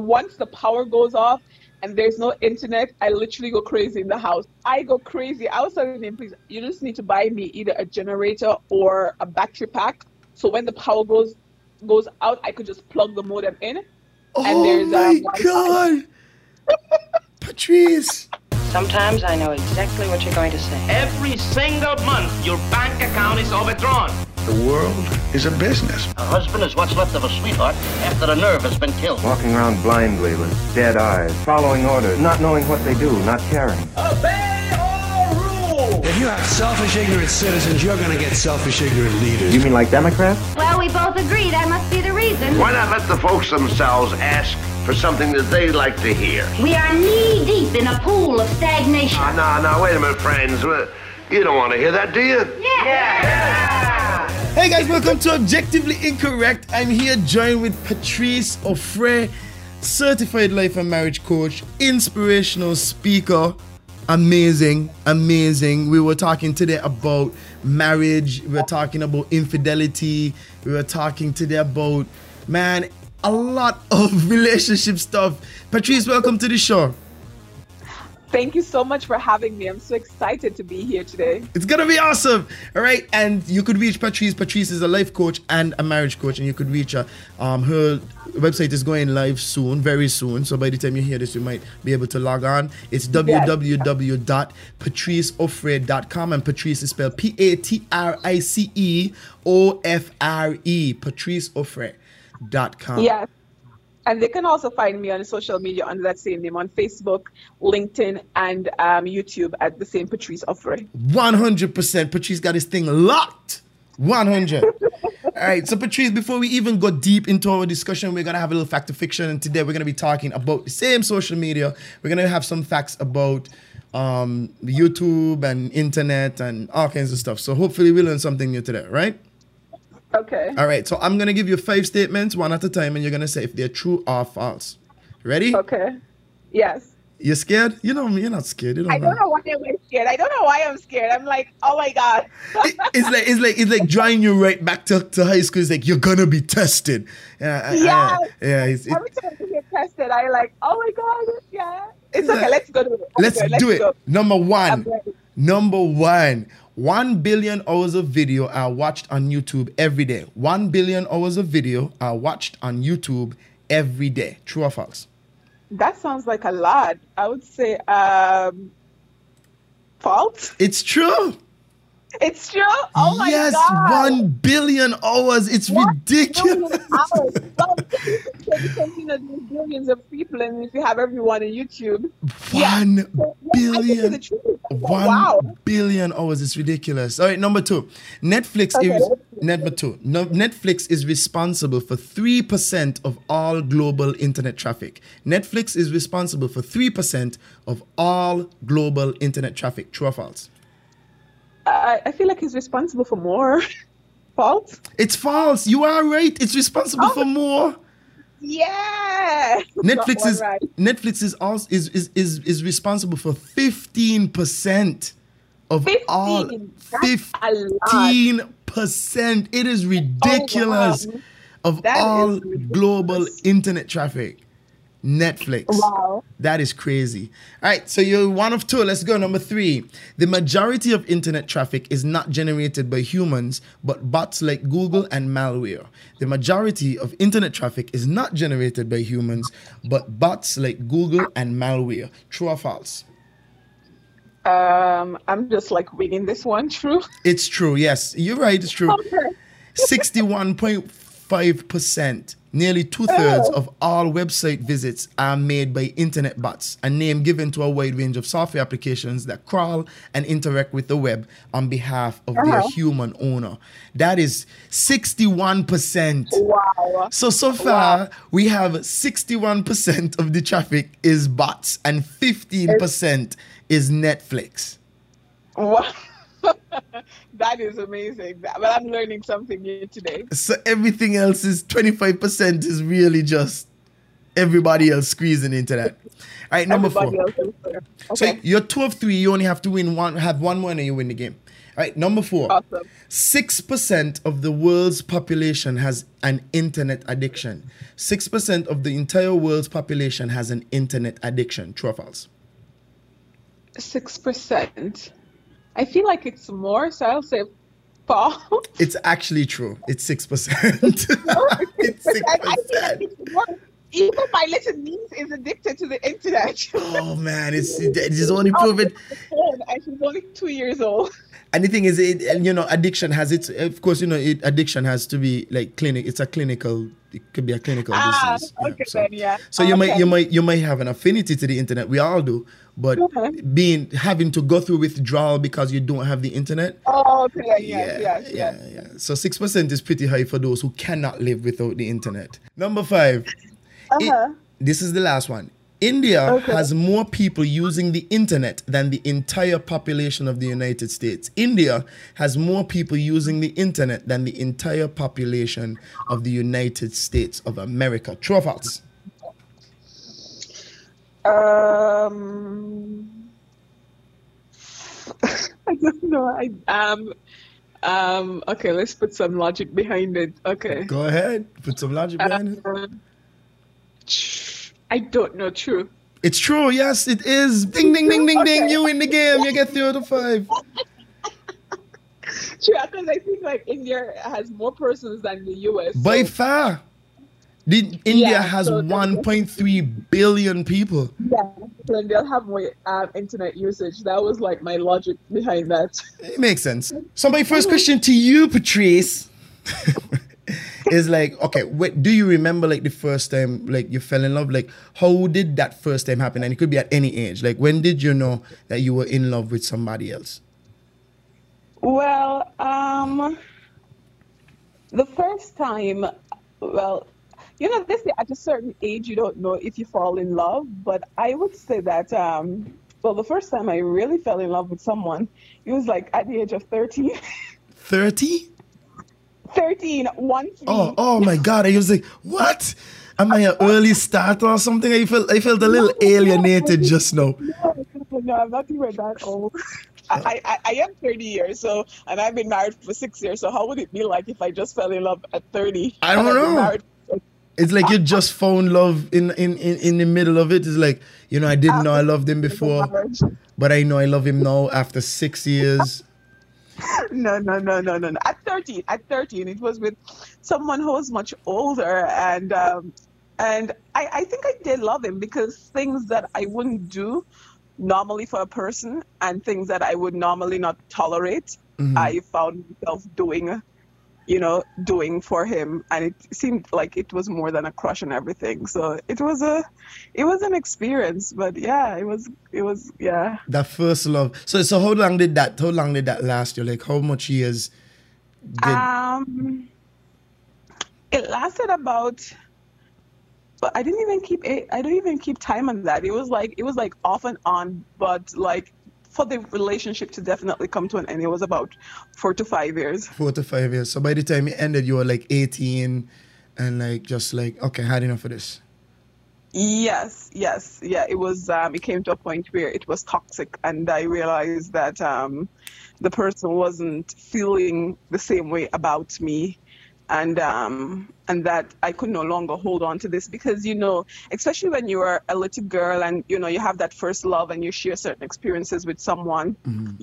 once the power goes off and there's no internet, I literally go crazy in the house. I go crazy. I was telling him, please, you just need to buy me either a generator or a battery pack. So when the power goes goes out, I could just plug the modem in. Oh there's, my god, Patrice. Sometimes I know exactly what you're going to say. Every single month, your bank account is overdrawn. The world is a business. A husband is what's left of a sweetheart after the nerve has been killed. Walking around blindly with dead eyes, following orders, not knowing what they do, not caring. Obey all rules! If you have selfish, ignorant citizens, you're going to get selfish, ignorant leaders. You mean like Democrats? Well, we both agree that must be the reason. Why not let the folks themselves ask for something that they like to hear? We are knee deep in a pool of stagnation. Ah, no, no, wait a minute, friends. You don't want to hear that, do you? Yeah. yeah. Hey guys, welcome to Objectively Incorrect. I'm here joined with Patrice Offray, certified life and marriage coach, inspirational speaker. Amazing, amazing. We were talking today about marriage, we were talking about infidelity, we were talking today about, man, a lot of relationship stuff. Patrice, welcome to the show. Thank you so much for having me. I'm so excited to be here today. It's gonna be awesome. All right, and you could reach Patrice. Patrice is a life coach and a marriage coach, and you could reach her. Um, her website is going live soon, very soon. So by the time you hear this, you might be able to log on. It's yes. www.patriceoffray.com, and Patrice is spelled P-A-T-R-I-C-E O-F-R-E. PatriceOffray.com. Yes. And they can also find me on social media under that same name on Facebook, LinkedIn, and um, YouTube at the same Patrice Offray. 100%. Patrice got his thing locked. 100. All right, so Patrice, before we even go deep into our discussion, we're gonna have a little fact or fiction, and today we're gonna be talking about the same social media. We're gonna have some facts about um, YouTube and internet and all kinds of stuff. So hopefully we learn something new today, right? Okay. All right. So I'm gonna give you five statements, one at a time, and you're gonna say if they're true or false. Ready? Okay. Yes. You're scared? You know me. You're not scared. You don't I don't know why I'm scared. I don't know why I'm scared. I'm like, oh my god. it, it's like it's like it's like drawing you right back to, to high school. It's like you're gonna be tested. Yeah. Uh, uh, yeah. yeah. It's, it, Every time you get tested, I like, oh my god. Yeah. It's okay. Let's go. it. Let's, let's do it. Go. Number one. Number one. 1 billion hours of video are watched on YouTube every day. 1 billion hours of video are watched on YouTube every day. True or false? That sounds like a lot. I would say um, false. It's true. It's true. Oh my yes, god. Yes, one billion hours. It's one ridiculous. Hours. billions of people, and if you have everyone on YouTube, one yeah. so, billion. One wow. billion hours. It's ridiculous. All right, number two. Netflix okay. is number two. No, Netflix is responsible for three percent of all global internet traffic. Netflix is responsible for three percent of all global internet traffic. True or false? I, I feel like he's responsible for more. false? It's false. You are right. It's responsible oh. for more. Yeah. Netflix is right. Netflix is also is, is is is responsible for fifteen percent of 15. all fifteen percent. It is ridiculous oh, wow. of that all ridiculous. global internet traffic. Netflix. Wow. That is crazy. All right, so you're one of two. Let's go. Number three. The majority of internet traffic is not generated by humans, but bots like Google and malware. The majority of internet traffic is not generated by humans, but bots like Google and malware. True or false? Um, I'm just like reading this one. True. It's true. Yes, you're right. It's true. Sixty-one point five percent Nearly two thirds oh. of all website visits are made by internet bots, a name given to a wide range of software applications that crawl and interact with the web on behalf of uh-huh. their human owner. That is 61%. Wow. So, so far, wow. we have 61% of the traffic is bots and 15% is Netflix. Wow. That is amazing. But I'm learning something new today. So everything else is 25% is really just everybody else squeezing into that. All right, number everybody four. Okay. So you're two of three. You only have to win one, have one more, and you win the game. right, number four. Awesome. 6% of the world's population has an internet addiction. 6% of the entire world's population has an internet addiction. True or false? Six percent. I feel like it's more, so I'll say false. It's actually true. It's 6%. it's I, I feel like 6%. it's. Even my little niece is addicted to the internet. Oh man, it's it's only proven. and she's only two years old. And the thing is, it and, you know, addiction has its. Of course, you know, it, addiction has to be like clinic. It's a clinical. It could be a clinical Ah, disease. yeah, okay so then, yeah. so you might you might you might have an affinity to the internet. We all do, but Okay. being having to go through withdrawal because you don't have the internet. Oh, okay, yes, yes, yes. yeah, yeah. So six percent is pretty high for those who cannot live without the internet. Number five. Uh-huh. this is the last one. India Okay. has more people using the internet than the entire population of the United States. India has more people using the internet than the entire population of the United States of America. True or false? Um, I don't know. I um um. Okay, let's put some logic behind it. Okay. Go ahead. Put some logic behind it. Uh, I don't know. True. It's true. Yes, it is. Ding, ding, ding, ding, ding. You win the game. You get three out of five. True, because I think like India has more persons than the US. By so- far. The, India Yeah, has so- 1.3 billion people. yeah, then they'll have more um, internet usage. That was like my logic behind that. It makes sense. So my first question to you, Patrice, is like, okay, wait, do you remember like the first time like you fell in love? Like, how did that first time happen? And it could be at any age. Like, when did you know that you were in love with somebody else? Well, um, the first time, well, you know, this at a certain age, you don't know if you fall in love, but I would say that, um, well, the first time I really fell in love with someone, it was like at the age of 13. 30? 13, one three. Oh, oh my God. I was like, what? Am I an early starter or something? I felt I felt a little alienated just now. No, no, I'm not even that old. I, I, I am 30 years, so, and I've been married for six years, so how would it be like if I just fell in love at 30? I don't know. It's like you just found love in, in, in, in the middle of it. It's like, you know, I didn't know I loved him before, but I know I love him now after six years. No, no, no, no, no, no. At 13, at 13, it was with someone who was much older, and um, and I, I think I did love him because things that I wouldn't do normally for a person, and things that I would normally not tolerate, I found myself doing, you know, doing for him, and it seemed like it was more than a crush and everything. So it was a, it was an experience, but yeah, it was, it was, yeah. That first love. So so how long did that how long did that last you? Like how much years did Um, it lasted about, but I didn't even keep it. I didn't even keep time on that. It was like it was like off and on, but like for the relationship to definitely come to an end, it was about four to five years. four to five years? So by the time it ended you were like eighteen and like just like, okay, had enough of this. Yes, yes, yeah. It was. Um, it came to a point where it was toxic, and I realized that um, the person wasn't feeling the same way about me, and um, and that I could no longer hold on to this because you know, especially when you are a little girl and you know you have that first love and you share certain experiences with someone,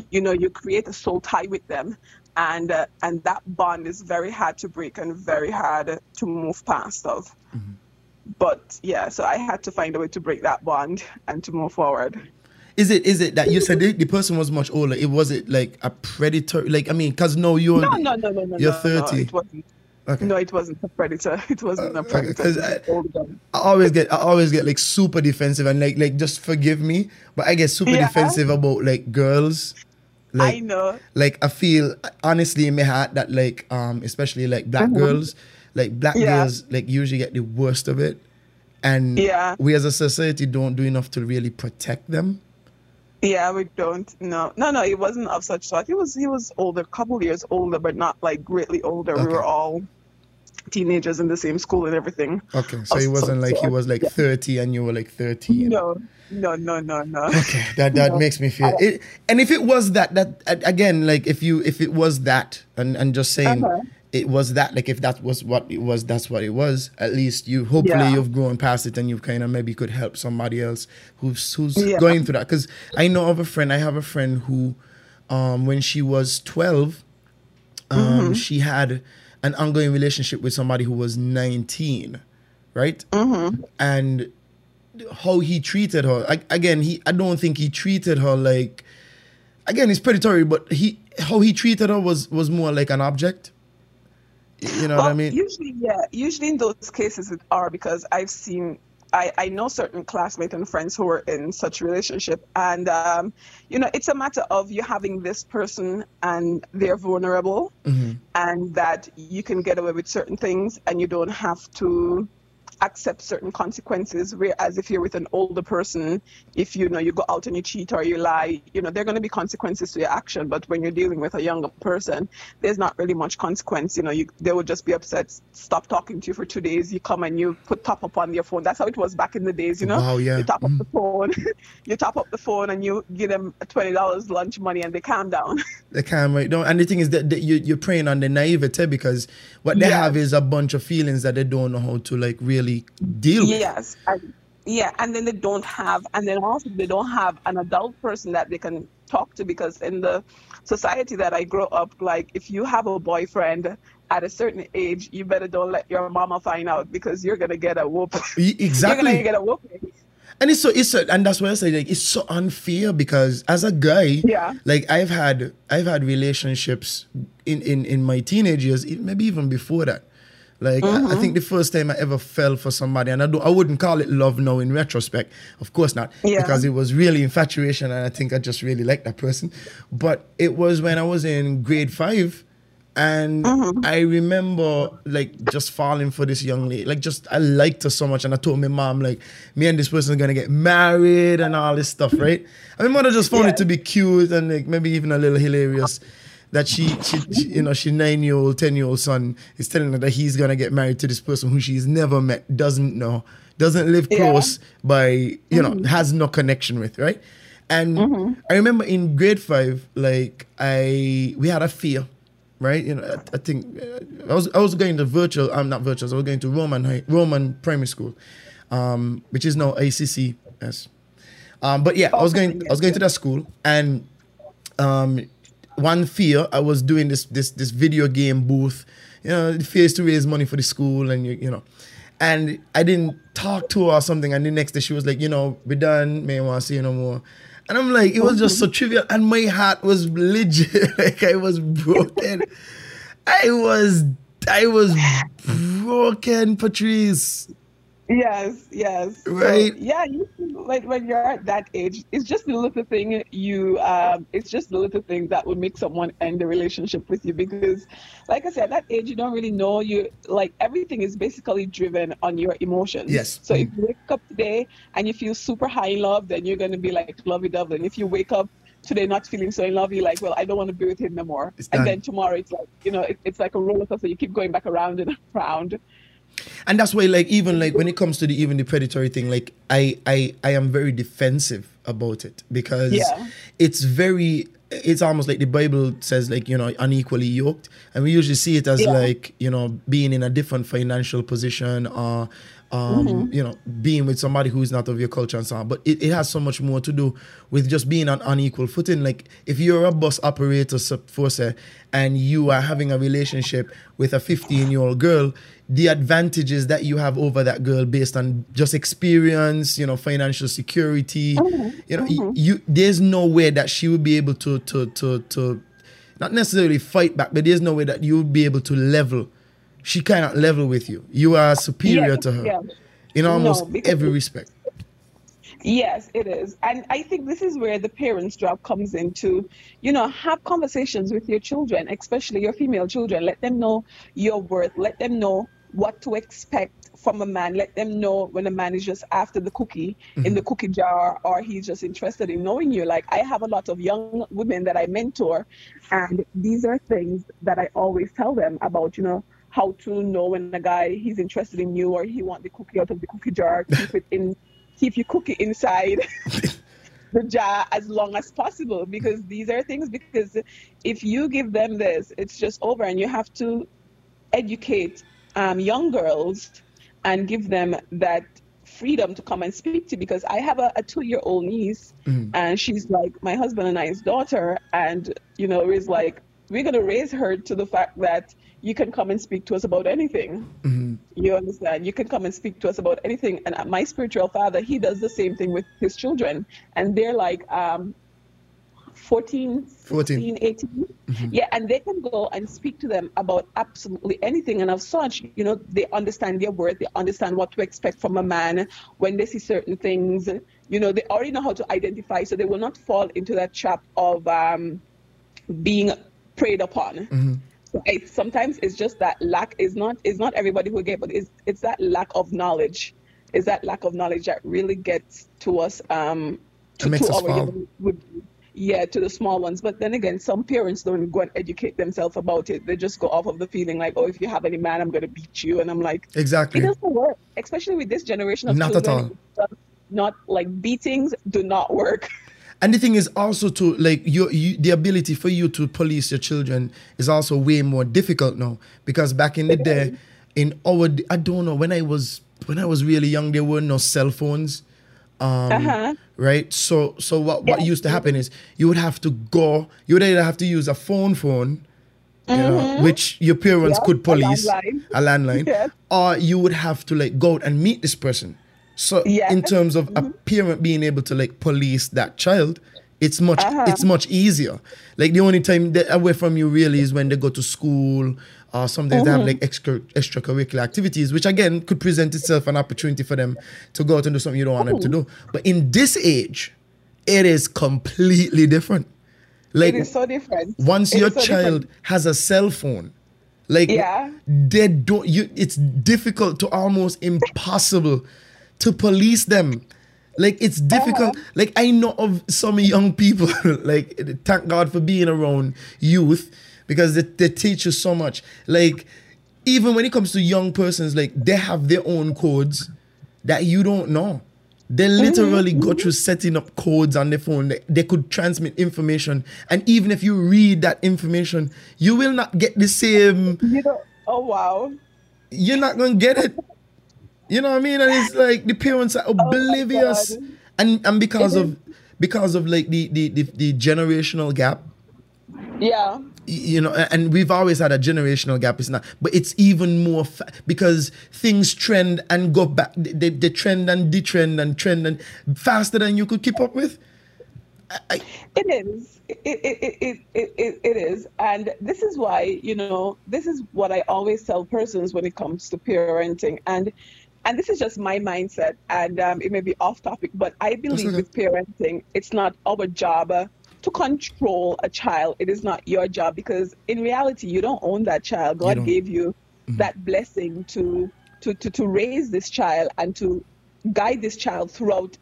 you know, you create a soul tie with them, and uh, and that bond is very hard to break and very hard to move past of but yeah, so I had to find a way to break that bond and to move forward. Is it is it that you said the, the person was much older? It was it like a predator? Like I mean, cause no, you're No, no, no, no, no. you're no, thirty. No, it wasn't. Okay. No, it wasn't a predator. It wasn't a okay, predator. I- I always get I always get like super defensive and like like just forgive me, but I get super Yeah. defensive about like girls. I Like know. like I feel honestly in my heart that like um especially like black Mhm. girls, like black Yeah. girls like usually get the worst of it. And Yeah. we as a society don't do enough to really protect them. Yeah, we don't. No, no, no. It wasn't of such sort. He was he was older, couple years older, but not like greatly older. We were all teenagers in the same school and everything. Okay, so he wasn't like he was like yeah. 30 and you were like 13. No, no, no, no, no. Okay, that that No. makes me feel. It, and if it was that, that again, like if you if it was that, and and just saying Uh-huh. it was that, like if that was what it was, that's what it was. At least you hopefully Yeah. you've grown past it and you've kind of maybe could help somebody else who's who's Yeah. going through that. Because I know of a friend. I have a friend who, um, when she was twelve, um, Mm-hmm. she had an ongoing relationship with somebody who was nineteen, right? Mm-hmm. And how he treated her. I, again, he I don't think he treated her like again, it's predatory, but he how he treated her was was more like an object. You know what I mean? Usually, yeah. Usually in those cases it are because I've seen I, I know certain classmates and friends who are in such relationship and um, you know it's a matter of you having this person and they're vulnerable Mm-hmm. and that you can get away with certain things and you don't have to accept certain consequences whereas if you're with an older person if you know you go out and you cheat or you lie you know there are going to be consequences to your action but when you're dealing with a younger person there's not really much consequence you know you they will just be upset stop talking to you for two days you come and you put top up on your phone that's how it was back in the days you know Wow, yeah. you top up mm. the phone you top up the phone and you give them $20 lunch money and they calm down They can't right down. and the thing is that, you you're preying on the naivete because what they Yes. have is a bunch of feelings that they don't know how to like really deal with. Yes. And, yeah, and then they don't have, and then also they don't have an adult person that they can talk to because in the society that I grew up, like if you have a boyfriend at a certain age, you better don't let your mama find out because you're gonna get a whoop. E- You're gonna get a whooping. And it's so it's so, and that's why I say like it's so unfair because as a guy, Yeah. like I've had I've had relationships in in in my teenage years, maybe even before that. Like I- I, Mm-hmm. think the first time I ever fell for somebody, and I don't I wouldn't call it love now in retrospect, of course not, Yeah. because it was really infatuation, and I think I just really liked that person. But it was when I was in grade five. And Mm-hmm. I remember like just falling for this young lady. Like just I liked her so much. And I told my mom, like, me and this person are gonna get married and all this stuff, right? And my mother just found Yeah. it to be cute and like maybe even a little hilarious. That she, she, she you know, she nine year old, ten year old son is telling her that he's gonna get married to this person who she's never met, doesn't know, doesn't live Yeah. close by, you know, has no connection with, right? And I remember in grade five, like I we had a fear, right? You know, I, I think uh, I was I was going to virtual. I'm not virtual. I was going to Roman high, Roman primary school, um, which is now ACC. Yes. Um, but yeah, I was going I was going to that school, and um, one fear I was doing this this this video game booth. You know, the fear is to raise money for the school, and you you know, and I didn't talk to her or something. And the next day she was like, you know, we done. May want to see you no more. And I'm like, it was just so trivial, and my heart was legit. like I was broken. I was I was broken, Patrice. Yes, yes. So, Right. yeah, you like when you're at that age, it's just the little thing you um it's just the little thing that would make someone end the relationship with you because like I said, at that age you don't really know you like everything is basically driven on your emotions. Yes. So if you wake up today and you feel super high in love, then you're gonna be like lovey dovey. And if you wake up today not feeling so in love, you're like, well, I don't want to be with him no more. And then tomorrow it's like, you know, it, it's like a roller coaster. You keep going back around and around. And that's why like even like when it comes to the even the predatory thing like i i i am very defensive about it because Yeah. it's very it's almost like the bible says like you know unequally yoked and we usually see it as Yeah. like you know being in a different financial position or um mm-hmm. you know being with somebody who's not of your culture and so on. But it, it has so much more to do with just being on unequal footing. Like if you're a bus operator for say and you are having a relationship with a 15 year old girl the advantages that you have over that girl based on just experience you know financial security mm-hmm. you know y- mm-hmm. you there's no way that she would be able to to to to not necessarily fight back but there's no way that you would be able to level she cannot level with you you are superior Yeah, to her yeah. in almost No, every respect Yes, it is. And I think this is where the parents' job comes into, you know, have conversations with your children, especially your female children. Let them know your worth. Let them know what to expect from a man. Let them know when a man is just after the cookie in mm-hmm. the cookie jar or he's just interested in knowing you. Like I have a lot of young women that I mentor and these are things that I always tell them about, you know, how to know when a guy he's interested in you or he want the cookie out of the cookie jar, keep it in, keep your cookie inside the jar as long as possible because these are things because if you give them this, it's just over and you have to educate um, young girls and give them that freedom to come and speak to because I have a, a two year old niece Mm-hmm. and she's like my husband and I's daughter and you know is like we're gonna raise her to the fact that you can come and speak to us about anything. Mm-hmm. You understand? You can come and speak to us about anything. And uh, my spiritual father, he does the same thing with his children. And they're like um, 14, 14. 16, 18. Yeah, and they can go and speak to them about absolutely anything. And as such, you know, they understand their worth. They understand what to expect from a man when they see certain things. You know, they already know how to identify, so they will not fall into that trap of um, being preyed upon. So I, sometimes it's just that lack is not is not everybody who get, but it's it's that lack of knowledge, is that lack of knowledge that really gets to us. Um, to, to us our would- yeah, to the small ones. But then again, some parents don't go and educate themselves about it. They just go off of the feeling like, oh, if you have any man, I'm gonna beat you, and I'm like, Exactly. it doesn't work, especially with this generation of Not at children. all. It does Not like beatings do not work. And the thing is also to like you, you the ability for you to police your children is also way more difficult now because back in the day, in our I don't know when I was when I was really young there were no cell phones, um, Uh-huh. right? So so what what Yeah. used to happen is you would have to go you would either have to use a phone phone. You know, which your parents Mm-hmm. Could a police landline. a landline, Yes. or you would have to like go out and meet this person. So Yeah. in terms of a Mm-hmm. parent being able to like police that child, it's much Uh-huh. it's much easier. Like the only time they're away from you really is when they go to school or sometimes they have Mm-hmm. like extra extracurricular activities, which again could present itself an opportunity for them to go out and do something you don't want them to do. But in this age, it is completely different. Like it is so different. once It your so child different. has a cell phone like Yeah. they don't you it's difficult to almost impossible to police them like it's difficult Uh-huh. like i know of some young people like thank god for being around youth because they, they teach you so much like even when it comes to young persons like they have their own codes that you don't know they literally go through setting up codes on their phone. They, they could transmit information. And even if you read that information, you will not get the same, You know, oh wow. you're not going to get it. You know what I mean? And it's like the parents are oh oblivious. God. and and because of because of like the, the, the, the generational gap, Yeah. you know, and we've always had a generational gap. It's not, but it's even more fa- because things trend and go back. They, they trend and detrend and trend and faster than you could keep up with. I, It is. It, it, it, it, it, it, it is. And this is why, you know, this is what I always tell persons when it comes to parenting. And and this is just my mindset, and um, it may be off topic, but I believe with parenting, it's not our job uh, to control a child. It is not your job because in reality, you don't own that child. God don't. gave you that blessing to, to, to, to raise this child and to guide this child throughout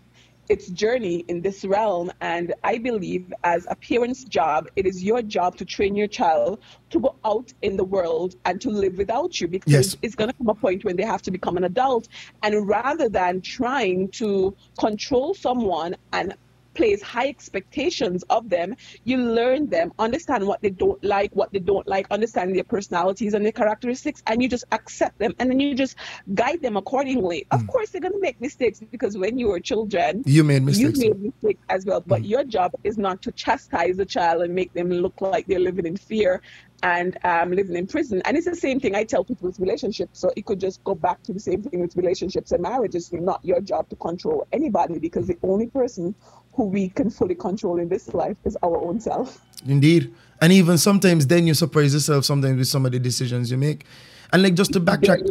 its journey in this realm. And I believe, as a parent's job, it is your job to train your child to go out in the world and to live without you because Yes. it's going to come a point when they have to become an adult. And rather than trying to control someone and place high expectations of them, you learn them, understand what they don't like, what they don't like, understand their personalities and their characteristics, and you just accept them and then you just guide them accordingly. Of course, they're going to make mistakes because when you were children, you made mistakes. you made mistakes as well. But your job is not to chastise the child and make them look like they're living in fear and um, living in prison. And it's the same thing I tell people with relationships. So it could just go back to the same thing with relationships and marriages. It's not your job to control anybody because the only person who we can fully control in this life is our own self. Indeed. And even sometimes then you surprise yourself sometimes with some of the decisions you make. And like just to backtrack,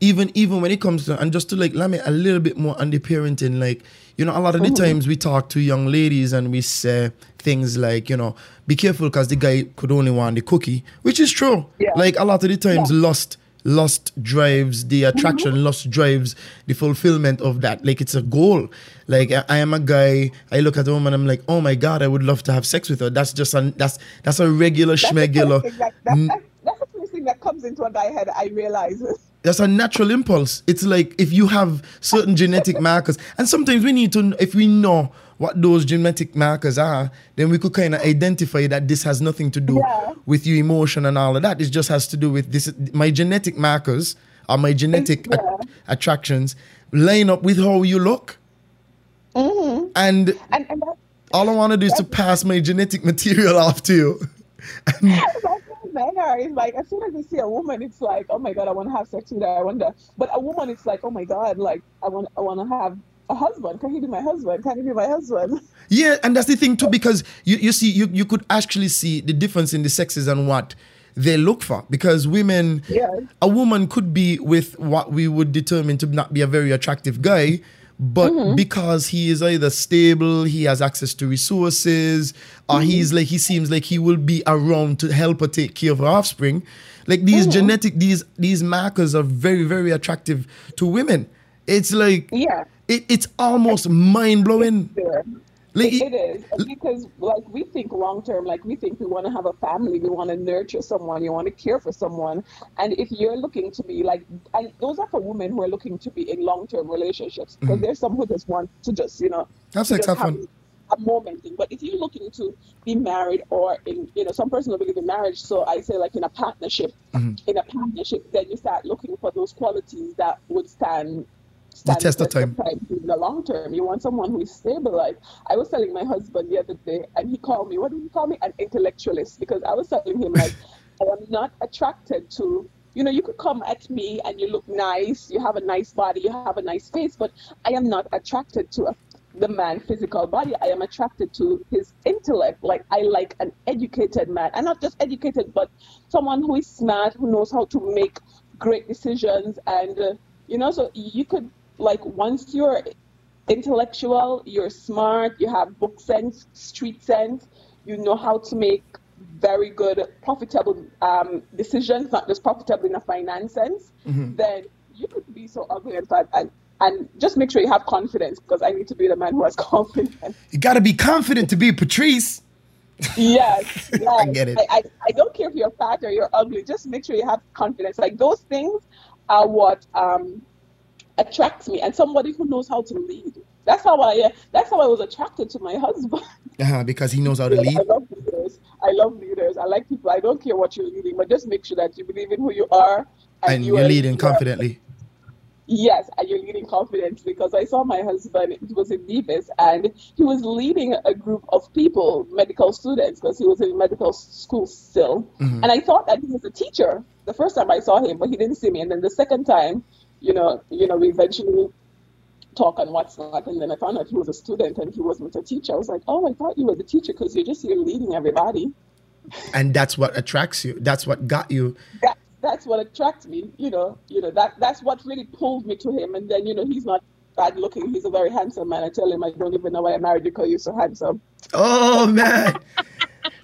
even even when it comes to and just to like let me a little bit more on the parenting, like, you know, a lot of the Mm-hmm. times we talk to young ladies and we say things like, you know, be careful because the guy could only want the cookie, which is true. Yeah. Like a lot of the times Yeah. lust lust drives the attraction Mm-hmm. lust drives the fulfillment of that like it's a goal like I, I am a guy i look at a woman i'm like oh my god i would love to have sex with her that's just a that's that's a regular That's the schmegular first thing that- that's, the first thing that comes into a guy head. I realize. That's a natural impulse. It's like if you have certain genetic markers, and sometimes we need to, if we know what those genetic markers are, then we could kind of identify that this has nothing to do Yeah. with your emotion and all of that. It just has to do with this. My genetic markers or my genetic Yeah. attractions line up with how you look, Mm-hmm. and And and all I want to do is to pass my genetic material off to you. men are. It's like as soon as they see a woman, it's like, oh my god, I want to have sex with her. I wonder. But a woman, it's like, oh my god, like I want, I want to have a husband. Can he be my husband? Can he be my husband? Yeah, and that's the thing too, because you, you see, you, you could actually see the difference in the sexes and what they look for. Because women, Yes. a woman could be with what we would determine to not be a very attractive guy, but Mm-hmm. because he is either stable, he has access to resources, or Mm-hmm. he's like he seems like he will be around to help her take care of her offspring. Like these Mm-hmm. genetic, these these markers are very very attractive to women. It's like Yeah. It, it's almost mind blowing. Like, It, it is because like we think long term, like we think we want to have a family, we want to nurture someone, you want to care for someone, and if you're looking to be like, and those are for women who are looking to be in long term relationships because there's some who just want to just you know Mm-hmm. Have sex, have fun. a moment thing. But if you're looking to be married or in, you know, some person will believe in marriage. So I say like in a partnership, Mm-hmm. in a partnership, then you start looking for those qualities that would stand. Stand test of time. in the long term. You want someone who is stable. Like I was telling my husband the other day, and he called me. What did he call me? An intellectualist, because I was telling him like I am not attracted to. You know, you could come at me and you look nice, you have a nice body, you have a nice face, but I am not attracted to a, the man physical body. I am attracted to his intellect. Like I like an educated man, and not just educated, but someone who is smart, who knows how to make great decisions, and uh, you know, so you could like once you're intellectual, you're smart, you have book sense, street sense, you know how to make very good, profitable um, decisions, not just profitable in a finance sense, then you could be so ugly and fat. And, and just make sure you have confidence because I need to be the man who has confidence. You gotta be confident to be Patrice. Yes, yes. I get it. I, I, I don't care if you're fat or you're ugly. Just make sure you have confidence. Like those things are what um, attracts me, and somebody who knows how to lead. That's how I. Uh, that's how I was attracted to my husband. Uh-huh, because he knows how to lead. I love leaders. I love leaders. I like people. I don't care what you're leading, but just make sure that you believe in who you are, And you you're are- leading confidently. Yes, and you're leading confidently because I saw my husband, he was in Davis, and he was leading a group of people, medical students, because he was in medical school still. And I thought that he was a teacher the first time I saw him, but he didn't see me. And then the second time, you know, you know, we eventually talk on WhatsApp, and then I found out he was a student and he wasn't a teacher. I was like, oh, I thought you were the teacher because you're just here leading everybody. And that's what attracts you. That's what got you. that that's what attracts me. You know, you know that that's what really pulled me to him. And then you know he's not bad looking. He's a very handsome man. I tell him I don't even know why I married you because you're so handsome. Oh man.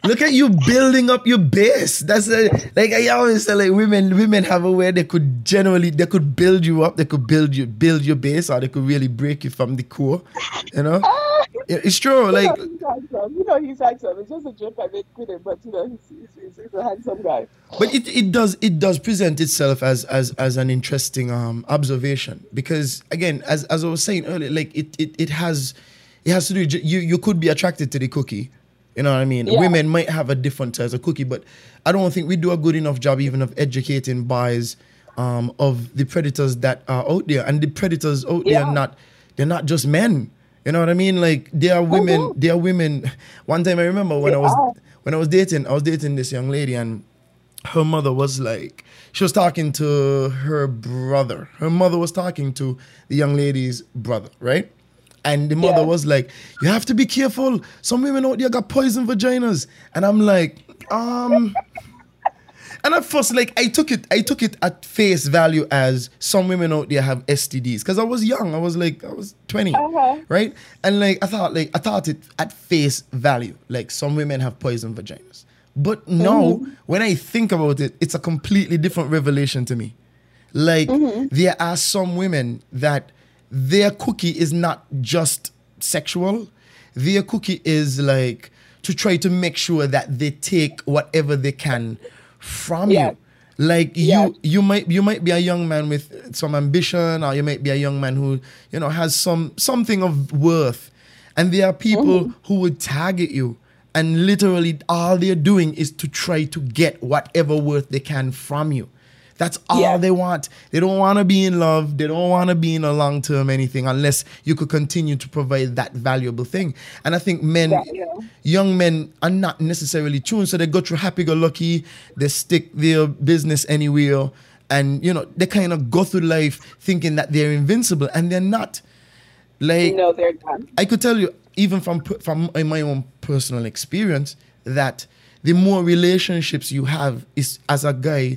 Look at you building up your base. That's a, like I always say, like women, women have a way they could generally they could build you up, they could build you build your base, or they could really break you from the core. You know, It- it's true. Like you know, he's handsome. You know he's handsome. It's just a joke I make with him, but you know he's, he's, he's a handsome guy. but it, it does it does present itself as as as an interesting um observation because again as as I was saying earlier like it it, it has it has to do you you could be attracted to the cookie you know what I mean Yeah. women might have a different size of cookie but I don't think we do a good enough job even of educating boys um of the predators that are out there and the predators out there Yeah. are not they're not just men you know what I mean like they are women Mhm. they are women one time I remember when They I was are. when I was dating, I was dating this young lady, and her mother was like, she was talking to her brother. Her mother was talking to the young lady's brother, right? And the mother Yeah. was like, "You have to be careful. Some women out there got poison vaginas." And I'm like, um. And at first, like I took it, I took it at face value as some women out there have STDs because I was young. I was like, I was 20 Uh-huh. right? And like I thought, like I thought it at face value, like some women have poison vaginas. But now, when I think about it, it's a completely different revelation to me. Like there are some women that their cookie is not just sexual. Their cookie is like to try to make sure that they take whatever they can from Yeah. you. Like Yeah. you, you might you might be a young man with some ambition, or you might be a young man who you know has some something of worth, and there are people Mm-hmm. who would target you, and literally all they're doing is to try to get whatever worth they can from you. That's all Yeah. they want. They don't want to be in love. They don't want to be in a long term anything unless you could continue to provide that valuable thing. And I think men, That, yeah. young men, are not necessarily tuned. So they go through happy go lucky. They stick their business anywhere. And, you know, they kind of go through life thinking that they're invincible and they're not. Like, No, they're done. I could tell you, even from from in my own personal experience, that the more relationships you have is as a guy,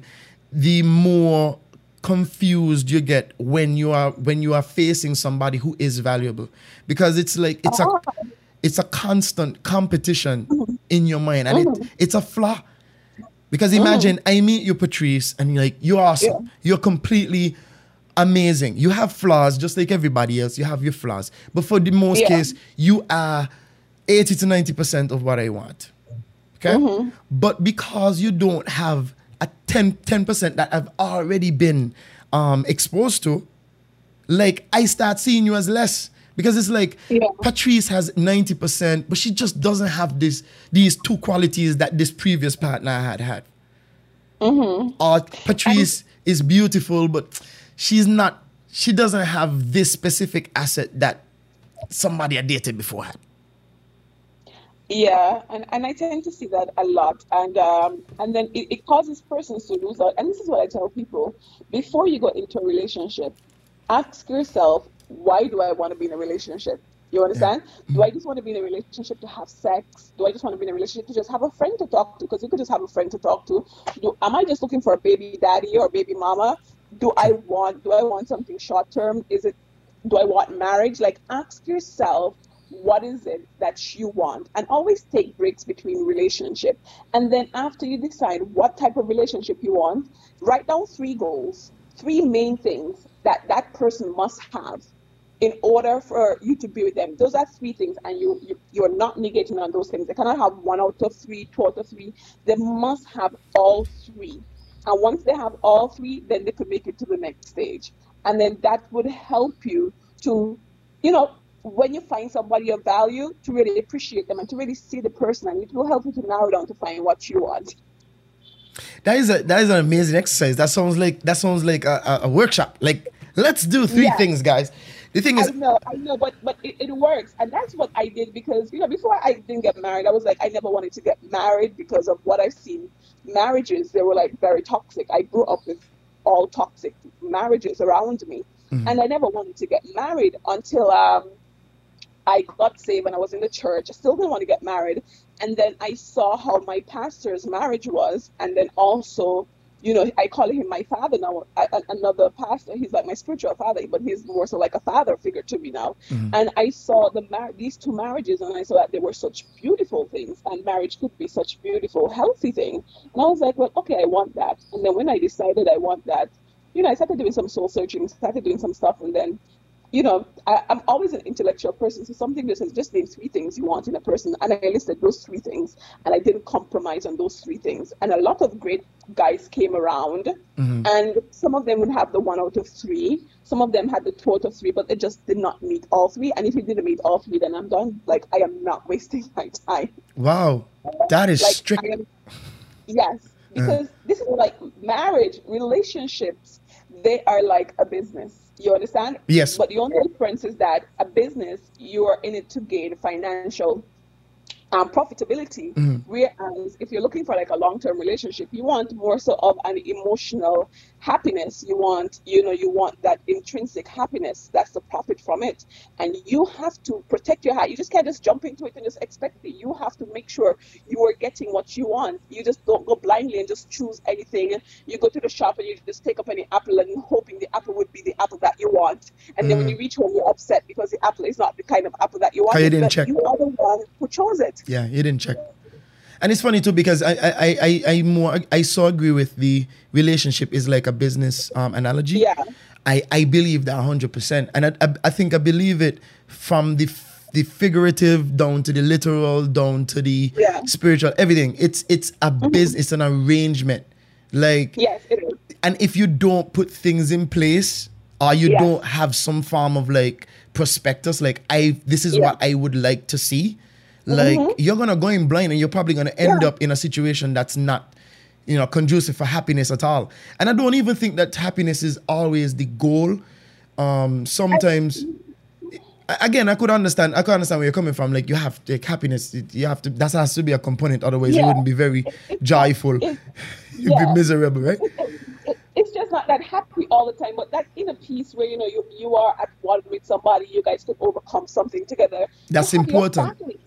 the more confused you get when you are when you are facing somebody who is valuable, because it's like it's a oh. it's a constant competition mm-hmm. in your mind, and it, mm-hmm. it's a flaw. Because imagine mm-hmm. I meet you, Patrice, and you're like you're awesome, you're completely amazing. You have flaws just like everybody else. You have your flaws. But for the most Yeah. case, you are 80 to 90% of what I want. Okay? But because you don't have 10, 10% that I've already been um, exposed to, like I start seeing you as less. Because it's like Yeah. Patrice has 90%, but she just doesn't have this these two qualities that this previous partner had had or Patrice is beautiful, but she's not. She doesn't have this specific asset that somebody I dated before had. Yeah, and, and I tend to see that a lot, and um, and then it, it causes persons to lose out. And this is what I tell people: before you go into a relationship, ask yourself, why do I want to be in a relationship? You understand? Do I just want to be in a relationship to have sex? Do I just want to be in a relationship to just have a friend to talk to? Because you could just have a friend to talk to. Do, am I just looking for a baby daddy or baby mama? Do I want do I want something short term? Is it do I want marriage? Like ask yourself what is it that you want and always take breaks between relationship. And then after you decide what type of relationship you want write down three goals three main things that that person must have in order for you to be with them. Those are three things and you, you you're not negating on those things. They cannot have one out of three two out of three. They must have all three. And once they have all three then they could make it to the next stage. And then that would help you to you know when you find somebody of value to really appreciate them and to really see the person and it will help you to narrow down to find what you want That is a that is an amazing exercise. That sounds like that sounds like a, a, workshop. Like let's do three Yeah. things, guys. The thing is, I know, I know, but but it, it works, and that's what I did because you know before I didn't get married, I was like I never wanted to get married because of what I've seen. Marriages they were like very toxic. I grew up with all toxic marriages around me, and I never wanted to get married until um I got saved and I was in the church. I still didn't want to get married, and then I saw how my pastor's marriage was, and then also you know, I call him my father now. I, another pastor, he's like my spiritual father, but he's more so like a father figure to me now. Mm-hmm. And I saw the mar- these two marriages, and I saw that they were such beautiful things, and marriage could be such beautiful, healthy thing. And I was like, well, okay, I want that. And then when I decided I want that, you know, I started doing some soul searching, started doing some stuff, and then you know, I, I'm always an intellectual person. So something that says just name three things you want in a person. And I listed those three things and I didn't compromise on those three things. And a lot of great guys came around mm-hmm. and some of them would have the one out of three. Some of them had the two out of three, but they just did not meet all three. And if you didn't meet all three, then I'm done. Like I am not wasting my time. wow, that is Like strict. Am, yes, uh-huh. because this is like marriage, relationships, they are like a business. You understand? Yes. But the only difference is that a business, you are in it to gain financial um, profitability. Whereas if you're looking for like a long-term relationship, you want more so of an emotional happiness. You want, you know, you want that intrinsic happiness. That's the profit from it. And you have to protect your heart. You just can't just jump into it and just expect it. You have to make sure you are getting what you want. You just don't go blindly and just choose anything. You go to the shop and you just take up any apple and hoping the apple would be the apple that you want. And then when mm. you reach home, you're upset because the apple is not the kind of apple that you want. you didn't check. You are the one who chose it. Yeah, you didn't check. And it's funny too because I I, I, I, more I so agree with the relationship is like a business um, analogy. Yeah. I, I believe that hundred percent, and I, I I think I believe it from the f- the figurative down to the literal down to the Yeah. spiritual everything. It's it's a business, it's an arrangement. Like yes, it is. And if you don't put things in place, or you don't have some form of like prospectus, like I this is what I would like to see, like Mhm. you're gonna go in blind and you're probably gonna end Yeah. up in a situation that's not you know conducive for happiness at all. And I don't even think that happiness is always the goal. Um sometimes I- again I could understand I could understand where you're coming from. Like you have to like, happiness, it- you have to that has to be a component, otherwise you wouldn't be very joyful. You'd yeah. be miserable, right? it's just not that happy all the time, but that inner peace where you know you you are at one with somebody, you guys could overcome something together. That's your important. family.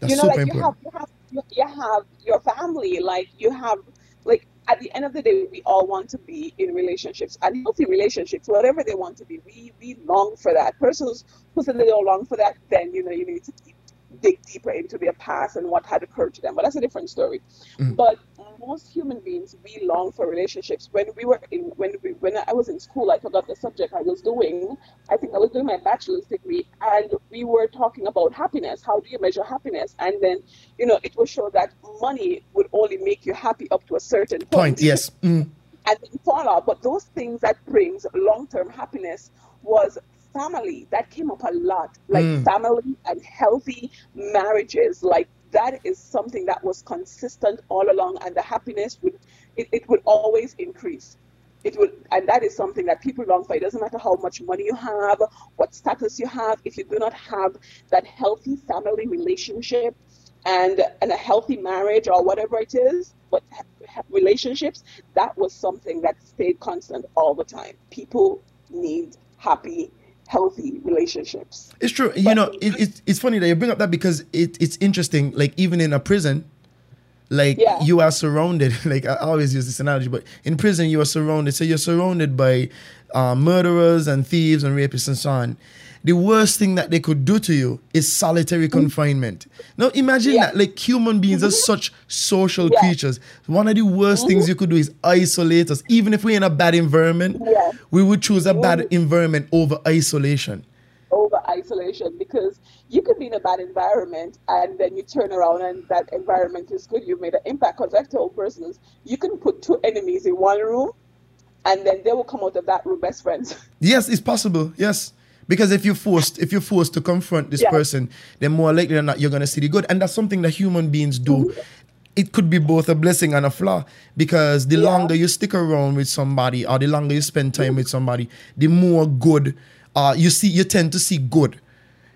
That's you know, like you have, you have you, you have your family, like you have like at the end of the day, we all want to be in relationships and healthy relationships, whatever they want to be. We we long for that. Persons who say they don't long for that, then you know you need to deep, dig deeper into their past and what had occurred to them. But that's a different story. Mm. But most human beings, we long for relationships. When we were in, when we, when I was in school, I forgot the subject I was doing. I think I was doing my bachelor's degree, and we were talking about happiness. How do you measure happiness? And then, you know, it was shown that money would only make you happy up to a certain point. Point, yes. Mm. and then fall. But those things that brings long-term happiness was family. That came up a lot, like Mm. family and healthy marriages. Like that is something that was consistent all along, and the happiness would it, it would always increase. It would, and that is something that people long for. It doesn't matter how much money you have, what status you have. If you do not have that healthy family relationship, and and a healthy marriage or whatever it is, but relationships, that was something that stayed constant all the time. People need happy, healthy relationships. It's true. You know, it, it's it's funny that you bring up that because it, it's interesting. Like even in a prison, like Yeah. you are surrounded. Like I always use this analogy, but in prison you are surrounded. So you're surrounded by uh, murderers and thieves and rapists and so on. The worst thing that they could do to you is solitary mm. confinement. Now imagine Yeah. that. Like human beings are such social Yeah. creatures. One of the worst things mm-hmm. you could do is isolate us. Even if we're in a bad environment, Yeah. we would choose a bad mm-hmm. environment over isolation. over isolation because you could be in a bad environment and then you turn around and that environment is good. You've made an impact. Because I told persons, you can put two enemies in one room and then they will come out of that room best friends. Yes, it's possible. Yes. Because if you're forced, if you're forced to confront this Yeah. person, then more likely than not you're gonna see the good. And that's something that human beings do. It could be both a blessing and a flaw because the longer you stick around with somebody or the longer you spend time with somebody, the more good uh, you see. You tend to see good,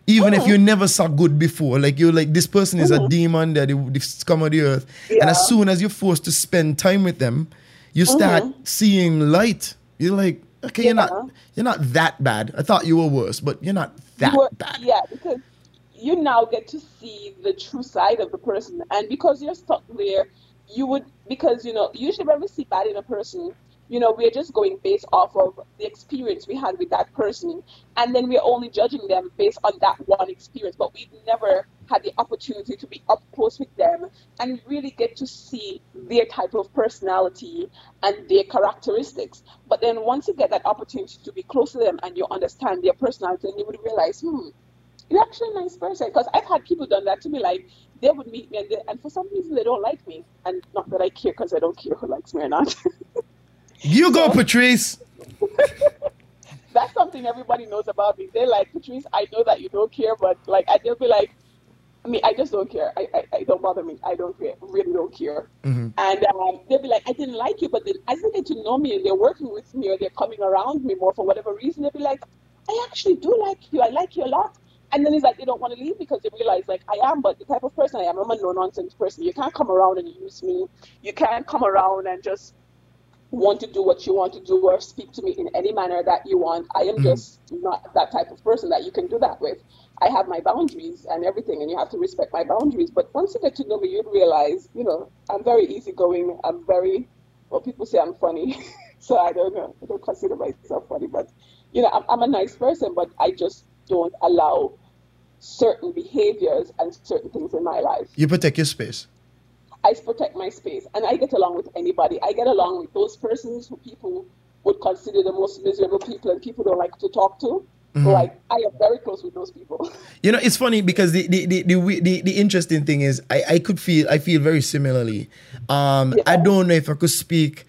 even if mm-hmm. you never saw good before. Like you're like this person is a mm-hmm. demon, they're the, scum of the earth, and as soon as you're forced to spend time with them, you start mm-hmm. seeing light. You're like, okay, you're not you're not that bad. I thought you were worse, but you're not that You were- bad. Yeah, because you now get to see the true side of the person. And because you're stuck there, you would, because, you know, usually when we see bad in a person, you know, we're just going based off of the experience we had with that person. And then we're only judging them based on that one experience. But we've never had the opportunity to be up close with them and really get to see their type of personality and their characteristics. But then once you get that opportunity to be close to them and you understand their personality, then you would realize, hmm, you're actually a nice person. Because I've had people done that to me, like they would meet me and, they, and for some reason they don't like me. And not that I care because I don't care who likes me or not. You go, Patrice. That's something everybody knows about me. They're like, Patrice, I know that you don't care, but like, I they'll be like, I mean, I just don't care. I, I, I don't bother me. I don't care. Really don't care. Mm-hmm. And um, they'll be like, I didn't like you, but then as they get to know me and they're working with me or they're coming around me more for whatever reason, they'll be like, I actually do like you. I like you a lot. And then it's like they don't want to leave because they realize like I am, but the type of person I am, I'm a no nonsense person. You can't come around and use me. You can't come around and just want to do what you want to do or speak to me in any manner that you want. I am mm-hmm. just not that type of person that you can do that with. I have my boundaries and everything, and you have to respect my boundaries. But once you get to know me, you'd realize, you know, I'm very easygoing. I'm very, well, people say I'm funny. so I don't know. I don't consider myself funny, but, you know, I'm, I'm a nice person, but I just don't allow certain behaviors and certain things in my life. You protect your space. I protect my space and I get along with anybody. I get along with those persons who people would consider the most miserable people and people don't like to talk to. Like I am very close with those people. You know, it's funny because the the the the, the, the interesting thing is I, I could feel I feel very similarly. Um, I don't know if I could speak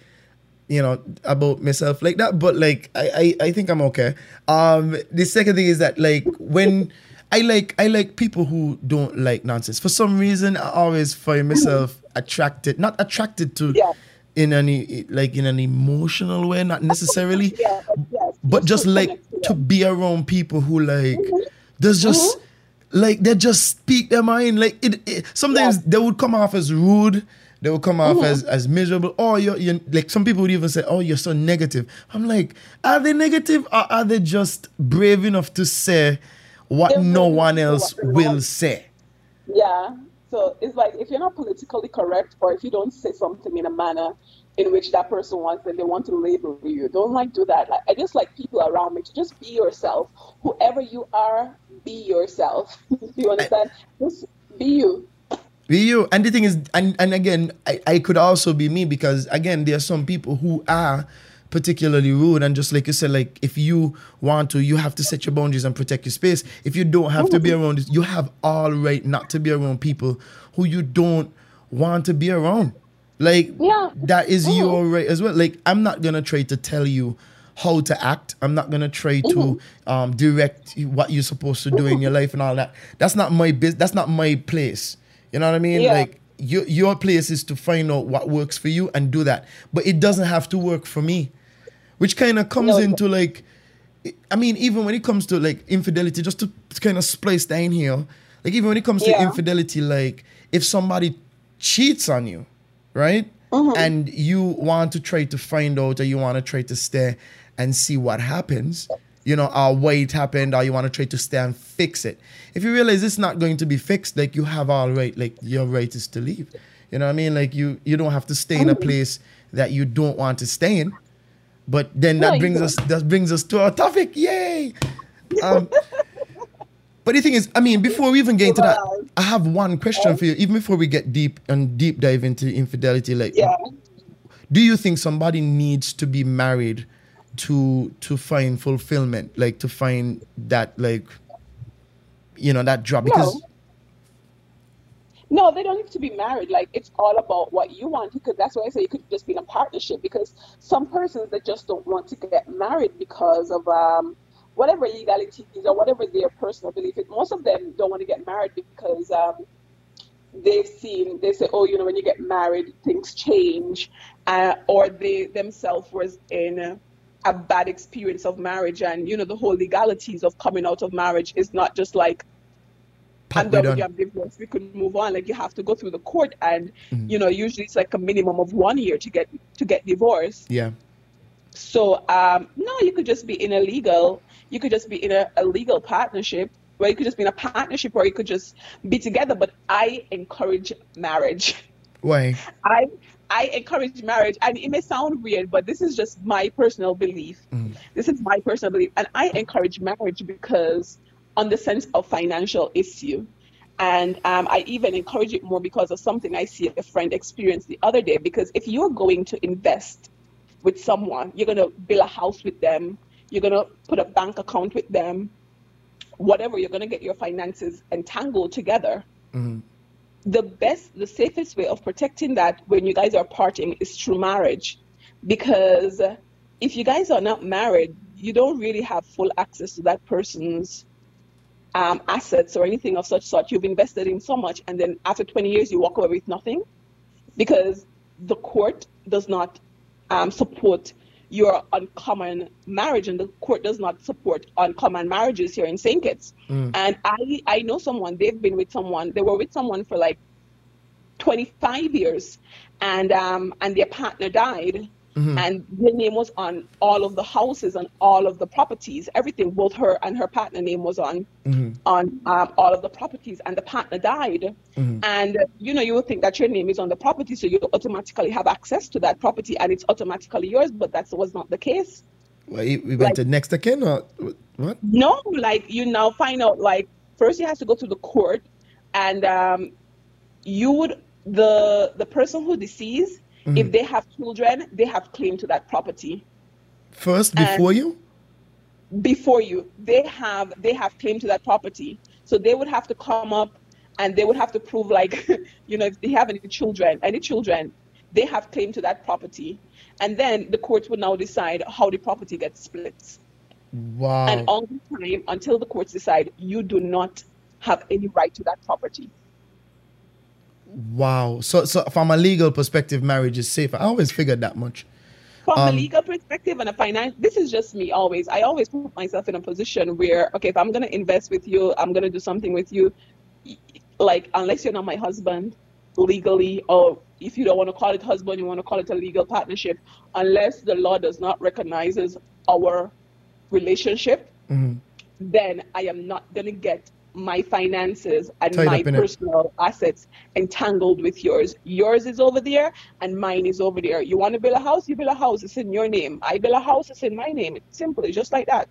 you know, about myself like that. But like, I, I, I think I'm okay. Um, the second thing is that like when I like I like people who don't like nonsense. For some reason, I always find myself attracted, not attracted to. Yeah. In any like in an emotional way, not necessarily, Yeah, but yes, but just like to be around people who like mm-hmm. there's just mm-hmm. like they just speak their mind like it, it sometimes Yeah. they would come off as rude they would come off mm-hmm. as as miserable or you're, you're like some people would even say oh you're so negative i'm like are they negative or are they just brave enough to say what no one else will say Yeah. So it's like if you're not politically correct or if you don't say something in a manner in which that person wants then they want to label you. Don't like do that. Like I just like people around me to just be yourself. Whoever you are, be yourself. you understand? Just be you. Be you. And the thing is, and, and again, I, I could also be me because again, there are some people who are particularly rude and just like you said, like if you want to, you have to set your boundaries and protect your space. If you don't have to be around you have all right not to be around people who you don't want to be around. Like Yeah. that is Mhm. your right as well. Like I'm not gonna try to tell you how to act. I'm not gonna try to um, direct what you're supposed to do in your life and all that. That's not my business. That's not my place. You know what I mean? Yeah. Like your your place is to find out what works for you and do that. But it doesn't have to work for me, which kind of comes No, into like, I mean, even when it comes to like infidelity, just to kind of splice in here, like even when it comes to infidelity, like if somebody cheats on you, right? Mm-hmm. And you want to try to find out or you want to try to stay and see what happens, you know, or why it happened, or you want to try to stay and fix it. If you realize it's not going to be fixed, like you have all right, like your right is to leave. You know what I mean? Like you you don't have to stay in a place that you don't want to stay in. But then that brings us that brings us to our topic. Yay! Um, but the thing is, I mean, before we even get into that, I have one question for you. Even before we get deep and deep dive into infidelity, like, Yeah. do you think somebody needs to be married to to find fulfillment, like to find that, like, you know, that job? Because No, they don't need to be married. Like it's all about what you want. Because that's why I say you could just be in a partnership. Because some persons that just don't want to get married because of um, whatever legalities or whatever their personal belief. is. Most of them don't want to get married because um, they've seen they say, oh, you know, when you get married, things change, uh, or they themselves was in a bad experience of marriage, and you know, the whole legalities of coming out of marriage is not just like I'm we done done. with your divorce. We could move on. Like you have to go through the court, and Mm-hmm. you know, usually it's like a minimum of one year to get to get divorced. yeah, So um, no, you could just be in a legal. You could just be in a, a legal partnership, or you could just be in a partnership, or you could just be together. But I encourage marriage. why? I I encourage marriage, and it may sound weird, but this is just my personal belief. This is my personal belief, and I encourage marriage because, on the sense of financial issue, and um, I even encourage it more because of something I see a friend experience the other day. Because if you're going to invest with someone, you're going to build a house with them, you're going to put a bank account with them, whatever, you're going to get your finances entangled together the best, the safest way of protecting that when you guys are parting is through marriage. Because if you guys are not married, you don't really have full access to that person's um, assets or anything of such sort. You've invested in so much, and then after 20 years, you walk away with nothing because the court does not um, support your uncommon marriage, and the court does not support uncommon marriages here in St. Kitts. And I, I know someone, they've been with someone, they were with someone for like 25 years, and um, and their partner died. And their name was on all of the houses and all of the properties, everything. Both her and her partner name was on on um, all of the properties, and the partner died. And uh, you know, you would think that your name is on the property, so you automatically have access to that property, and it's automatically yours. But that was not the case. Well, we went Like- to next again or what? No, like you now find out like first you have to go to the court, and um, you would the the person who deceased, Mm. if they have children, they have claim to that property First, And- before you? before you. They have they have claim to that property, so they would have to come up, and they would have to prove like you know if they have any children, any children, they have claim to that property, and then the courts will now decide how the property gets split. Wow. And all the time until the courts decide, you do not have any right to that property. Wow. So, so from a legal perspective, marriage is safe. I always figured that much. From Um, a legal perspective and a finance, this is just me always. I always put myself in a position where, okay, if I'm going to invest with you, I'm going to do something with you, like, unless you're not my husband legally, or if you don't want to call it husband, you want to call it a legal partnership, unless the law does not recognizes our relationship, Mhm. then I am not going to get my finances and Tied my in it. personal assets entangled with yours. Yours is over there and mine is over there. You want to build a house? You build a house. It's in your name. I build a house. It's in my name. It's simple. It's just like that.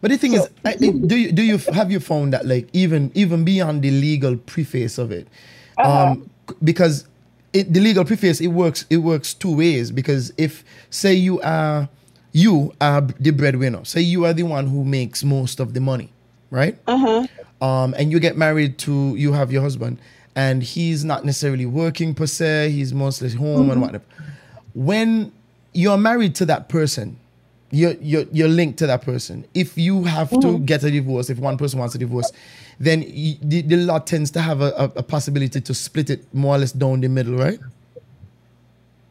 But the thing is, I, do you do you have you found that like even even beyond the legal preface of it, um, because it, the legal preface it works it works two ways because if say you are you are the breadwinner, say you are the one who makes most of the money, right? Uh-huh. Um, and you get married to you have your husband, and he's not necessarily working per se. He's mostly home and whatever. When you're married to that person, you're you're, you're linked to that person. If you have to get a divorce, if one person wants a divorce, then the, the law tends to have a, a, a possibility to split it more or less down the middle, right?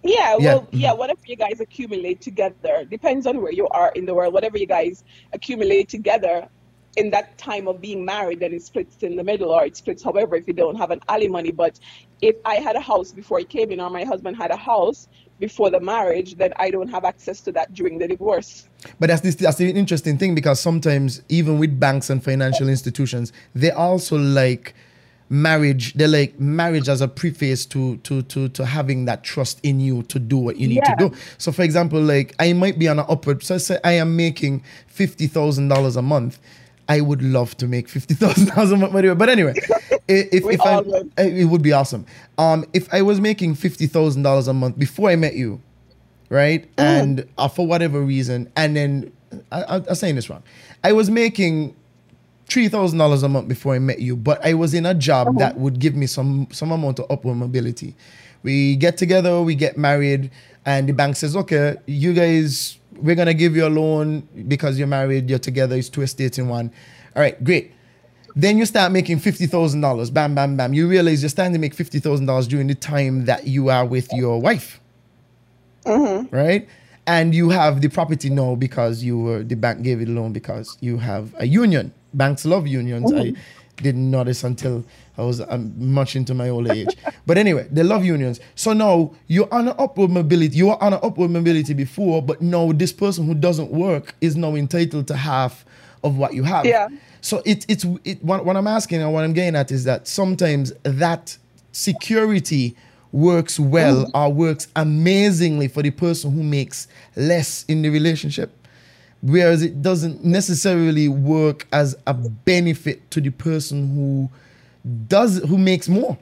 Yeah, Yeah. well, yeah, whatever you guys accumulate together depends on where you are in the world. Whatever you guys accumulate together in that time of being married, then it splits in the middle or it splits however if you don't have an alimony. But if I had a house before I came in or my husband had a house before the marriage, then I don't have access to that during the divorce. But that's this that's the interesting thing because sometimes even with banks and financial institutions, they also like marriage. They like marriage as a preface to to to to having that trust in you to do what you need Yeah. to do. So for example, like I might be on an upward. So say I am making fifty thousand dollars a month. I would love to make fifty thousand dollars a month, by. But anyway, if if I, it would be awesome. Um, if I was making fifty thousand dollars a month before I met you, right? And uh, for whatever reason, and then I, I, I'm saying this wrong. I was making three thousand dollars a month before I met you, but I was in a job that would give me some some amount of upward mobility. We get together, we get married, and the bank says, "Okay, you guys, we're gonna give you a loan because you're married, you're together, it's two estates in one." All right, great. Then you start making fifty thousand dollars. Bam, bam, bam. You realize you're starting to make fifty thousand dollars during the time that you are with your wife mm-hmm. right? And you have the property now because you were the bank gave you the loan because you have a union. Banks love unions. I mm-hmm. Didn't notice until I was um, much into my old age. but anyway, they love unions. So now you're on an upward mobility. You were on an upward mobility before, but now this person who doesn't work is now entitled to half of what you have. Yeah. So it, it's it, what, what I'm asking and what I'm getting at is that sometimes that security works well or works amazingly for the person who makes less in the relationship, whereas it doesn't necessarily work as a benefit to the person who does who makes more.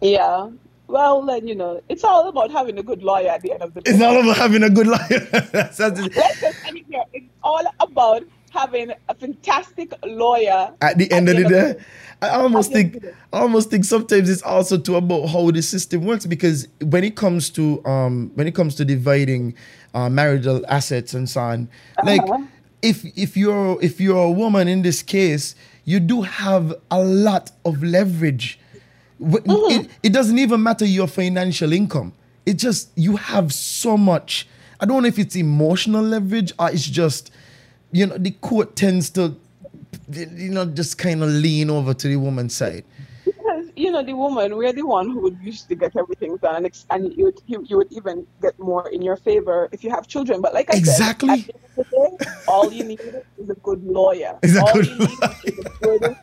Yeah. Well, then, you know, it's all about having a good lawyer at the end of the day. It's all about having a good life. That's- that's- Let's just end it here. It's all about having a fantastic lawyer at the end of the day. I almost At the end of the day. I almost think almost think. sometimes it's also to about how the system works because when it comes to um when it comes to dividing uh, marital assets and so on, like Uh-huh. if if you're if you're a woman in this case, you do have a lot of leverage. Mm-hmm. It, it doesn't even matter your financial income. It just you have so much. I don't know if it's emotional leverage or it's just you know the court tends to you know just kind of lean over to the woman's side. because you know the woman we're the one who would usually get everything done and, and you, would, you, you would even get more in your favor if you have children but like i Exactly. said at the end of the day, all you need is a good lawyer Is all good you need is a good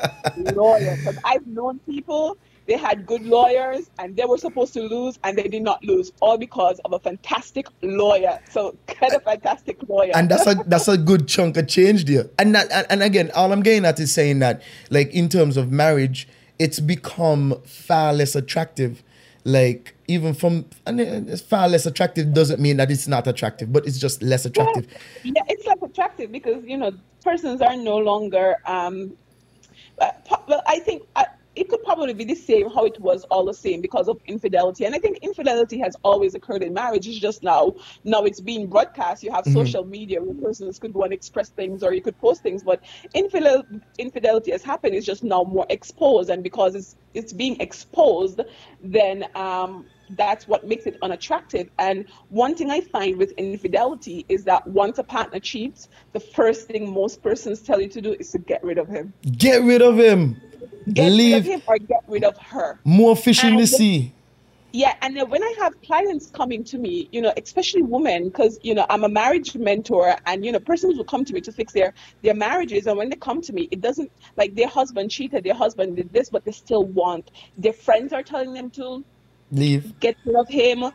lawyer because i've known people they had good lawyers and they were supposed to lose and they did not lose all because of a fantastic lawyer so get a fantastic lawyer and that's a that's a good chunk of change there. And that, and, and again, all I'm getting at is saying that, like in terms of marriage, it's become far less attractive. Like even from and it's far less attractive doesn't mean that it's not attractive, but it's just less attractive. Yeah, it's less attractive because you know persons are no longer. Um, uh, well, I think uh, it could probably be the same how it was all the same because of infidelity. And I think infidelity has always occurred in marriage. It's just now now it's being broadcast. You have mm-hmm. social media where persons could go and express things or you could post things. But infidel, infidelity has happened. It's just now more exposed, and because it's it's being exposed, then um, that's what makes it unattractive. And one thing I find with infidelity is that once a partner cheats, the first thing most persons tell you to do is to get rid of him. Get rid of him. Get Leave. rid of him or get rid of her. More fish in the sea. Yeah, and then when I have clients coming to me, you know, especially women, because you know I'm a marriage mentor, and you know, persons will come to me to fix their their marriages, and when they come to me, it doesn't like their husband cheated, their husband did this, but they still want. Their friends are telling them to leave, get rid of him.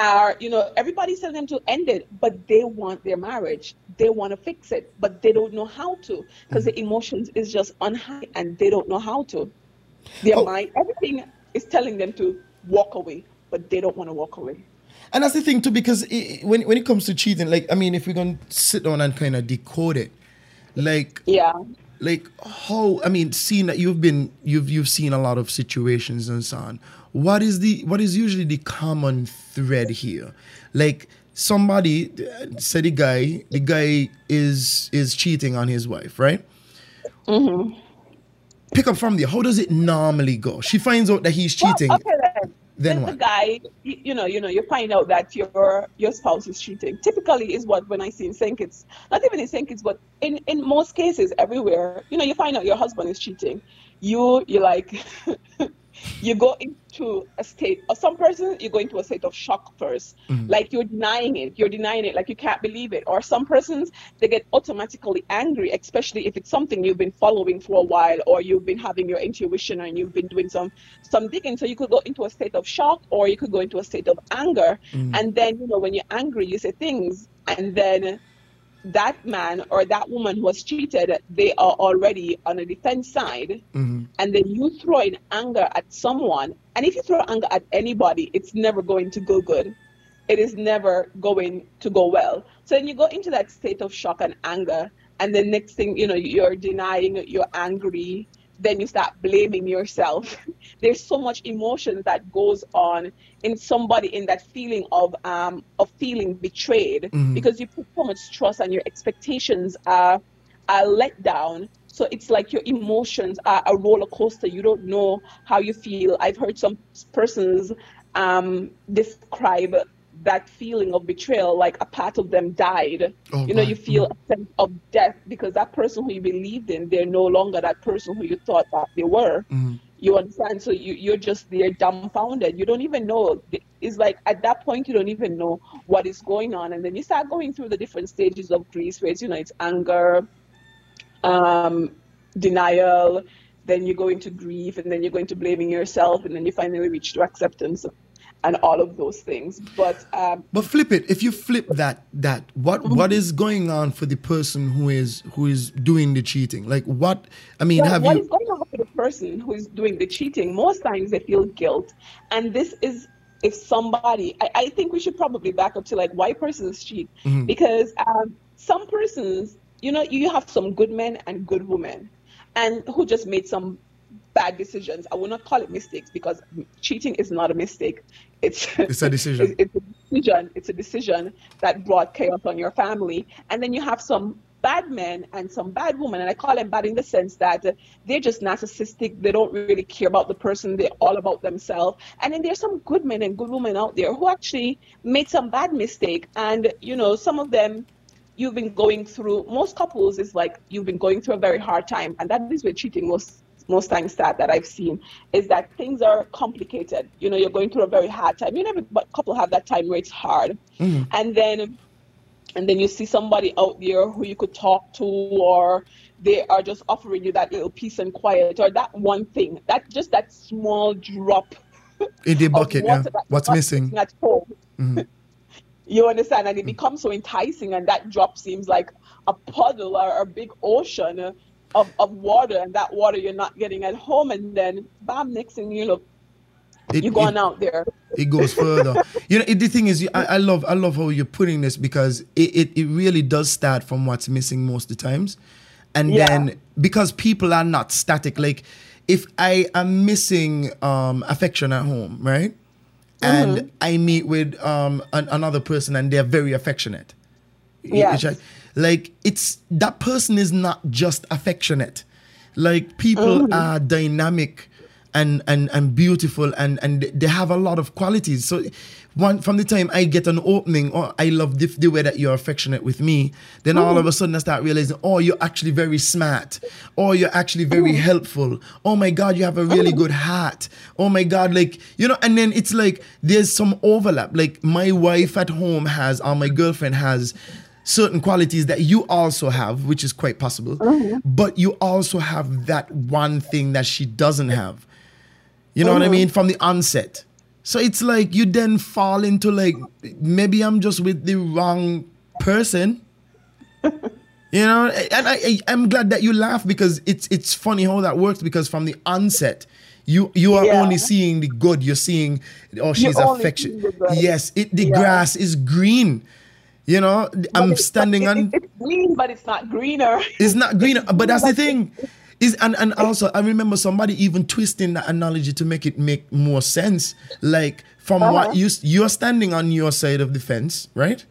Are you know everybody's telling them to end it, but they want their marriage. They want to fix it, but they don't know how to because the mm. emotions is just on high, and they don't know how to. Their oh. mind, everything is telling them to walk away, but they don't want to walk away. And that's the thing too, because it, when when it comes to cheating, like I mean, if we're gonna sit down and kind of decode it, like yeah, like how I mean, seeing that you've been you've you've seen a lot of situations and so on what is the what is usually the common thread here? Like somebody said the guy the guy is is cheating on his wife, right? Mm-hmm. Pick up from there. How does it normally go? She finds out that he's cheating. Well, okay then. Then what? The guy, you know, you know, you find out that your your spouse is cheating. Typically, is what when I see in St. Kitts, not even in St. Kitts, but in in most cases everywhere, you know, you find out your husband is cheating. You you like you go into a state or some person you go into a state of shock 1st mm-hmm. like you're denying it you're denying it like you can't believe it or some persons they get automatically angry especially if it's something you've been following for a while or you've been having your intuition and you've been doing some some digging so you could go into a state of shock or you could go into a state of anger mm-hmm. and then you know when you're angry you say things and then that man or that woman who was cheated, they are already on a defense side. Mm-hmm. And then you throw in anger at someone. And if you throw anger at anybody, it's never going to go good. It is never going to go well. So then you go into that state of shock and anger. And the next thing, you know, you're denying, you're angry, then you start blaming yourself. There's so much emotion that goes on in somebody in that feeling of um, of feeling betrayed mm-hmm. because you put so much trust and your expectations are are let down. So it's like your emotions are a roller coaster. You don't know how you feel. I've heard some persons um, describe that feeling of betrayal, like a part of them died. Oh, you know, you feel a sense of death because that person who you believed in, they're no longer that person who you thought that they were. Mm. You understand? So you, you're just there dumbfounded. You don't even know. It's like at that point, you don't even know what is going on. And then you start going through the different stages of grief, where it's, you know, it's anger, um, denial, then you go into grief, and then you're going to blaming yourself, and then you finally reach to acceptance and all of those things. But um, but flip it. If you flip that that what what is going on for the person who is who is doing the cheating? Like what? I mean, have what you? What is going on for the person who is doing the cheating? Most times they feel guilt, and this is if somebody. I, I think we should probably back up to like why persons cheat mm-hmm. because um, some persons, you know, you have some good men and good women, and who just made some bad decisions. I will not call it mistakes because cheating is not a mistake. It's it's a decision. it's, a decision. It's a decision that brought chaos on your family. And then you have some bad men and some bad women, and I call them bad in the sense that they're just narcissistic. They don't really care about the person. They're all about themselves. And then there's some good men and good women out there who actually made some bad mistake. And you know, some of them you've been going through. Most couples is like you've been going through a very hard time, and that is where cheating most most times that that I've seen is that things are complicated. You know, you're going through a very hard time. You know, every couple have that time where it's hard, mm-hmm. and then and then you see somebody out there who you could talk to or they are just offering you that little peace and quiet or that one thing that just that small drop in the bucket yeah what's missing at home mm-hmm. you understand and it becomes so enticing and that drop seems like a puddle or a big ocean of, of water and that water you're not getting at home and then bam next thing you look it, you're going it, out there it goes further you know the thing is I, I, love i love how you're putting this because it, it, it really does start from what's missing most of the times and yeah. then because people are not static like if I am missing um, affection at home, right? And Mm-hmm. I meet with um, an, another person and they're very affectionate. Yes. Like- it's that person is not just affectionate. Like people Mm-hmm. are dynamic and and and beautiful and and they have a lot of qualities. So one from the time I get an opening, oh I love the, the way that you're affectionate with me, then all mm. of a sudden I start realizing, oh you're actually very smart, or you're actually very mm. helpful. Oh my God, you have a really mm. good heart. Oh my God, like you know, and then it's like there's some overlap. Like my wife at home has, or my girlfriend has certain qualities that you also have, which is quite possible. Mm-hmm. But you also have that one thing that she doesn't have. You know what I mm-hmm. mean? From the onset. So it's like you then fall into like maybe I'm just with the wrong person. You know, and I, I I'm glad that you laugh because it's it's funny how that works because from the onset you you are Yeah. only seeing the good. You're seeing oh she's affectionate. seeing the good. Yes, it the Yeah. grass is green. You know, I'm it's- standing but on It's green, but it's not greener. it's not green, but that's the thing. Is and, and also I remember somebody even twisting that analogy to make it make more sense. Like from Uh-huh. what you you're standing on your side of the fence, right?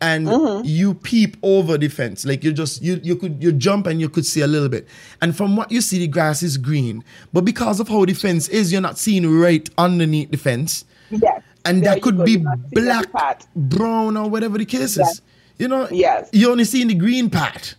And Mm-hmm. you peep over the fence. Like you just you you could you jump and you could see a little bit. And from what you see, the grass is green. But because of how the fence is, you're not seeing right underneath the fence. Yes. And There that could go, be you're not seeing every black, part. brown, or whatever the case is. Yes. You know, Yes. you only see in the green part.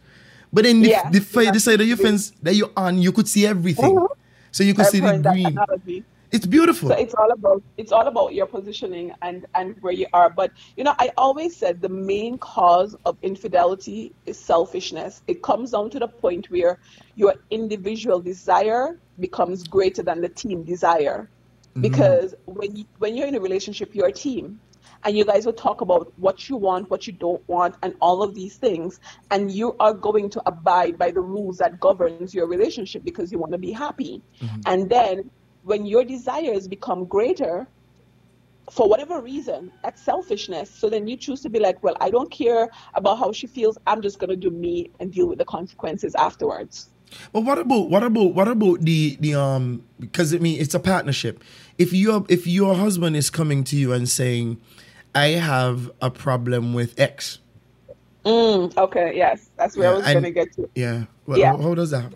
But then the, the, the side of your fence that you're on, you could see everything. Mhm. So you could I've see the green. analogy. It's beautiful. So it's all about it's all about your positioning and and where you are. But you know, I always said the main cause of infidelity is selfishness. It comes down to the point where your individual desire becomes greater than the team desire. Because when you, when you're in a relationship, you're a team. And you guys will talk about what you want, what you don't want, and all of these things. And you are going to abide by the rules that governs your relationship because you want to be happy. And then when your desires become greater, for whatever reason, that's selfishness. So then you choose to be like, well, I don't care about how she feels. I'm just going to do me and deal with the consequences afterwards. But what about what about what about the the um because I mean it's a partnership. If your if your husband is coming to you and saying, I have a problem with X. Mm, okay, yes, that's where I was going to get to. Yeah. Well, Yeah. How, how does that?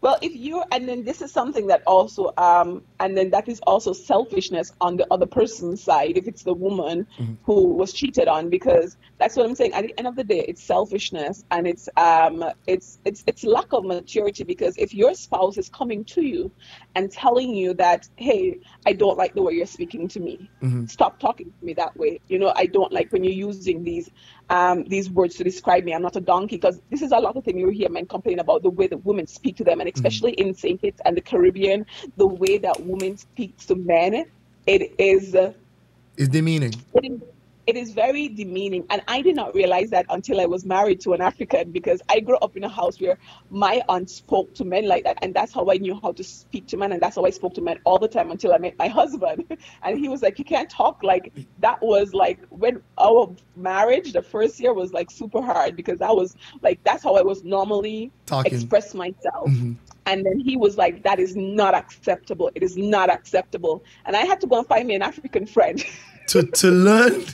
Well, if you and then this is something that also um and then that is also selfishness on the other person's side if it's the woman who was cheated on because that's what I'm saying. At the end of the day it's selfishness and it's um it's it's it's lack of maturity because if your spouse is coming to you and telling you that hey I don't like the way you're speaking to me stop talking to me that way. You know I don't like when you're using these um these words to describe me. I'm not a donkey because this is a lot of things you hear men complain about the way that women speak to them and especially in St. Kitts and the Caribbean, the way that women speak to men, it is Is demeaning. it is, it is very demeaning. And I did not realize that until I was married to an African because I grew up in a house where my aunt spoke to men like that. And that's how I knew how to speak to men. And that's how I spoke to men all the time until I met my husband. And he was like, You can't talk like that. Was like when our marriage, the first year was like super hard because that was like, that's how I was normally Talking. express myself. Mm-hmm. And then he was like, That is not acceptable. It is not acceptable. And I had to go and find me an African friend. To to learn.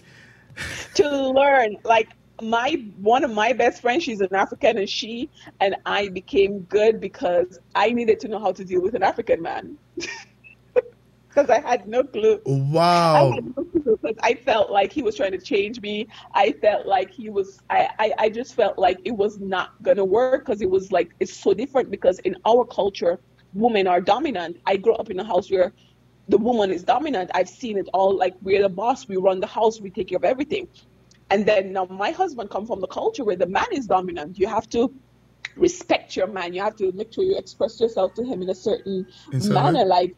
To learn like my one of my best friends she's an african and she and i became good because i needed to know how to deal with an african man because i had no clue Wow. had no clue because I felt like he was trying to change me. I felt like he was. I, I, I just felt like it was not gonna work because it was like it's so different because in our culture, women are dominant. I grew up in a house where the woman is dominant. I've seen it all. Like we're the boss. We run the house. We take care of everything. And then now my husband come from the culture where the man is dominant. You have to respect your man. You have to make sure you express yourself to him in a certain In manner, like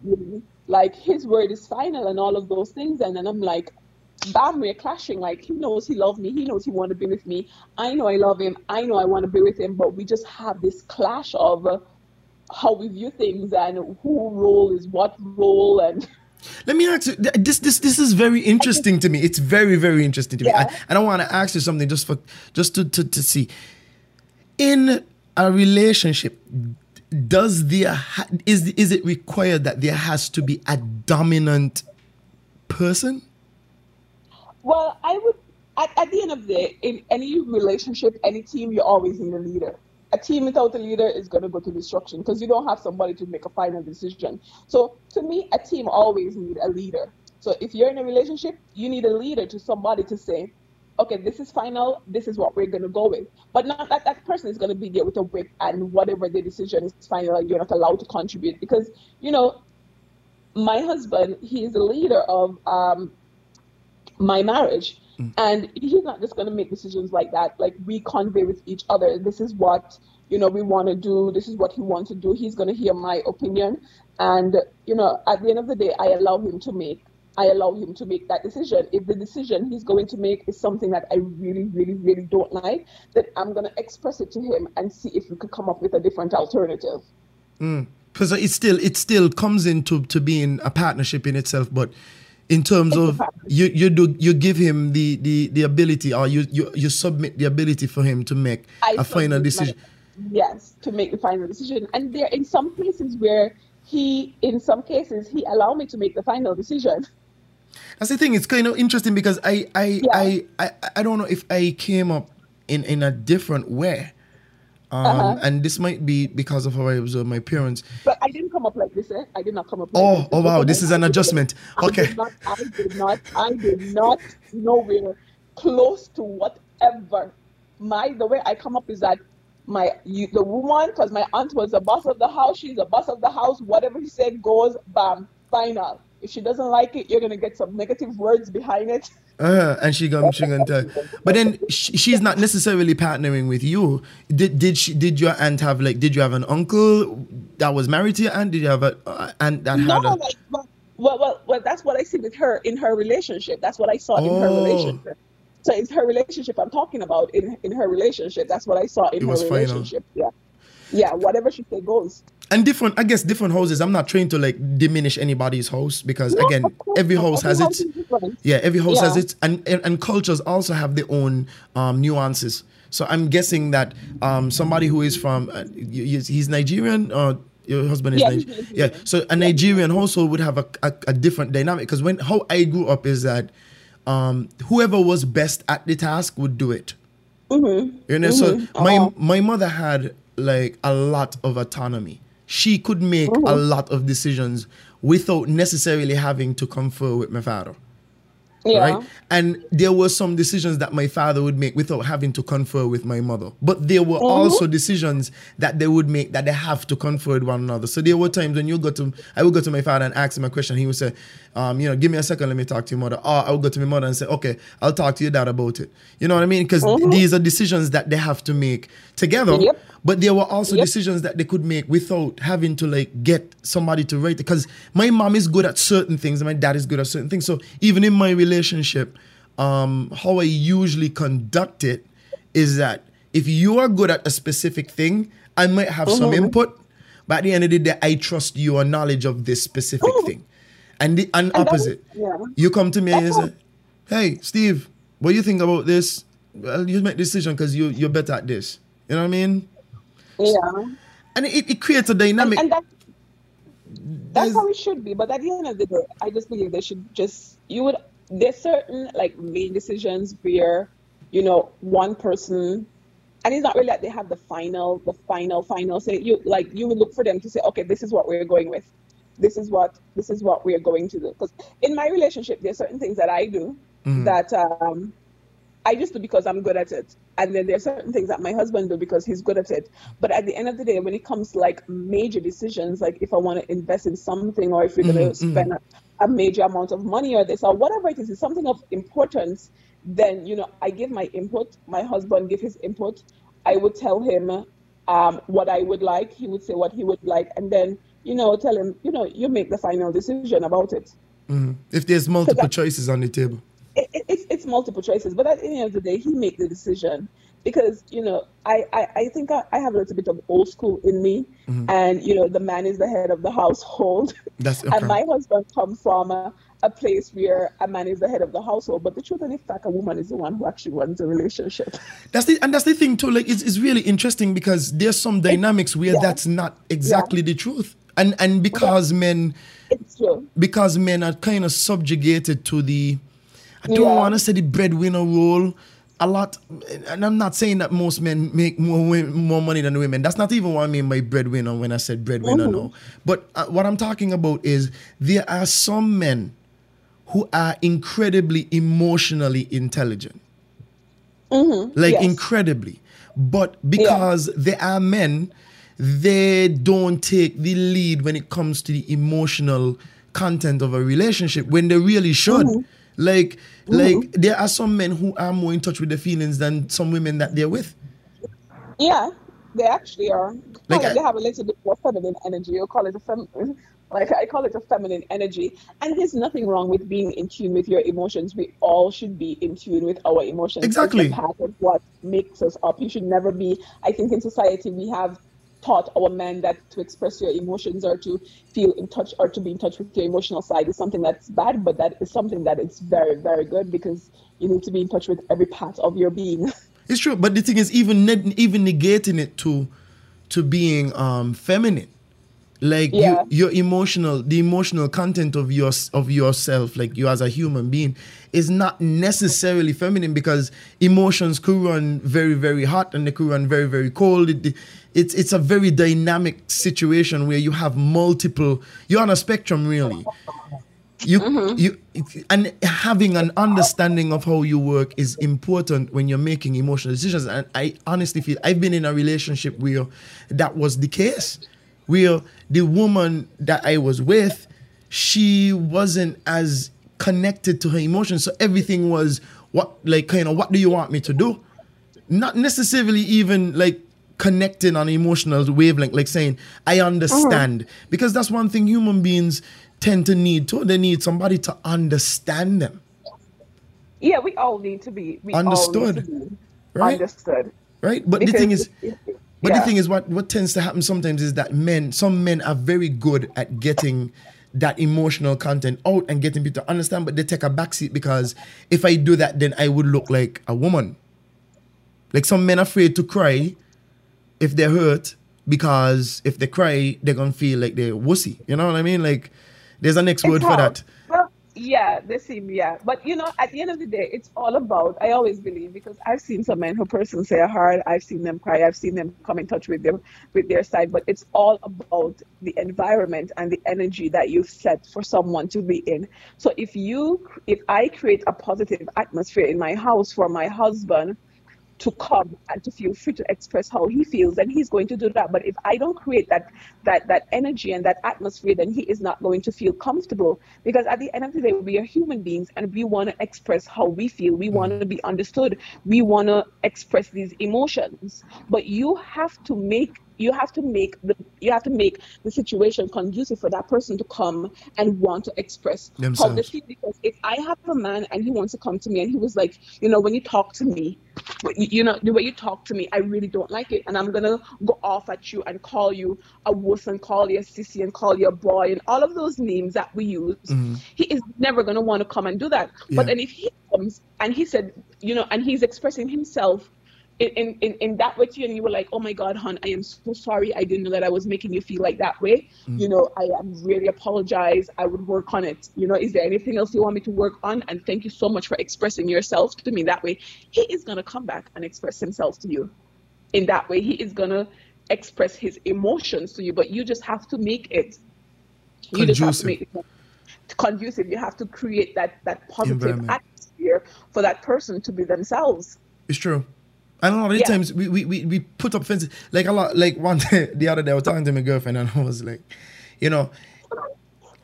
like his word is final and all of those things. And then I'm like, bam, we're clashing. Like he knows he loves me. He knows he want to be with me. I know I love him. I know I want to be with him. But we just have this clash of uh, how we view things and who role is what role and. Let me ask you. This this this is very interesting to me. It's very very interesting to me. Yeah. I, and I want to ask you something just for just to, to to see. In a relationship, does there is is it required that there has to be a dominant person? Well, I would at, at the end of the day, in any relationship, any team, you're always need a leader. A team without a leader is going to go to destruction because you don't have somebody to make a final decision. So, to me, a team always need a leader. So, if you're in a relationship, you need a leader to somebody to say, okay, this is final, this is what we're going to go with. But not that that person is going to be there with a whip and whatever the decision is final, you're not allowed to contribute. Because, you know, my husband, he is the leader of um, my marriage. Mm. And he's not just going to make decisions like that. Like we convey with each other, this is what, you know, we want to do. This is what he wants to do. He's going to hear my opinion. And, you know, at the end of the day, I allow him to make I allow him to make that decision. If the decision he's going to make is something that I really, really, really don't like, then I'm going to express it to him and see if we could come up with a different alternative. Because mm. it still it still comes into to being a partnership in itself, but in terms of you you do you give him the the the ability or you you, you submit the ability for him to make I a final decision my, yes to make the final decision. And there in some cases where he in some cases he allow me to make the final decision. That's the thing it's kind of interesting because i i yeah. I, I i don't know if i came up in in a different way um, uh-huh. And this might be because of how I observe my parents. But I didn't come up like this. Eh? I did not come up. Like oh, this. oh wow! This is an adjustment. Okay. I did not. I did not. I did not nowhere close to whatever. My the way I come up is that my you, the woman because my aunt was the boss of the house. She's the boss of the house. Whatever he said goes. Bam. Final. If she doesn't like it, you're gonna get some negative words behind it. Uh, and she gonna she gonna tell. But then she, she's not necessarily partnering with you. Did did she did your aunt have like did you have an uncle that was married to your aunt? Did you have a uh, aunt that no, had a like, well, well, well, that's what I see with her in her relationship. That's what I saw oh. in her oh. relationship. So it's her relationship I'm talking about in in her relationship. That's what I saw in it her relationship. Final. Yeah, yeah. Whatever she say goes and different i guess different houses i'm not trying to like diminish anybody's house because no, again every house every has house its yeah every house yeah. has its and, and, and cultures also have their own um, nuances so i'm guessing that um, somebody who is from uh, he's nigerian or your husband is yeah, Nigerian. yeah so a nigerian household would have a, a, a different dynamic because when how i grew up is that um, whoever was best at the task would do it mm-hmm. you know mm-hmm. so my uh-huh. my mother had like a lot of autonomy she could make mm-hmm. a lot of decisions without necessarily having to confer with my father. Yeah. Right? And there were some decisions that my father would make without having to confer with my mother. But there were mm-hmm. also decisions that they would make that they have to confer with one another. So there were times when you go to I would go to my father and ask him a question. He would say, um, you know, give me a second, let me talk to your mother. Or I would go to my mother and say, okay, I'll talk to your dad about it. You know what I mean? Because mm-hmm. these are decisions that they have to make together. Yep. But there were also yep. decisions that they could make without having to like get somebody to write it. Because my mom is good at certain things and my dad is good at certain things. So even in my relationship, um, how I usually conduct it is that if you are good at a specific thing, I might have mm-hmm. some input, but at the end of the day, I trust your knowledge of this specific mm-hmm. thing. And the and, and opposite, yeah. you come to me and you say, "Hey, Steve, what do you think about this?" Well, you make decision because you you're better at this. You know what I mean? Yeah. And it, it creates a dynamic. And, and that, that's how it should be. But at the end of the day, I just believe they should just, you would, there's certain like main decisions where, you know, one person, and it's not really like they have the final, the final, final say. You like, you would look for them to say, okay, this is what we're going with. This is what, this is what we're going to do. Because in my relationship, there are certain things that I do mm-hmm. that, um, I used to because I'm good at it. And then there are certain things that my husband do because he's good at it. But at the end of the day, when it comes to like major decisions, like if I want to invest in something or if we're mm-hmm, going to spend mm-hmm. a, a, major amount of money or this or whatever it is, is something of importance, then, you know, I give my input, my husband give his input. I would tell him um, what I would like. He would say what he would like. And then, you know, tell him, you know, you make the final decision about it. Mm-hmm. If there's multiple choices on the table it, it's, it's multiple choices, but at the end of the day, he make the decision. because you know I I, I think I, I have a little bit of old school in me, Mm-hmm. and you know the man is the head of the household, That's okay. and my husband comes from a, a place where a man is the head of the household, but the truth of the fact, a woman is the one who actually runs the relationship. That's the and that's the thing too. Like it's, it's really interesting because there's some dynamics where yeah. that's not exactly the truth, and and because men because men are kind of subjugated to the I don't Yeah. want to say the breadwinner role a lot and I'm not saying that most men make more more money than women that's not even what I mean by breadwinner when I said breadwinner Mhm. no but uh, what I'm talking about is there are some men who are incredibly emotionally intelligent Mm-hmm. like yes. incredibly but because there are men they don't take the lead when it comes to the emotional content of a relationship when they really should Mhm. like like there are some men who are more in touch with their feelings than some women that they're with Yeah, they actually are. Like Like I- they have a little bit more feminine energy. You call it a fem, like I call it a feminine energy. And there's nothing wrong with being in tune with your emotions. We all should be in tune with our emotions. Exactly. It's part of what makes us up. You should never be. I think in society we have taught our men that to express your emotions or to feel in touch or to be in touch with your emotional side is something that's bad, but that is something that is very, very good because you need to be in touch with every part of your being. It's true, but the thing is, even ne- even negating it to to being um feminine, like Yeah. you, your emotional, the emotional content of your of yourself, like you as a human being, is not necessarily feminine because emotions could run very very hot and they could run very very cold. It, it's it's a very dynamic situation where you have multiple. You're on a spectrum, really you mm-hmm. you and having an understanding of how you work is important when you're making emotional decisions and i honestly feel i've been in a relationship where that was the case where the woman that i was with she wasn't as connected to her emotions. So everything was what like kind of what do you want me to do? Not necessarily even like connecting on emotional wavelength like saying i uh-huh. understand. Because that's one thing human beings tend to need too. They need somebody to understand them. Yeah, we all need to be Understood, need to be right? Understood. right? But the thing is but the thing is what what tends to happen sometimes is that men some men are very good at getting that emotional content out and getting people to understand but they take a backseat because if i do that then i would look like a woman. Like some men are afraid to cry if they're hurt because if they cry they're gonna feel like they're wussy. You know what i mean? Like there's a next word It's for that yeah, they seem yeah, but you know, at the end of the day, it's all about. I always believe because I've seen some men who personally say hard. I've seen them cry. I've seen them come in touch with them with their side. But it's all about the environment and the energy that you've set for someone to be in. So if you, if I create a positive atmosphere in my house for my husband to come and to feel free to express how he feels then he's going to do that. But if i don't create that that that energy and that atmosphere then he is not going to feel comfortable. Because at the end of the day we are human beings and we want to express how we feel. We want to be understood. We want to express these emotions. But you have to make you have to make the you have to make the situation conducive for that person to come and want to express Themselves. feel because if I have a man and he wants to come to me and he was like, you know, when you talk to me, you know, the way you talk to me, I really don't like it, and I'm gonna go off at you and call you a wuss and call you a sissy and call you a boy and all of those names that we use. Mm-hmm. He is never gonna want to come and do that. Yeah. But then if he comes and he said, you know, and he's expressing himself in, in, in, that way to you and you were like, oh my God, hon, I am so sorry. I didn't know that I was making you feel like that way. Mm. You know, I am really apologize. I would work on it. You know, is there anything else you want me to work on? And thank you so much for expressing yourself to me that way. He is going to come back and express himself to you in that way. He is going to express his emotions to you, but you just have to make it. You just have to make it conducive. You have to create that, that positive atmosphere for that person to be themselves. It's true. And a lot of Yeah. times we, we, we, we put up fences. Like a lot, like one day, the other day, I was talking to my girlfriend and I was like, you know,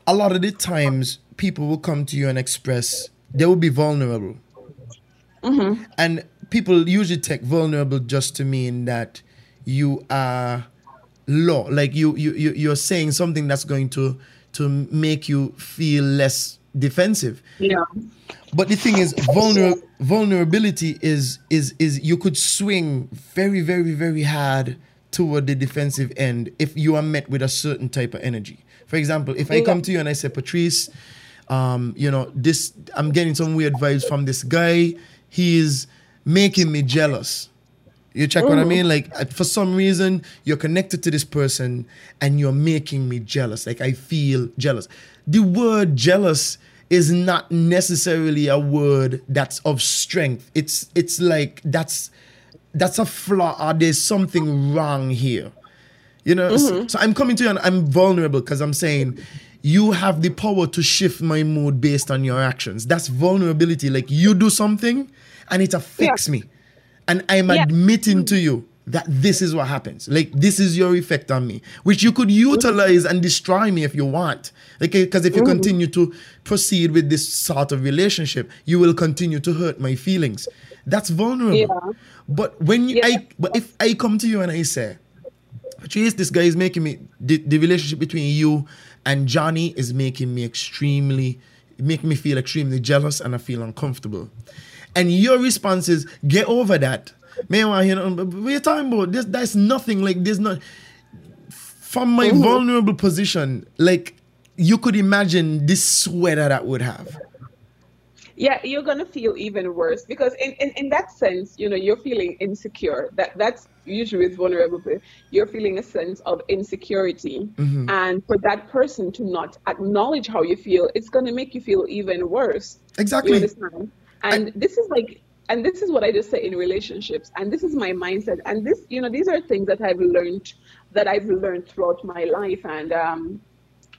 a lot of the times people will come to you and express, they will be vulnerable. Mm-hmm. And people usually take vulnerable just to mean that you are low. Like you, you, you, you're saying something that's going to, to make you feel less defensive. Yeah. But the thing is, vulner- vulnerability is is is you could swing very very very hard toward the defensive end if you are met with a certain type of energy. For example, if I come to you and I say, Patrice, um, you know, this I'm getting some weird vibes from this guy. He is making me jealous. You check what I mm-hmm. mean? Like for some reason you're connected to this person and you're making me jealous. Like I feel jealous. The word jealous is not necessarily a word that's of strength. It's it's like that's that's a flaw or there's something wrong here. You know, so, mm-hmm. so I'm coming to you and I'm vulnerable because I'm saying you have the power to shift my mood based on your actions. That's vulnerability. Like you do something and it affects me. And I'm Yeah. admitting to you that this is what happens. Like this is your effect on me, which you could utilize and destroy me if you want. Like because if you continue to proceed with this sort of relationship, you will continue to hurt my feelings. That's vulnerable. Yeah. But when you, Yeah. I, but if I come to you and I say, Patrice, this guy is making me the, the relationship between you and Johnny is making me extremely making me feel extremely jealous and I feel uncomfortable. And your response is get over that. Meanwhile, you know, what are talking about? This that's nothing like there's not from my vulnerable position, like you could imagine this sweater that would have. yeah you're going to feel even worse because in, in, in that sense you know you're feeling insecure that that's usually with vulnerable you're feeling a sense of insecurity mm-hmm. and for that person to not acknowledge how you feel it's going to make you feel even worse Exactly. And this is like and this is what i just say in relationships and this is my mindset and this you know these are things that i've learned that i've learned throughout my life and um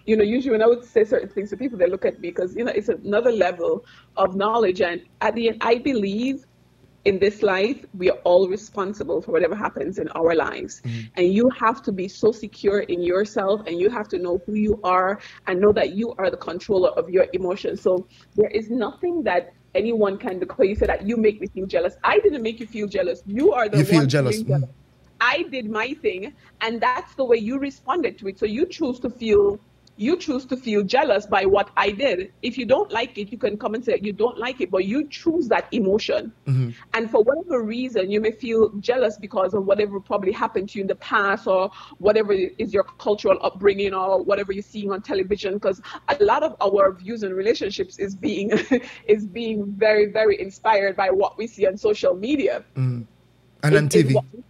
you know, usually when I would say certain things to people, they look at me because, you know, it's another level of knowledge. And at the end, I believe in this life, we are all responsible for whatever happens in our lives. And you have to be so secure in yourself and you have to know who you are and know that you are the controller of your emotions. So there is nothing that anyone can do. You said that you make me feel jealous. I didn't make you feel jealous. You are the You feel one jealous. feeling jealous. I did my thing, and that's the way you responded to it. So you choose to feel you choose to feel jealous by what I did. If you don't like it, you can come and say you don't like it, but you choose that emotion. Mm-hmm. And for whatever reason, you may feel jealous because of whatever probably happened to you in the past or whatever is your cultural upbringing or whatever you're seeing on television. Because a lot of our views and relationships is being is being very, very inspired by what we see on social media mm-hmm. And on is- is TV.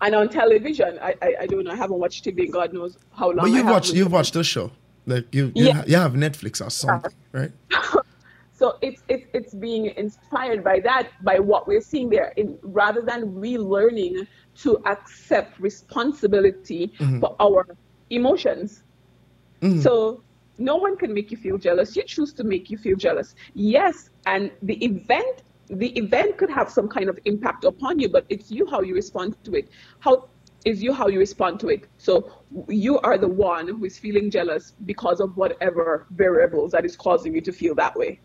And on television. I, I I don't know. I haven't watched TV God knows how long. But you've watched you've watched the show. Like you you, Yeah. you have Netflix or something, right? So it's it's it's being inspired by that, by what we're seeing there, in rather than relearning to accept responsibility Mm-hmm. for our emotions. So no one can make you feel jealous. You choose to make you feel jealous. Yes, and the event the event could have some kind of impact upon you, but it's you how you respond to it. How is you how you respond to it. So you are the one who is feeling jealous because of whatever variables that is causing you to feel that way.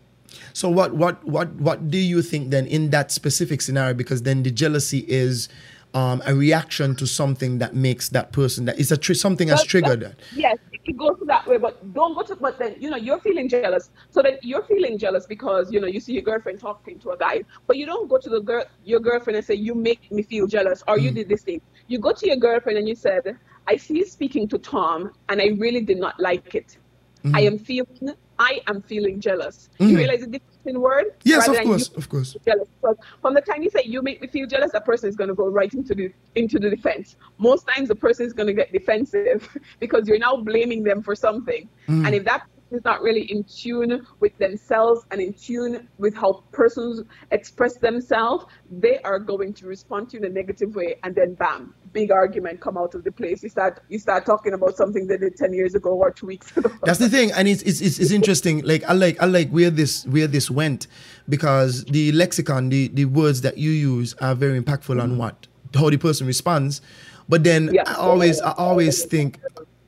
So what what what what do you think then in that specific scenario? Because then the jealousy is um, a reaction to something that makes that person that is a tr- something has But- triggered that. Yes, it can go to that way, but don't go to. But then you know you're feeling jealous. So then you're feeling jealous because you know you see your girlfriend talking to a guy, but you don't go to the girl your girlfriend and say you make me feel jealous or you mm. did this thing. You go to your girlfriend and you said, I see you speaking to Tom, and I really did not like it. I mm. am feeling. I am feeling jealous. You mm. realize the difference in word? Yes, of course, of course. jealous. Because from the time you say you make me feel jealous, that person is going to go right into the into the defense. Most times, the person is going to get defensive because you're now blaming them for something. Mm. And if that person is not really in tune with themselves and in tune with how persons express themselves, they are going to respond to you in a negative way, and then bam, big argument come out of the place. You start you start talking about something they did ten years ago or two weeks ago. That's the thing, and it's, it's it's it's interesting. Like I like I like where this where this went, because the lexicon, the the words that you use are very impactful on what how the person responds. But then Yeah. I always I always think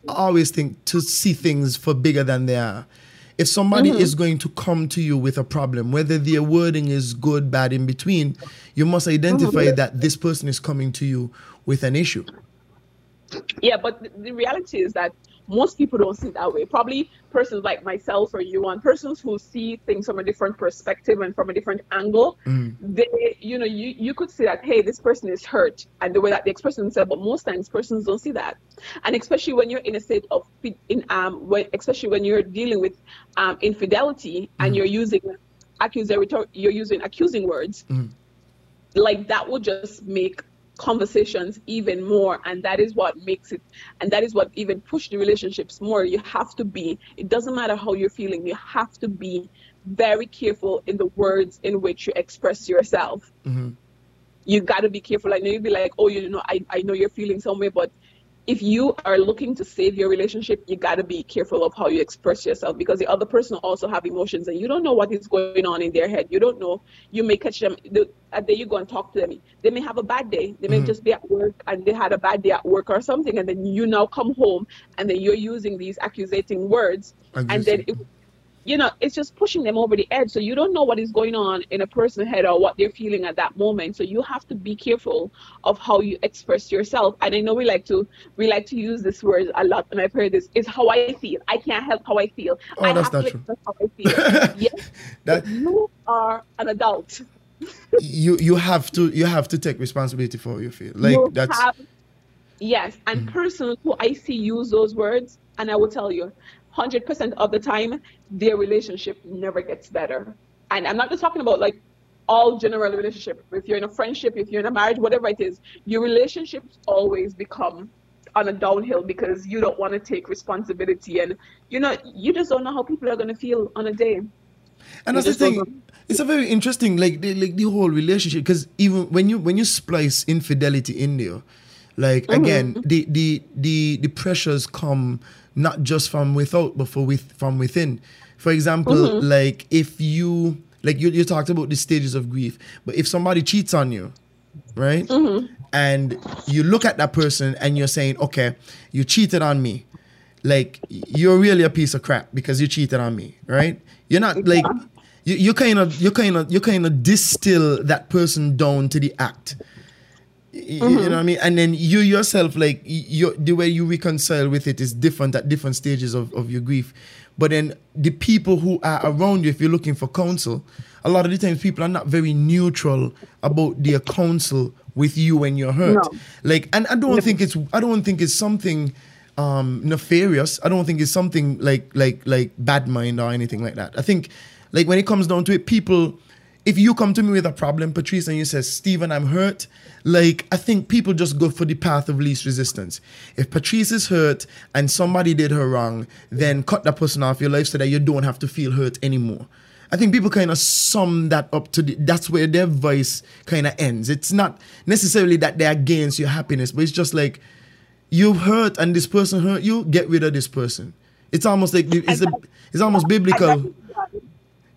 I always think to see things for bigger than they are. If somebody mm-hmm. is going to come to you with a problem, whether their wording is good, bad, in between, you must mm-hmm. identify that this person is coming to you with an issue. Yeah, but the, reality is that most people don't see it that way. Probably persons like myself or you and persons who see things from a different perspective and from a different angle, Mm. they, you know, you, you could see that, hey, this person is hurt and the way that they express themselves, but most times persons don't see that. And especially when you're in a state of, in, um, when, especially when you're dealing with um, infidelity and you're using accusatory, you're using accusing words, like that will just make conversations even more and that is what makes it and that is what even push the relationships more. You have to be it doesn't matter how you're feeling you have to be very careful in the words in which you express yourself. Mm-hmm. You got to be careful. I know you'd be like oh you know I, I know you're feeling some way but if you are looking to save your relationship you got to be careful of how you express yourself because the other person also have emotions and you don't know what is going on in their head. You don't know. You may catch them. The day you go and talk to them. They may have a bad day. They may Mhm. just be at work and they had a bad day at work or something and then you now come home and then you're using these accusating words and then it, you know it's just pushing them over the edge. So you don't know what is going on in a person's head or what they're feeling at that moment. So you have to be careful of how you express yourself. And i know we like to we like to use this word a lot and i've heard this is how i feel. I can't help how i feel. Oh, i that's have not to true. express how i feel. Yes That- you are an adult. You you have to you have to take responsibility for how you feel. Like You that's have- yes. And mm-hmm. persons who i see use those words and i will tell you 100% of the time their relationship never gets better and i'm not just talking about like all general relationship if you're in a friendship if you're in a marriage whatever it is your relationships always become on a downhill because you don't want to take responsibility and you know you just don't know how people are going to feel on a day and You that's the thing. It's a very interesting, like the, like the whole relationship, because even when you when you splice infidelity in there, like Mm-hmm. again, the the the the pressures come not just from without, but for with from within. For example, Mhm. like if you like you you talked about the stages of grief, but if somebody cheats on you, right? Mm-hmm. And you look at that person and you're saying, okay, you cheated on me. Like you're really a piece of crap because you cheated on me, right? You're not like you, you kind of you kind of you kind of distill that person down to the act. Y- You know what I mean? And then you yourself, like you, the way you reconcile with it is different at different stages of, of your grief. But then the people who are around you, if you're looking for counsel, a lot of the times people are not very neutral about their counsel with you when you're hurt. No. Like, and I don't think it's I don't think it's something um nefarious. I don't think it's something like like like bad mind or anything like that. I think like when it comes down to it, people if you come to me with a problem, Patrice, and you say, Stephen, I'm hurt, like I think people just go for the path of least resistance. If Patrice is hurt and somebody did her wrong, then cut that person off your life so that you don't have to feel hurt anymore. I think people kind of sum that up to the, that's where their voice kind of ends. It's not necessarily that they're against your happiness, but it's just like you hurt and this person hurt you, get rid of this person. It's almost like it's a, it's almost biblical.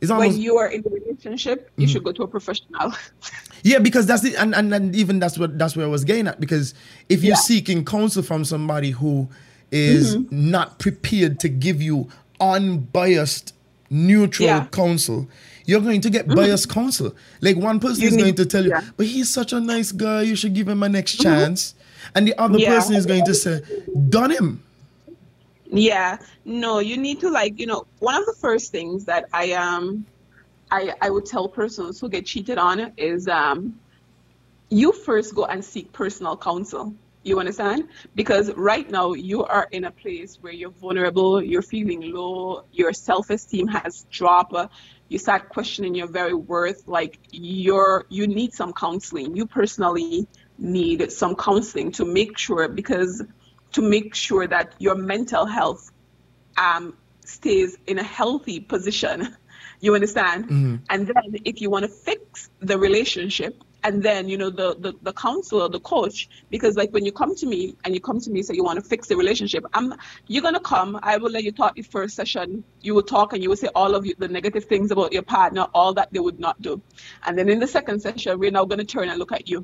It's almost when you are in a relationship you should go to a professional Yeah, because that's the and, and, and even that's what that's where I was getting at. Because if you're Yeah. seeking counsel from somebody who is Mm-hmm. not prepared to give you unbiased, neutral Yeah. Mm-hmm. counsel, you're going to get biased counsel. Like one person You is going to tell you, yeah. Mm-hmm. but he's such a nice guy, you should give him a next chance. And the other person is going to say, done him. Yeah, no, you need to like, you know, one of the first things that I um I I would tell persons who get cheated on is um you first go and seek personal counsel. You understand? Because right now you are in a place where you're vulnerable, you're feeling low, your self-esteem has dropped, you start questioning your very worth, like you're you need some counseling. You personally need some counseling to make sure because to make sure that your mental health um, stays in a healthy position. You understand? And then if you want to fix the relationship, and then you know the, the the counselor, the coach, because like when you come to me and you come to me say you want to fix the relationship, I'm you're gonna come. I will let you talk the first session. You will talk and you will say all of you, the negative things about your partner, all that they would not do, and then in the second session we're now gonna turn and look at you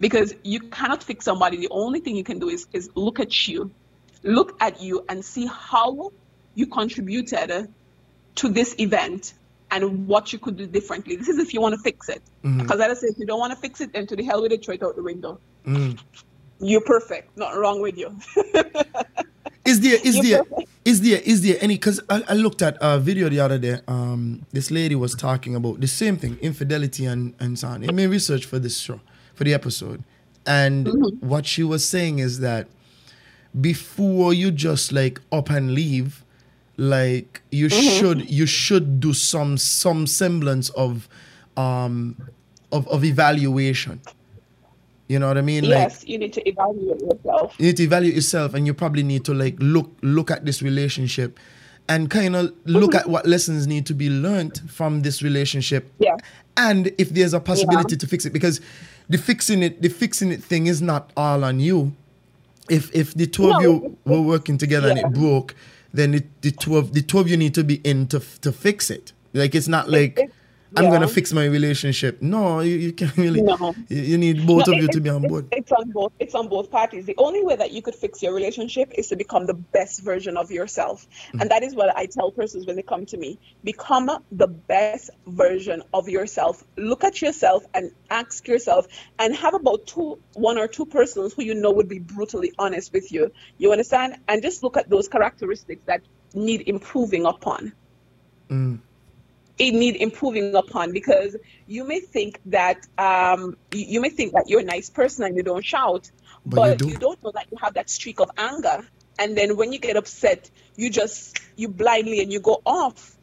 because you cannot fix somebody. The only thing you can do is is look at you, look at you and see how you contributed to this event and what you could do differently. This is if you want to fix it. Because as I say, if you don't want to fix it, then to the hell with it, throw it out the window. You're perfect. Not wrong with you. Is there is You're there perfect. is there is there any? Because I, I looked at a video the other day. Um, this lady was talking about the same thing, infidelity and and so on. I made research for this show for the episode, and Mm-hmm. what she was saying is that before you just like up and leave, like you Mm-hmm. should you should do some some semblance of um of of evaluation. You know what I mean? Like yes, you need to evaluate yourself. you need to evaluate yourself and you probably need to like look look at this relationship and kind of look at what lessons need to be learned from this relationship Yeah. and if there's a possibility to fix it because the fixing it the fixing it thing is not all on you. If if the two of you were working together and it broke then it, the two of the two of you need to be in to, to fix it. Like it's not like i'm yeah. gonna fix my relationship no you, you can't really No. you, you need both No, of it- you to be on board It's on both. It's on both parties. The only way that you could fix your relationship is to become the best version of yourself, Mm-hmm. and that is what I tell persons when they come to me: become the best version of yourself. Look at yourself and ask yourself, and have about two, one or two persons who you know would be brutally honest with you. You understand? And just look at those characteristics that need improving upon it need improving upon because you may think that um, you, you may think that you're a nice person and you don't shout, But but, you do. you don't know that you have that streak of anger. And then when you get upset, you just you blindly and you go off.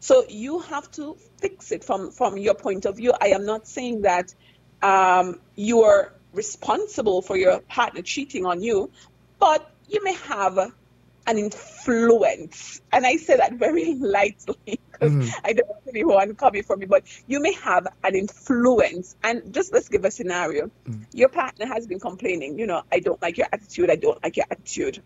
So you have to fix it from from your point of view. I am not saying that um, you are responsible for your partner cheating on you, but you may have an influence. And I say that very lightly because mm-hmm. I don't want anyone coming for me, but you may have an influence. And just let's give a scenario. Mm. Your partner has been complaining, you know, I don't like your attitude, I don't like your attitude.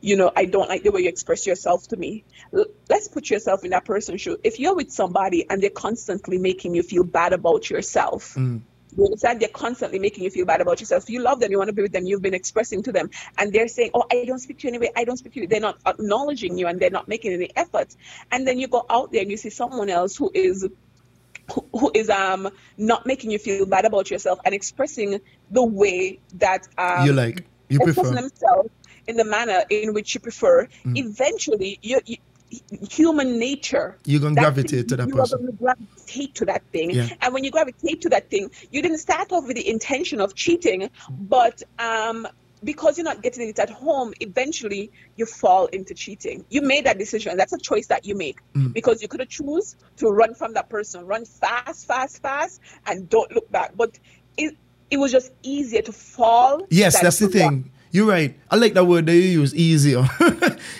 You know, I don't like the way you express yourself to me. L- let's put yourself in that person's shoe. If you're with somebody and they're constantly making you feel bad about yourself, mm. You understand? They're constantly making you feel bad about yourself. You love them, you want to be with them, you've been expressing to them, and they're saying, Oh, I don't speak to you anyway, I don't speak to you. They're not acknowledging you and they're not making any effort. And then you go out there and you see someone else who is who- is um not making you feel bad about yourself and expressing the way that um you like you prefer themselves in the manner in which you prefer, Mm. eventually you, you human nature You're gonna that gravitate to that you person. are going to gravitate to that thing Yeah. and when you gravitate to that thing you didn't start off with the intention of cheating but um because you're not getting it at home eventually you fall into cheating you made that decision that's a choice that you make Mm. because you could have choose to run from that person run fast fast fast and don't look back but it it was just easier to fall Yes, that's the thing. run. You're right. I like that word that you use, easier,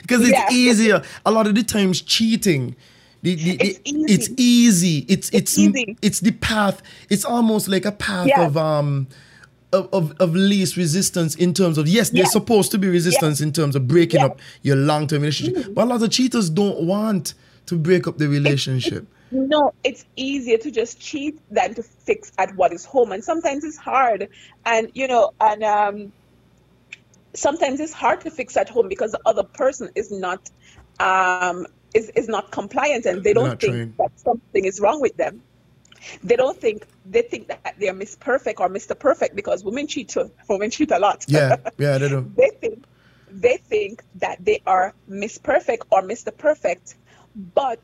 because it's Yeah. easier. A lot of the times, cheating, the, the, the- It's easy. it's easy. It's it's It's easy. it's the path. It's almost like a path Yeah. of um. Of, of, of least resistance in terms of yes, there's Yeah. supposed to be resistance in terms of breaking. Mm-hmm. up your long term relationship, but a lot of cheaters don't want to break up the relationship. No, it's easier to just cheat than to fix at what is home. And sometimes it's hard. And, you know, and um, sometimes it's hard to fix at home because the other person is not um, is, is not compliant and they don't think trained. that something is wrong with them. They don't think they think that they're Miss Perfect or Mr. Perfect because women cheat too. Women cheat a lot. Yeah, yeah, they do. they think they think that they are Miss Perfect or Mr. Perfect, but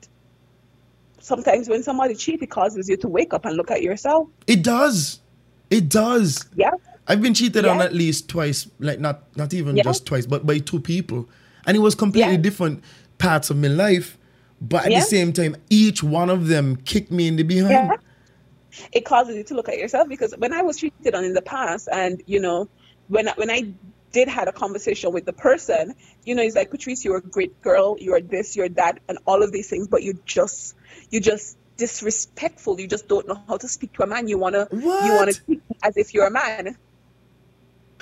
sometimes when somebody cheats, it causes you to wake up and look at yourself. It does. It does. Yeah. I've been cheated on at least twice, like not not even Yeah. just twice, but by two people, and it was completely Yeah. different parts of my life. But at Yeah. the same time, each one of them kicked me in the behind. Yeah. It causes you to look at yourself because when I was cheated on in the past, and you know, when I- when I did had a conversation with the person, you know, he's like, Patrice, you're a great girl, you're this, you're that, and all of these things, but you just you just disrespectful. You just don't know how to speak to a man. You wanna you wanna speak as if you're a man.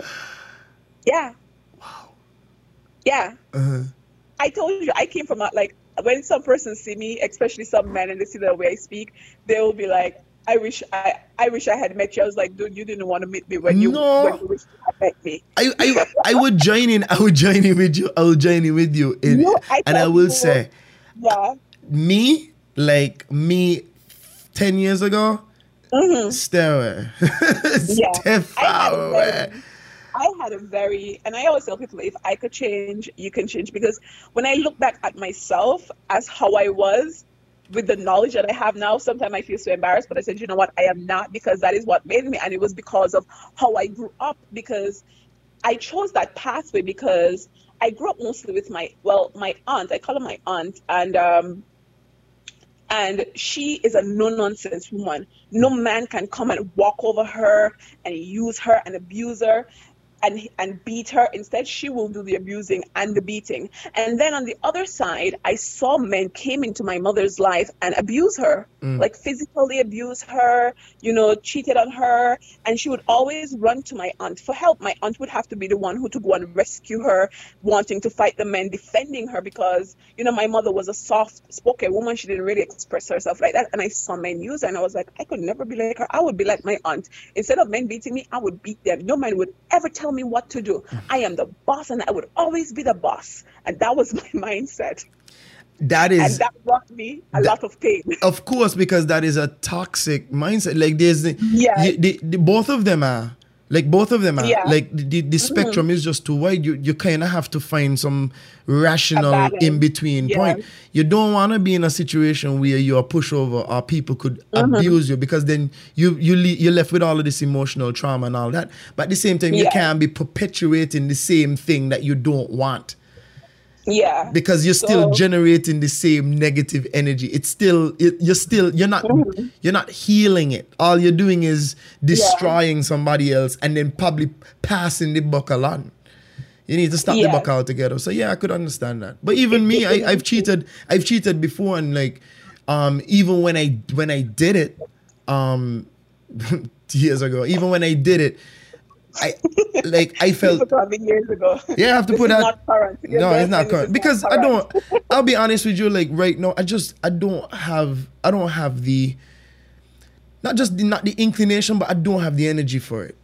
Yeah. Wow. Yeah. Uh-huh. I told you I came from a, like when some persons see me, especially some men, and they see the way I speak, they will be like, "I wish I, I wish I had met you." I was like, "Dude, you didn't want to meet me when you No. when you wish you had met me." I, I I would join in. I would join in with you. I would join in with you. In, No, I and I will say, Yeah. me like me, ten years ago, Mhm. stay away, Yeah. stay I had far away. I had a very, and I always tell people if I could change, you can change. Because when I look back at myself as how I was with the knowledge that I have now, sometimes I feel so embarrassed. But I said, you know what? I am not because that is what made me. And it was because of how I grew up. Because I chose that pathway because I grew up mostly with my, well, my aunt. I call her my aunt. And, um, and she is a no nonsense woman. No man can come and walk over her and use her and abuse her and and beat her. Instead, she will do the abusing and the beating. And then on the other side, I saw men came into my mother's life and abuse her, mm. like physically abuse her, you know, cheated on her, and she would always run to my aunt for help. My aunt would have to be the one who to go and rescue her, wanting to fight the men, defending her because you know my mother was a soft-spoken woman. She didn't really express herself like that. And I saw men use her, and I was like, I could never be like her. I would be like my aunt. Instead of men beating me, I would beat them. No man would ever tell tell me what to do. I am the boss and I would always be the boss. And that was my mindset. That is and that brought me a that, lot of pain. Of course, because that is a toxic mindset. Like there's the, yeah. The, the, the, both of them are like both of them are yeah. like the, the mm-hmm. spectrum mm-hmm. is just too wide you you kind of have to find some rational in between yeah. point you don't want to be in a situation where you're a pushover or people could mm-hmm. abuse you because then you you le- you're left with all of this emotional trauma and all that but at the same time yeah. you can't be perpetuating the same thing that you don't want yeah because you're still so, generating the same negative energy it's still you're still you're not mm-hmm. you're not healing it all you're doing is destroying yeah. somebody else and then probably passing the buck along you need to stop yeah. the buck altogether so yeah i could understand that but even me I, i've cheated i've cheated before and like um even when i when i did it um years ago even when i did it I like I felt years ago. Yeah, I have to this put that. Not current. no, it's not current because not current. I don't. I'll be honest with you. Like right now, I just I don't have I don't have the not just the not the inclination, but I don't have the energy for it.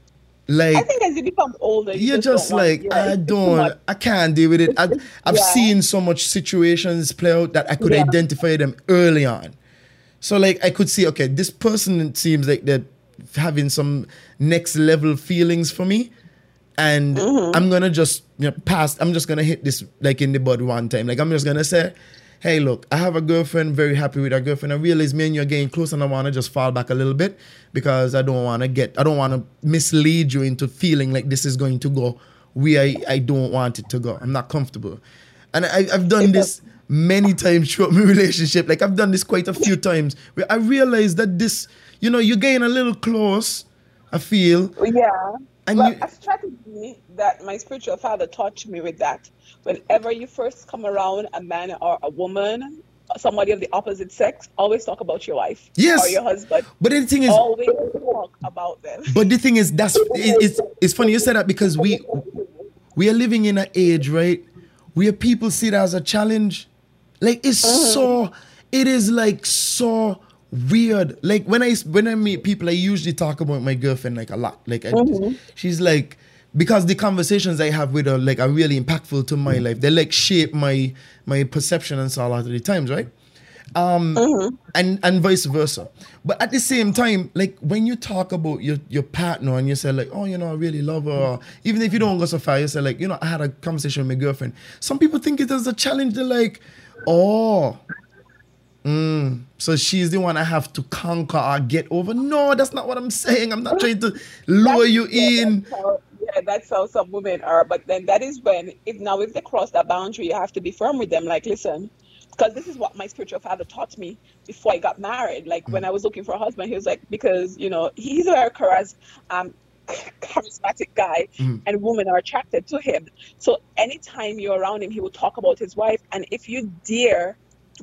Like I think as you become older, you you're just, just like I don't, I can't deal with it. I, I've yeah. seen so much situations play out that I could yeah. identify them early on. So like I could see, okay, this person seems like they're having some next level feelings for me and mm-hmm. I'm gonna just you know pass. I'm just gonna hit this like in the bud one time. Like I'm just gonna say, hey, look, I have a girlfriend. Very happy with our girlfriend. I realize me and you are getting close, and I wanna just fall back a little bit because I don't wanna get. I don't wanna mislead you into feeling like this is going to go where I, I don't want it to go. I'm not comfortable, and I, I've done this many times throughout my relationship. Like I've done this quite a few times where I realize that this, you know, you're getting a little close I feel. Yeah. And well, you, a strategy that my spiritual father taught me with that. Whenever you first come around a man or a woman, somebody of the opposite sex, always talk about your wife yes. or your husband. But the thing is, always talk about them. But the thing is, that's it, it's it's funny you said that because we we are living in an age, right, where people see it as a challenge. Like it's mm-hmm. so, it is like so weird. Like when I when I meet people, I usually talk about my girlfriend like a lot. Like I, mm-hmm. she's like because the conversations I have with her like are really impactful to my life. They like shape my my perception and so a lot of the times, right? Um mm-hmm. and and vice versa. But at the same time, like when you talk about your your partner and you say like, oh, you know, I really love her, even if you don't go so far, you say like, you know, I had a conversation with my girlfriend. Some people think it as a challenge. They're like, oh, Mm, so she's the one I have to conquer or get over. No, that's not what I'm saying. I'm not trying to lure you yeah, in. That's how, yeah, that's how some women are. But then that is when, if now if they cross that boundary, you have to be firm with them. Like, listen, because this is what my spiritual father taught me before I got married. Like mm. when I was looking for a husband, he was like, because you know he's a very charis- um, charismatic guy, mm. and women are attracted to him. So anytime you're around him, he will talk about his wife, and if you dare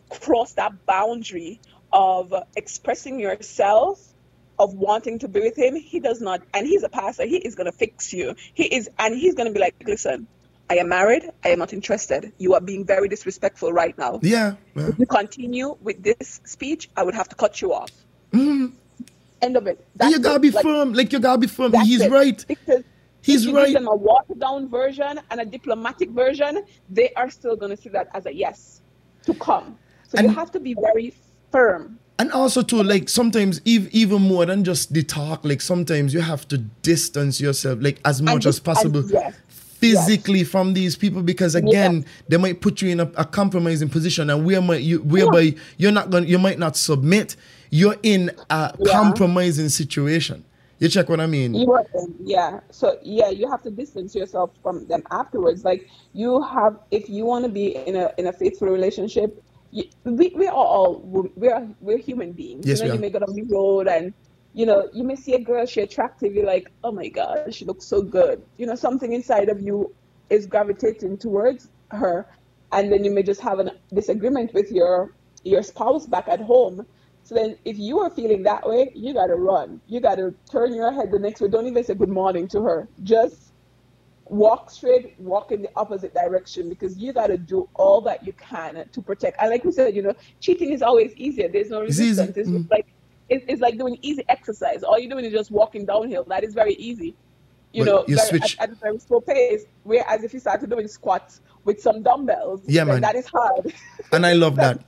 cross that boundary of expressing yourself of wanting to be with him he does not and he's a pastor he is going to fix you he is and he's going to be like listen i am married i am not interested you are being very disrespectful right now yeah, yeah. if you continue with this speech i would have to cut you off mm-hmm. end of it you gotta be like, firm like you gotta be firm he's it. right because He's if right. Give them a watered down version and a diplomatic version. They are still going to see that as a yes to come. So and, you have to be very firm and also too like sometimes ev- even more than just the talk like sometimes you have to distance yourself like as much as just- and possible yes, physically from these people because again they might put you in a, a compromising position and where might you whereby you're not going you might not submit you're in a Yeah. compromising situation you check what i mean yeah. So yeah, you have to distance yourself from them afterwards. Like you have, if you want to be in a in a faithful relationship, we we are all we're we're human beings. Yes, you know, you may go down the road and you know you may see a girl, she attractive. You're like, oh my god, she looks so good. You know, something inside of you is gravitating towards her, and then you may just have a disagreement with your your spouse back at home. So then, if you are feeling that way, you gotta run. You gotta turn your head the next way. Don't even say good morning to her. Just walk straight, walk in the opposite direction because you gotta do all that you can to protect. And like we said, you know, cheating is always easier. There's no It's resistance. It's Mm. like it's, it's like doing easy exercise. All you're doing is just walking downhill. That is very easy. You But know, you very, switch- at, at a very slow pace. Whereas if you started doing squats with some dumbbells, Yeah, man. that is hard. and i love that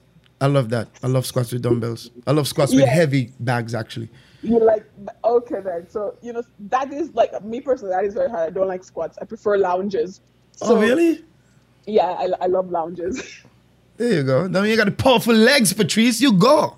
i love that i love squats with dumbbells i love squats with heavy bags actually You're like, okay then. So, you know, that is like, me personally, that is very hard. I don't like squats. I prefer lunges. oh So, really Yeah, I, I love lunges. There you go. Now you got the powerful legs, Patrice. You go.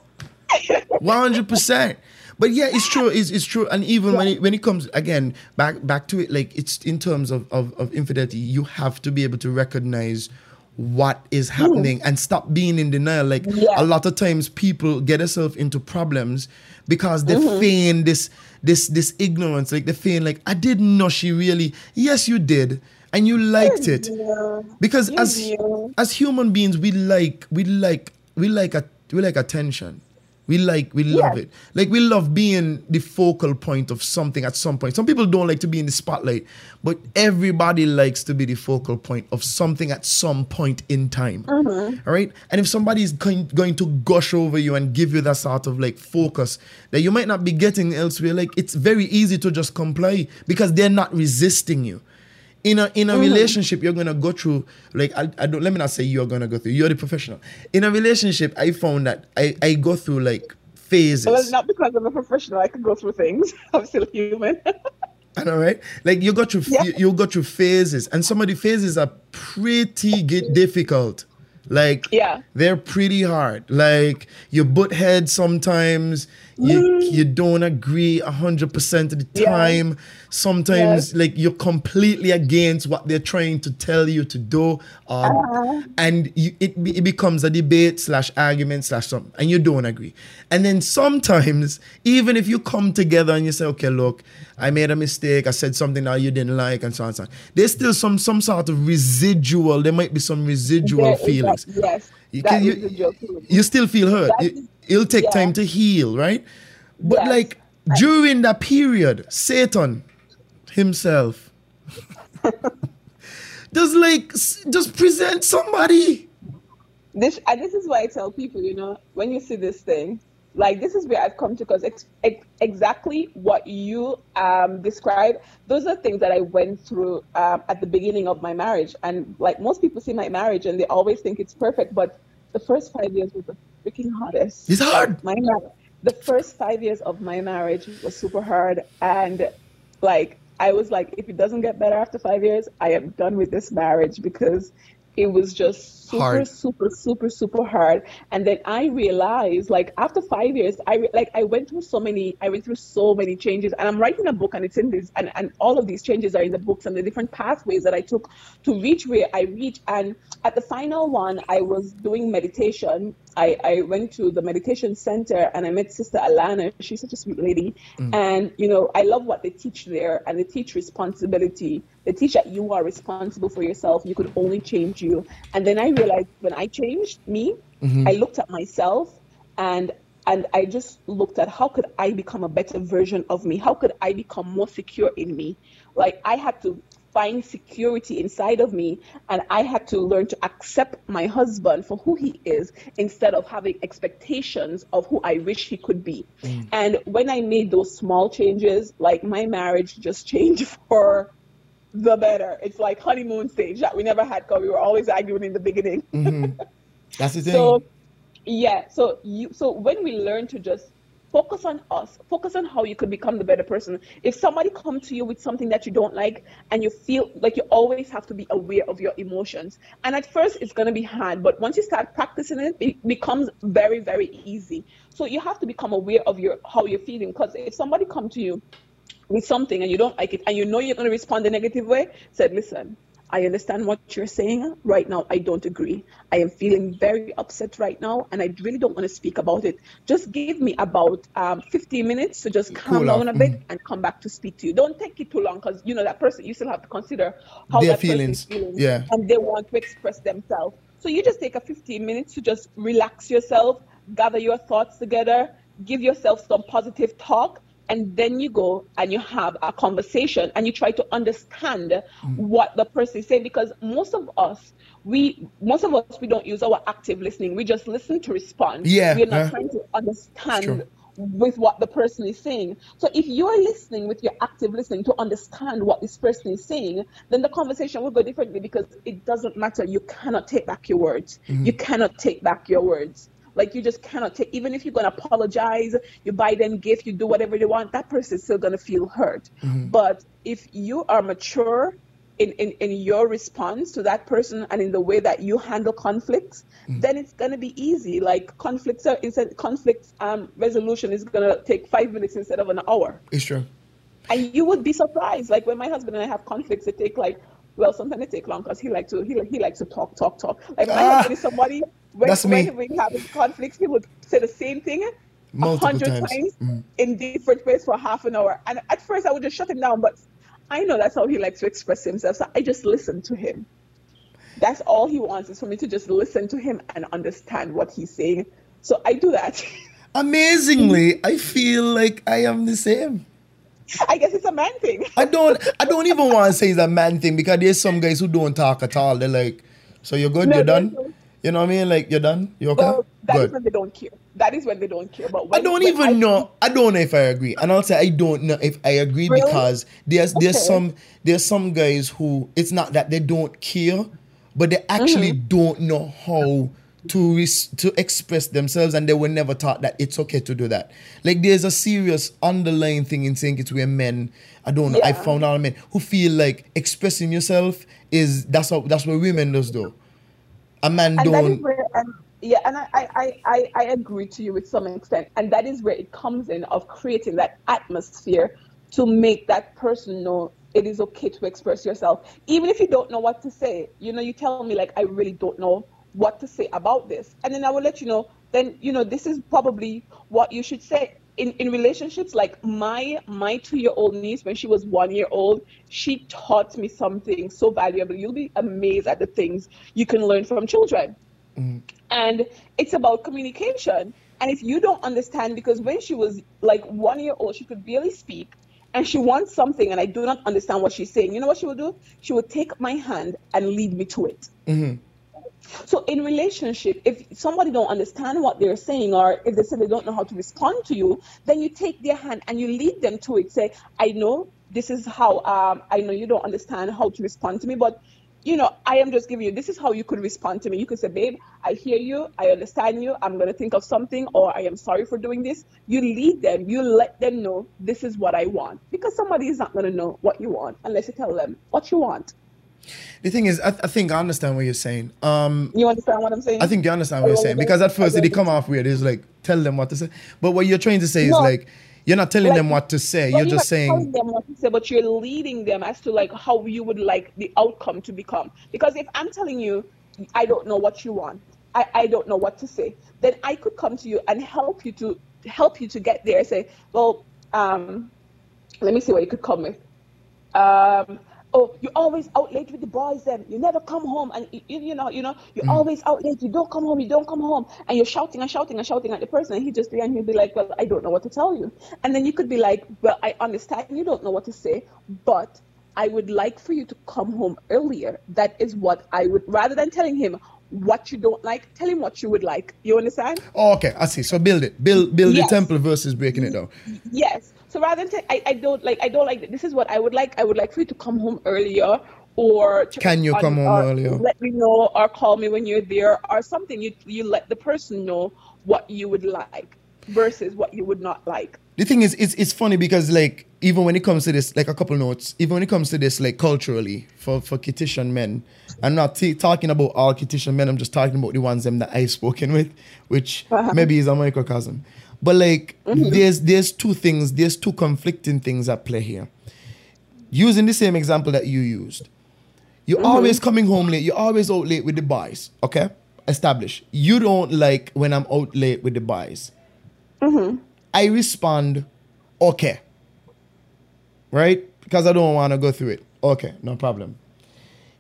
100%. But yeah, it's true. It's, it's true. And even when it when it comes again back back to it, like it's in terms of, of, of infidelity, you have to be able to recognize what is happening and stop being in denial. Like Yeah. a lot of times people get themselves into problems because they feign this this this ignorance. Like they feign like I didn't know she really yes you did. And you liked it. Yeah. Because You as do. as human beings, we like we like we like a we like attention. We like we love Yeah. it. Like we love being the focal point of something at some point. Some people don't like to be in the spotlight, but everybody likes to be the focal point of something at some point in time. Mm-hmm. All right? And if somebody is going, going to gush over you and give you that sort of like focus that you might not be getting elsewhere, like it's very easy to just comply because they're not resisting you in a in a mm-hmm. relationship you're gonna go through like I, I don't let me not say you're gonna go through you're the professional in a relationship i found that i i go through like phases Well, not because I'm a professional. I can go through things. I'm still human. I know, right? Like you go through Yeah. you, you go through phases, and some of the phases are pretty get difficult. Like Yeah. they're pretty hard. Like you butt heads sometimes. You you don't agree hundred percent of the Mm. Yeah. time. Sometimes Yes. like you're completely against what they're trying to tell you to do, um, Uh-huh. and you, it it becomes a debate slash argument slash something, and you don't agree. And then sometimes even if you come together and you say, okay, look, I made a mistake, I said something that you didn't like, and so on and so on. There's still some some sort of residual. There might be some residual There feelings. that- yes. You that can- you- is the joke too. You still feel hurt. It, it'll take yeah. time to heal, right? But Yes. like during that period, Satan himself does like just present somebody. this and this is why I tell people, you know, when you see this thing, like this is where I've come to because ex- ex- exactly what you um, described. Those are things that I went through um, at the beginning of my marriage, and like most people see my marriage and they always think it's perfect, but the first five years was the freaking hardest. It's hard. My mar- the first five years of my marriage was super hard, and like I was like, if it doesn't get better after five years, I am done with this marriage because it was just super, Hard. super, super, super hard. And then I realized, like after five years, I re- like I went through so many, I went through so many changes, and I'm writing a book, and it's in this, and and all of these changes are in the books and the different pathways that I took to reach where I reach. And at the final one, I was doing meditation. I, I went to the meditation center and I met Sister Alana. She's such a sweet lady. Mm. And, you know, I love what they teach there and they teach responsibility. They teach that you are responsible for yourself. You could only change you. And then I realized when I changed me, mm-hmm. I looked at myself and and I just looked at how could I become a better version of me? How could I become more secure in me? Like I had to find security inside of me and I had to learn to accept my husband for who he is instead of having expectations of who I wish he could be. Mm. And when I made those small changes, like my marriage just changed for the better. It's like honeymoon stage that we never had because we were always arguing in the beginning. Mm-hmm. That's the thing. So Yeah. So you so when we learn to just focus on us focus on how you could become the better person if somebody comes to you with something that you don't like and you feel like you always have to be aware of your emotions and at first it's going to be hard but once you start practicing it it becomes very very easy so you have to become aware of your how you're feeling because if somebody come to you with something and you don't like it and you know you're going to respond a negative way said listen I understand what you're saying. Right now, I don't agree. I am feeling very upset right now, and I really don't want to speak about it. Just give me about um, 15 minutes to just calm cool down a bit mm. and come back to speak to you. Don't take it too long because you know that person. You still have to consider how their that feelings, person is feeling, yeah, and they want to express themselves. So you just take a 15 minutes to just relax yourself, gather your thoughts together, give yourself some positive talk, and then you go and you have a conversation and you try to understand mm. what the person is saying because most of us we most of us we don't use our active listening. We just listen to respond. Yeah we're not yeah. trying to understand with what the person is saying. So if you're listening with your active listening to understand what this person is saying then the conversation will go differently because it doesn't matter. You cannot take back your words. Mm-hmm. you cannot take back your words like you just cannot take, even if you're going to apologize, you buy them gift, you do whatever they want, that person is still going to feel hurt. Mm-hmm. But if you are mature in, in, in your response to that person and in the way that you handle conflicts, mm-hmm. then it's going to be easy. Like conflicts are instead conflict um, resolution is going to take five minutes instead of an hour. It's true. And you would be surprised. Like when my husband and I have conflicts, it take like well, sometimes it take long because he like to he he likes to talk, talk, talk. Like my ah, somebody when, that's when we have conflicts, he would say the same thing a hundred times, times mm. in different ways for half an hour. And at first, I would just shut him down, but I know that's how he likes to express himself. So I just listen to him. That's all he wants is for me to just listen to him and understand what he's saying. So I do that. Amazingly, I feel like I am the same. I guess it's a man thing. I don't I don't even want to say it's a man thing because there's some guys who don't talk at all. They're like, so you're good, no, you're done. No. You know what I mean? Like you're done. you're okay? Well, that Good. is when they don't care. That is when they don't care. But I don't even I know. I don't know if I agree, and I'll say I don't know if I agree really? because there's there's okay. some there's some guys who it's not that they don't care, but they actually mm-hmm. don't know how to res- to express themselves, and they were never taught that it's okay to do that. Like there's a serious underlying thing in saying it's where men. I don't know. Yeah. I found out men who feel like expressing yourself is that's how that's what women does though a man and don't. Where, and, yeah, and I, I, I, I agree to you with some extent. And that is where it comes in of creating that atmosphere to make that person know it is okay to express yourself. Even if you don't know what to say, you know, you tell me, like, I really don't know what to say about this. And then I will let you know, then, you know, this is probably what you should say. In, in relationships like my my two year old niece when she was one year old she taught me something so valuable. You'll be amazed at the things you can learn from children. Mm. and it's about communication. And if you don't understand because when she was like one year old she could barely speak and she wants something and i do not understand what she's saying. You know what she will do? She will take my hand and lead me to it. Mm-hmm. So in relationship, if somebody don't understand what they're saying or if they say they don't know how to respond to you, then you take their hand and you lead them to it. Say, I know this is how um, I know you don't understand how to respond to me, but you know, I am just giving you this is how you could respond to me. You could say, babe, I hear you, I understand you, I'm gonna think of something, or I am sorry for doing this. You lead them, you let them know this is what I want. Because somebody is not gonna know what you want unless you tell them what you want. The thing is, I, th- I, think I understand what you're saying. Um, you understand what I'm saying? I think you understand what you're saying because at first they come off weird. It's like tell them what to say, but what you're trying to say no. is like you're not telling like, them what to say. You're, just saying them what to say, but you're leading them as to like how you would like the outcome to become. Because if I'm telling you, I don't know what you want, I, I don't know what to say, then I could come to you and help you to help you to get there. Say, well, um, let me see what you could come with. Um, oh, you're always out late with the boys then. You never come home and you, you know, you know, you're mm. always out late. You don't come home, you don't come home. And you're shouting and shouting and shouting at the person and he just be and he'll be like, Well, I don't know what to tell you. And then you could be like, Well, I understand you don't know what to say, but I would like for you to come home earlier. That is what I would rather than telling him what you don't like, tell him what you would like. You understand? Oh, okay, I see. So build it. Build build yes. the temple versus breaking it down. Yes. So rather than say, I, I don't like, I don't like, this is what I would like. I would like for you to come home earlier or Can you on- come home earlier? Let me know, or call me when you're there, or something. You you let the person know what you would like versus what you would not like. the thing is it's, it's funny because like even when it comes to this like a couple notes even when it comes to this like culturally for for Kittitian men i'm not t- talking about all Kittitian men i'm just talking about the ones them that i've spoken with which Uh-huh. maybe is a microcosm but like Mhm. there's there's two things there's two conflicting things at play here using the same example that you used you're Mhm. always coming home late you're always out late with the boys okay establish you don't like when i'm out late with the boys Mm-hmm. I respond, okay. Right? Because I don't want to go through it. Okay, no problem.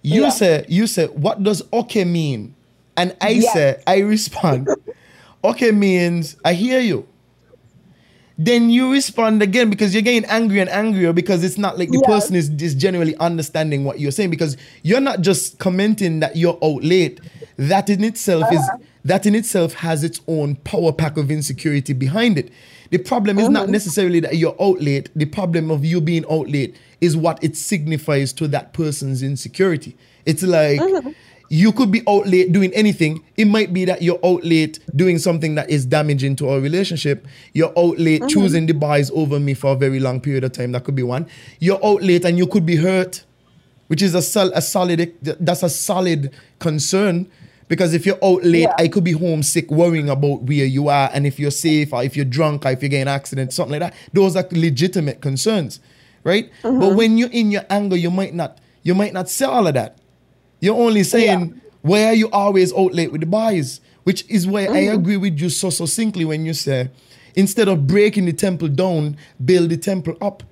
You Yeah. say, you say, what does okay mean? And I Yes. say, I respond, okay means I hear you. Then you respond again because you're getting angry and angrier because it's not like the Yes. person is, is generally understanding what you're saying because you're not just commenting that you're out late. That in itself is Uh-huh. that in itself has its own power pack of insecurity behind it. The problem is not necessarily that you're out late. The problem of you being out late is what it signifies to that person's insecurity. It's like you could be out late doing anything. It might be that you're out late doing something that is damaging to our relationship. You're out late Mhm. choosing the boys over me for a very long period of time. That could be one. You're out late and you could be hurt which is a, sol- a solid that's a solid concern because if you're out late Yeah. i could be homesick worrying about where you are and if you're safe or if you're drunk or if you get an accident something like that those are legitimate concerns right but when you're in your anger you might not you might not say all of that you're only saying why are you always out late with the boys which is why i Mhm. agree with you so succinctly when you say instead of breaking the temple down build the temple up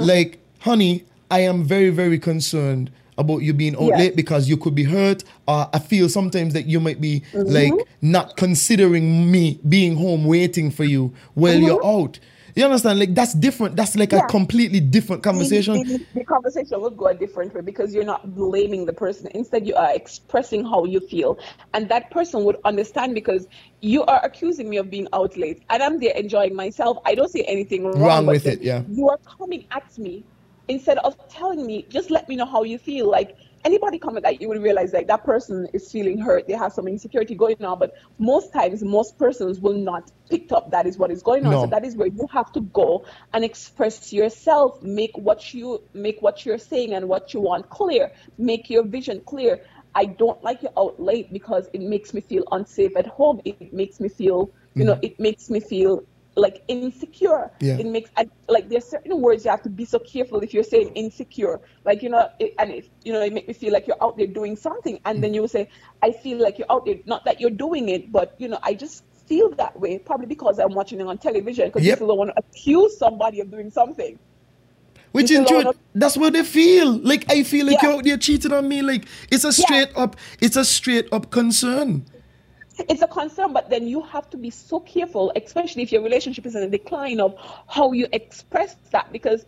like, honey, I am very, very concerned about you being out Yes. late because you could be hurt. Or I feel sometimes that you might be Mhm. like not considering me being home waiting for you while you're out. You understand? Like that's different. That's like a completely different conversation. The, the- the conversation would go a different way because you're not blaming the person. Instead, you are expressing how you feel. And that person would understand because you are accusing me of being out late. And I'm there enjoying myself. I don't see anything wrong, Wrong with it, yeah. You are coming at me instead of telling me, just let me know how you feel. Like anybody comment that you would realize like that person is feeling hurt. They have some insecurity going on. But most times, most persons will not pick up that is what is going on. No. So that is where you have to go and express yourself make what you make what you're saying and what you want clear make your vision clear i don't like you out late because it makes me feel unsafe at home it makes me feel you know Mhm. it makes me feel like insecure Yeah. it makes I, like there's certain words you have to be so careful if you're saying insecure like you know it, and it you know it make me feel like you're out there doing something and then mm. you will say i feel like you're out there not that you're doing it but you know i just feel that way probably because i'm watching it on television because Yep. you don't want to accuse somebody of doing something Which You in still truth, that's what they feel. Like I feel like Yeah. you're out there cheating on me. Like it's a straight up, it's a straight up concern. It's a concern, but then you have to be so careful, especially if your relationship is in a decline of how you express that because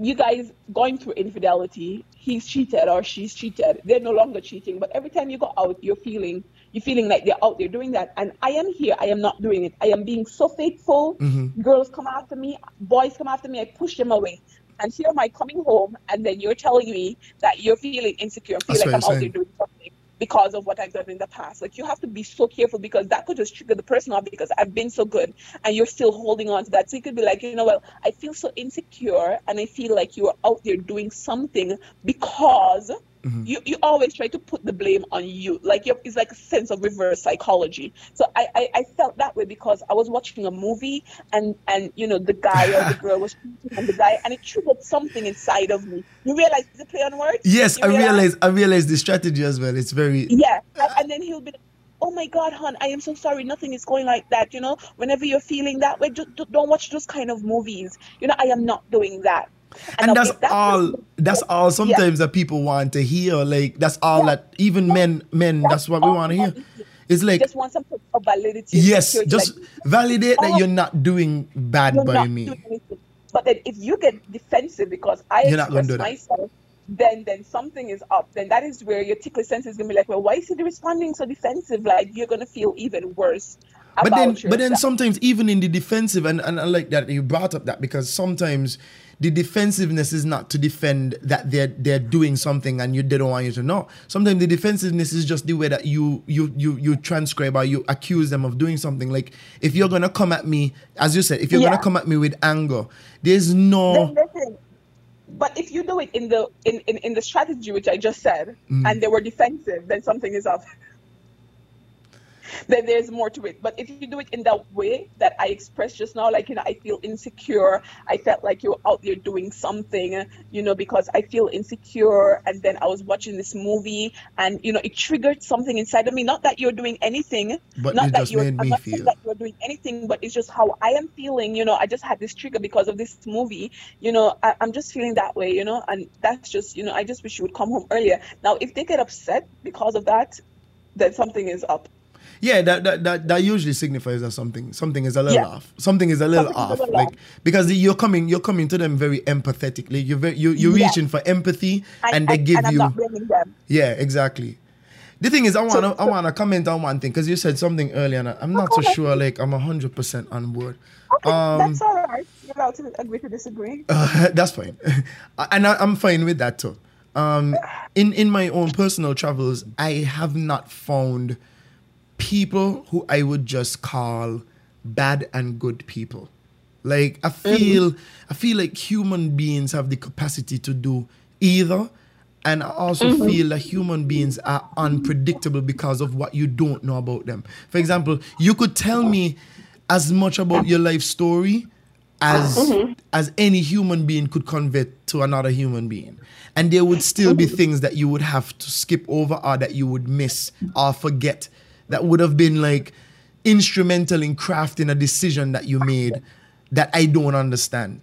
you guys going through infidelity, he's cheated or she's cheated, they're no longer cheating. But every time you go out, you're feeling you're feeling like they're out there doing that. And I am here, I am not doing it. I am being so faithful. Mhm. Girls come after me, boys come after me, I push them away. And here am I coming home, and then you're telling me that you're feeling insecure and feel That's like I'm I'm out there doing something because of what I've done in the past. Like you have to be so careful because that could just trigger the person off because I've been so good and you're still holding on to that. So you could be like, you know what, I feel so insecure and I feel like you're out there doing something because you, you always try to put the blame on you. Like it's like a sense of reverse psychology. So I, I, I felt that way because I was watching a movie and, and you know, the guy or the girl was on the guy and it triggered something inside of me. You realize the play on words? Yes, You I realize. I realize the strategy as well. It's very. yeah, and, and then he'll be, like, "Oh my God, hon, I am so sorry. Nothing is going like that. You know, whenever you're feeling that way, just, don't watch those kind of movies. You know, I am not doing that." And I'll that's all that's all sometimes that people want to hear like that's all that even men men that's what we want to hear it's like just want some validity. yes just like, validate that oh, you're not doing bad by me. But then if you get defensive because I You're express myself, then then something is up. Then that is where your ticklish sense is gonna be like, well, why is he responding so defensive? Like you're gonna feel even worse. but then about but then sometimes even in the defensive and, and I like that you brought up that because sometimes the defensiveness is not to defend that they're they're doing something and you they don't want you to know. Sometimes the defensiveness is just the way that you you you you transcribe or you accuse them of doing something. Like if you're gonna come at me, as you said, if you're Yeah. gonna come at me with anger, there's no listen, but if you do it in the in, in, in the strategy which I just said, Mm. and they were defensive, then something is up. Then there's more to it. But if you do it in that way that I expressed just now, like you know, I feel insecure. I felt like you're out there doing something, you know, because I feel insecure. And then I was watching this movie, and you know, it triggered something inside of me. Not that you're doing anything, But not that you're, I'm not saying feel. that you're doing anything, but it's just how I am feeling. You know, I just had this trigger because of this movie. You know, I, I'm just feeling that way. You know, and that's just, you know, I just wish you would come home earlier. Now, if they get upset because of that, then something is up. Yeah, that, that that that usually signifies that something something is a little Yeah. off. Something is a little Something is a off, little like off. because you're coming you're coming to them very empathetically. You're very, you you're reaching for empathy, And, and they and- give and you yeah exactly. The thing is, I wanna I so- wanna comment on one thing because you said something earlier, and I- I'm not so sure. Like I'm hundred percent on board. Okay, Um, that's all right. You're allowed to agree to disagree. Uh, that's fine, and I, I'm fine with that too. Um, in in my own personal travels, I have not found people who I would just call bad and good people. Like I feel, I feel like human beings have the capacity to do either, and I also mm-hmm. feel that human beings are unpredictable because of what you don't know about them. For example, you could tell me as much about your life story as mm-hmm. as any human being could convey to another human being. And there would still be mm-hmm. things that you would have to skip over or that you would miss or forget that would have been like instrumental in crafting a decision that you made that I don't understand.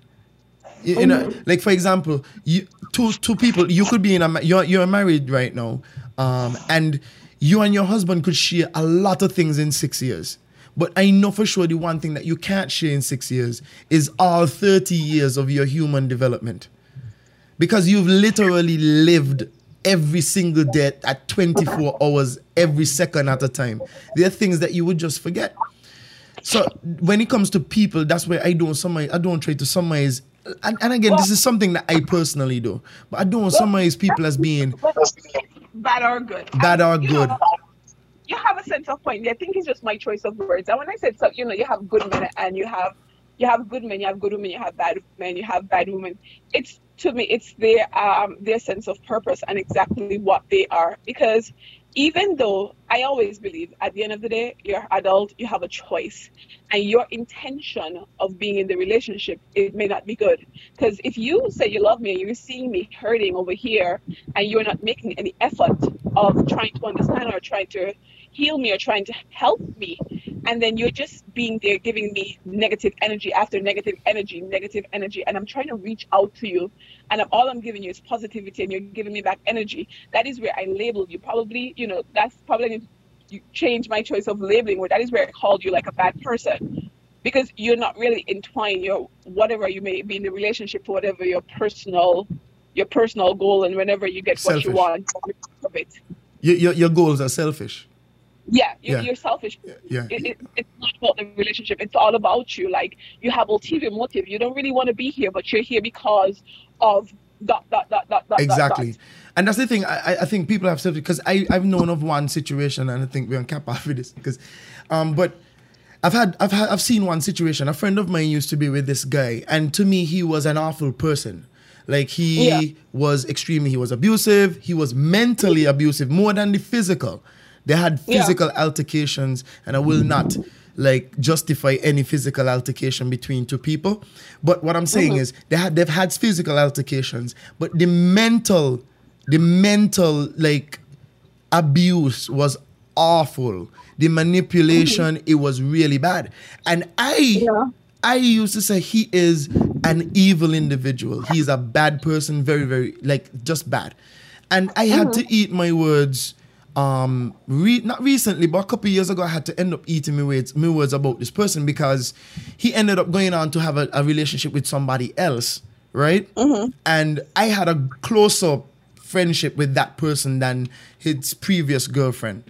You, you know like for example you two two people you could be in a you're you're married right now um and you and your husband could share a lot of things in 6 years. But I know for sure the one thing that you can't share in 6 years is all 30 years of your human development. Because you've literally lived every single day at 24 hours every second at a time there are things that you would just forget so when it comes to people, that's where I don't summarize. I don't try to summarize. And, and again, this is something that I personally do, but I don't summarize people as being Bad or good. bad or you good. know, you have a sense of point. I think it's just my choice of words. And when I said so, you know, you have good men and you have you have good men, you have good women, you have bad men, you have bad women. It's to me, it's their um their sense of purpose and exactly what they are. Because even though I always believe at the end of the day, you're adult, you have a choice, and your intention of being in the relationship it may not be good. Because if you say you love me and you're seeing me hurting over here, and you're not making any effort of trying to understand or trying to heal me or trying to help me, and then you're just being there giving me negative energy after negative energy, negative energy, and I'm trying to reach out to you, and I'm, all I'm giving you is positivity, and you're giving me back energy. That is where I labeled you. Probably, you know, that's probably you change my choice of labeling. Where that is where I called you like a bad person, because you're not really entwined. You're whatever you may be in the relationship, for whatever your personal, your personal goal, and whenever you get what you Selfish. want of it. Your, your, your goals are selfish. Yeah, you're, Yeah. you're selfish. yeah. It, it, it's not about the relationship. It's all about you. Like you have ulterior motive. You don't really want to be here, but you're here because of dot dot dot dot dot. Exactly. Dot, And that's the thing. I, I- think people have said because I I've known of one situation, and I think we're on cap with this because, um, but I've had I've had I've seen one situation. A friend of mine used to be with this guy, and to me, he was an awful person. Like he Yeah. was extremely, he was abusive. He was mentally abusive more than the physical. They had Yeah. physical altercations, and I will not like justify any physical altercation between two people. But what I'm saying mm-hmm. is they had they've had physical altercations, but the mental, the mental like abuse was awful. The manipulation, mm-hmm. it was really bad. And I I used to say he is an evil individual. He's a bad person, very, very like just bad. And I had to mm-hmm. eat my words um re- not recently but a couple years ago i had to end up eating my words, my words about this person because he ended up going on to have a, a relationship with somebody else right and i had a closer friendship with that person than his previous girlfriend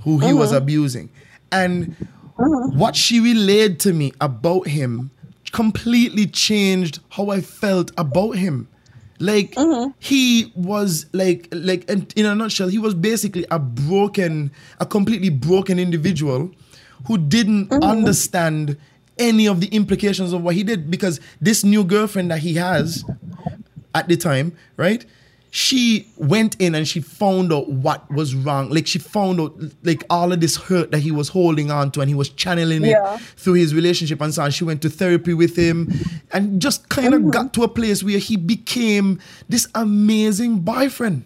who he was abusing and Mm-hmm. what she relayed to me about him completely changed how I felt about him. Like Mm-hmm. he was like like in in a nutshell, he was basically a broken, a completely broken individual who didn't Mm-hmm. understand any of the implications of what he did because this new girlfriend that he has at the time, right? She went in and she found out what was wrong. Like she found out like all of this hurt that he was holding on to and he was channeling Yeah. it through his relationship and so on. She went to therapy with him and just kind of Mm-hmm. got to a place where he became this amazing boyfriend.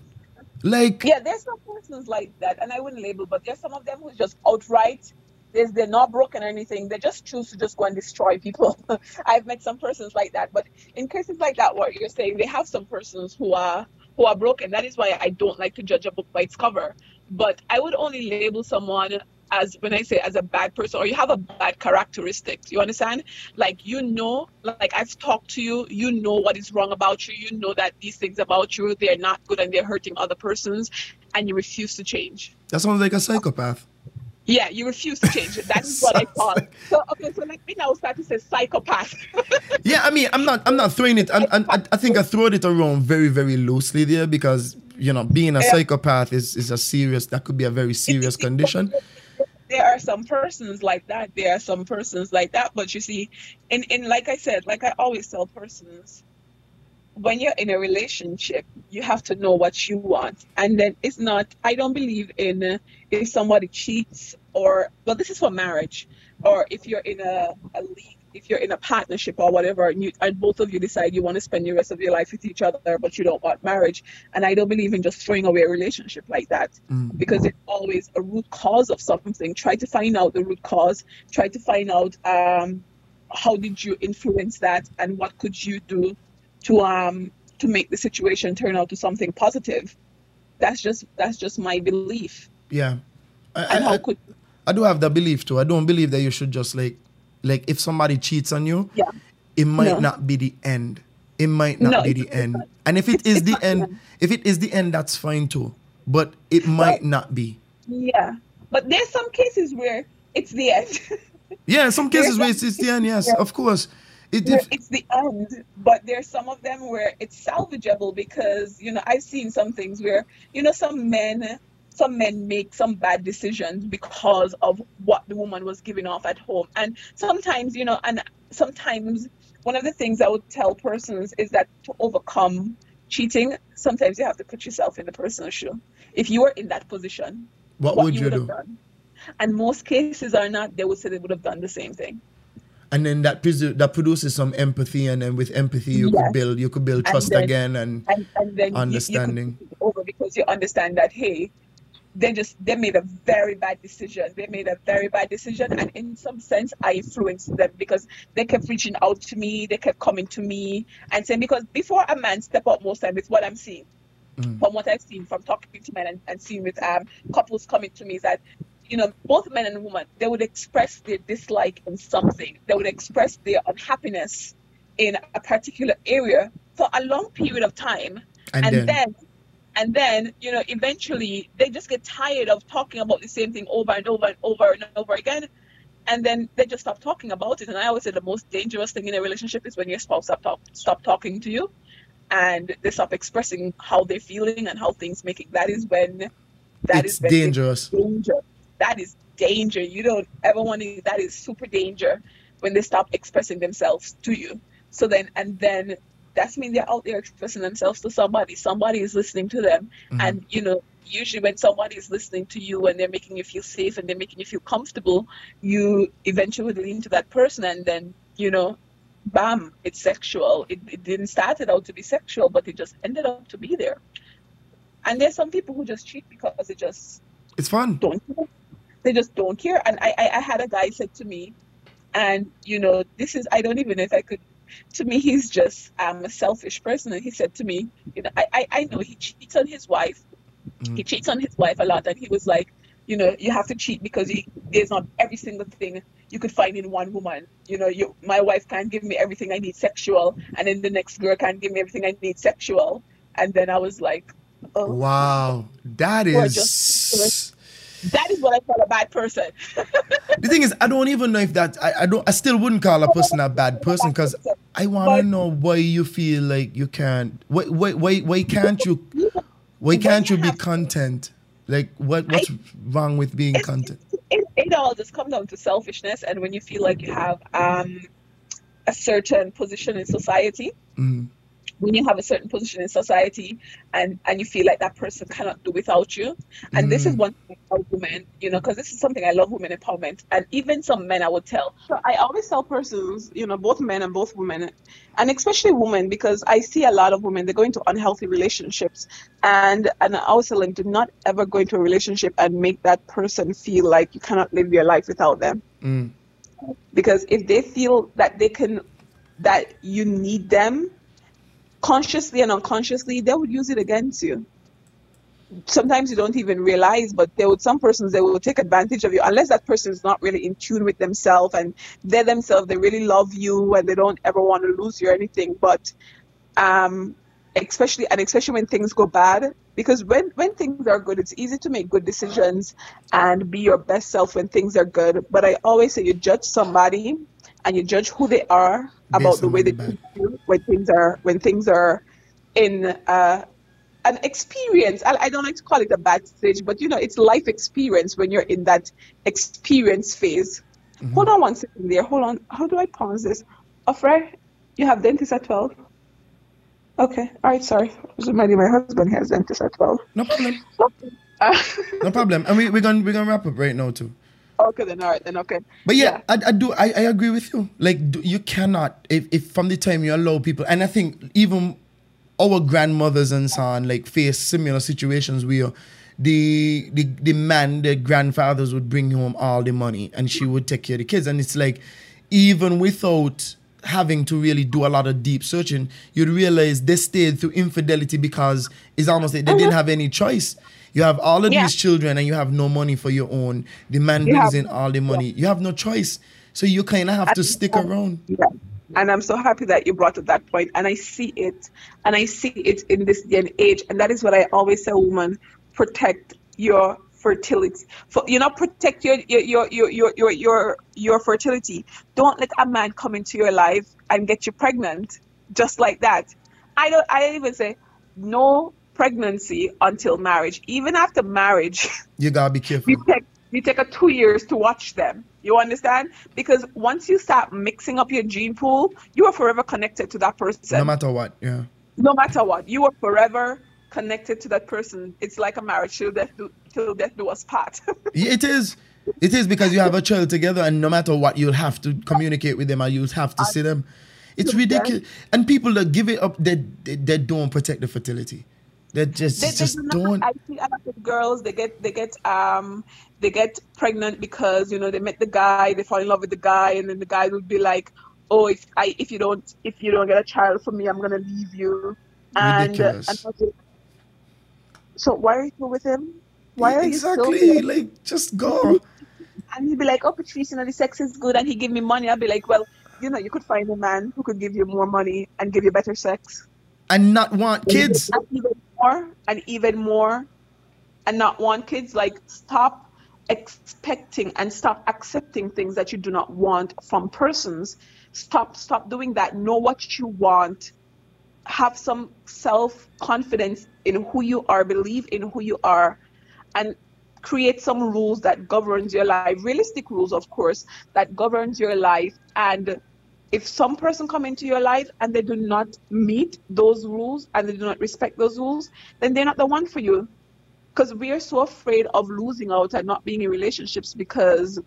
Like Yeah, there's some persons like that, and I wouldn't label, but there's some of them who just outright, there's, they're not broken or anything. They just choose to just go and destroy people. I've met some persons like that, but in cases like that, what you're saying, they have some persons who are who are broken. That is why I don't like to judge a book by its cover. But I would only label someone as when I say as a bad person or you have a bad characteristic. You understand? Like you know, like I've talked to you, you know what is wrong about you. You know that these things about you they're not good and they're hurting other persons, and you refuse to change. that sounds like a psychopath. Yeah, you refuse to change. it. That is what I call. like- So okay, so let me now start to say psychopath. Yeah, I mean, I'm not, I'm not throwing it. I, I, I think I throw it around very, very loosely there because you know, being a Yeah. psychopath is is a serious. That could be a very serious condition. there are some persons like that. There are some persons like that. But you see, and in like I said, like I always tell persons, when you're in a relationship, you have to know what you want, and then it's not. I don't believe in uh, if somebody cheats or well, this is for marriage, or if you're in a, a league. If you're in a partnership or whatever, and, you, and both of you decide you want to spend the rest of your life with each other, but you don't want marriage, and I don't believe in just throwing away a relationship like that because it's always a root cause of something. Try to find out the root cause. Try to find out um, how did you influence that, and what could you do to um to make the situation turn out to something positive. That's just that's just my belief. Yeah, I, And I, how I, could I do have that belief too. I don't believe that you should just like, like if somebody cheats on you, yeah it might No. not be the end. It might not No, be the end. And if it is the not the end, if it is the end, that's fine too. But it might not be. yeah, but there's some cases where it's the end. Yeah, some cases There's where it's, it's the end. Yes, yeah. of course. It, if, it's the end, but there's some of them where it's salvageable because you know I've seen some things where you know some men some men make some bad decisions because of what the woman was giving off at home. And sometimes you know and sometimes one of the things I would tell persons is that to overcome cheating sometimes you have to put yourself in the person's shoe. If you were in that position what, would you would have do? done. And most cases are not they would say they would have done the same thing. And then that presu- that produces some empathy, and then with empathy you could build you could build And trust then- again, and and, and then Understanding. you, could over because you understand that hey they just they made a very bad decision they made a very bad decision and in some sense i influenced them because they kept reaching out to me they kept coming to me and saying because before a man step up most time it's what i'm seeing from what i've seen from talking to men and, and seeing with um couples coming to me is that you know, both men and women, they would express their dislike in something. They would express their unhappiness in a particular area for a long period of time. And And, then- then, and then, you know, eventually they just get tired of talking about the same thing over and over and over and over again. And then they just stop talking about it. And I always say the most dangerous thing in a relationship is when your spouse stop, talk, stop talking to you and they stop expressing how they're feeling and how things make it. That is when that it's is dangerous. danger. That is danger. You don't ever want to. That is super danger when they stop expressing themselves to you. So then, and then that's mean they're out there expressing themselves to somebody. Somebody is listening to them, mm-hmm. and you know, usually when somebody is listening to you and they're making you feel safe and they're making you feel comfortable, you eventually lean to that person, and then you know, bam, it's sexual. It, it didn't start it out to be sexual, but it just ended up to be there. And there's some people who just cheat because it just It's fun. don't care. They just don't care. And I, I, I had a guy said to me, and you know, this is I don't even know if I could. To me, he's just um, a selfish person. And he said to me, you know, I, I, I know he cheats on his wife. He cheats on his wife a lot, and he was like, you know, you have to cheat because he, there's not every single thing you could find in one woman. You know, you, my wife can't give me everything I need sexual, and then the next girl can't give me everything I need sexual. And then I was like, oh, Wow, that is that is what I call a bad person. the thing is, I don't even know if that I, I don't I still wouldn't call a person a bad person because I want to know why you feel like you can't. Why why why, why can't you? Why can't you be content? Like what what's I, wrong with being content? It, it all just comes down to selfishness, and when you feel like you have um a certain position in society. Mm when you have a certain position in society and and you feel like that person cannot do without you and mm. this is mm. one thing about women you know because this is something i love women empowerment and even some men i would tell so i always tell persons you know both men and both women and especially women because i see a lot of women they go into unhealthy relationships and and i always tell them do not ever go into a relationship and make that person feel like you cannot live your life without them mm. because if they feel that they can that you need them consciously and unconsciously, they would use it against you. Sometimes you don't even realize, but there would some persons that will take advantage of you unless that person is not really in tune with themselves and they themselves they really love you and they don't ever want to lose you or anything. But um, especially and especially when things go bad, because when when things are good, it's easy to make good decisions and be your best self when things are good. But I always say you judge somebody and you judge who they are about the way they treat you when things are when things are in uh, an experience. I, I, don't like to call it a bad stage, but you know, it's life experience when you're in that experience phase. Mm-hmm. Hold on one second there. Hold on. How do I pause this? Offray, you have dentist at 12? Okay. All right. Sorry. Reminding my husband has dentist at 12. No problem. Uh, no problem. And we, we're going we're gonna wrap up right now, too. Okay, then all right, then okay. But yeah, yeah. I, I do I, I agree with you. Like you cannot if, if from the time you allow people, and I think even our grandmothers and so on like face similar situations where the the the man, the grandfathers would bring home all the money and she would take care of the kids, and it's like even without having to really do a lot of deep searching, you'd realize they stayed through infidelity because it's almost like they didn't have any choice. You have all of yeah. these children and you have no money for your own. The man you brings have, in all the money. Yeah. You have no choice. So you kind of have to stick around. Yeah. And I'm so happy that you brought up that point. And I see it. And I see it in this day and age. And that is what I always say, woman, protect your fertility. For, you know, protect your your, your your your your your fertility. Don't let a man come into your life and get you pregnant just like that. I don't I even say no pregnancy until marriage. Even after marriage, you gotta be careful. You take, you take a two years to watch them. You understand? Because once you start mixing up your gene pool, you are forever connected to that person. No matter what, yeah. No matter what, you are forever connected to that person. It's like a marriage till death do, till death do us part. it is. It is because you have a child together, and no matter what, you'll have to communicate with them, or you'll have to see them. It's ridiculous. And people that give it up, they, they, they don't protect the fertility. They just they, just not, I see a lot of girls they get they get um they get pregnant because you know they met the guy they fall in love with the guy and then the guy would be like oh if I if you don't if you don't get a child for me I'm gonna leave you. And, uh, and so why are you still with him? Why are exactly, you still like just go. And he'd be like oh Patrice you know the sex is good and he give me money. I'd be like well you know you could find a man who could give you more money and give you better sex. And not want kids more and even more. And not want kids like stop expecting and stop accepting things that you do not want from persons. Stop stop doing that. Know what you want. Have some self confidence in who you are. Believe in who you are. And create some rules that governs your life. Realistic rules of course that governs your life. And if some person come into your life and they do not meet those rules and they do not respect those rules, then they're not the one for you. Because we are so afraid of losing out and not being in relationships because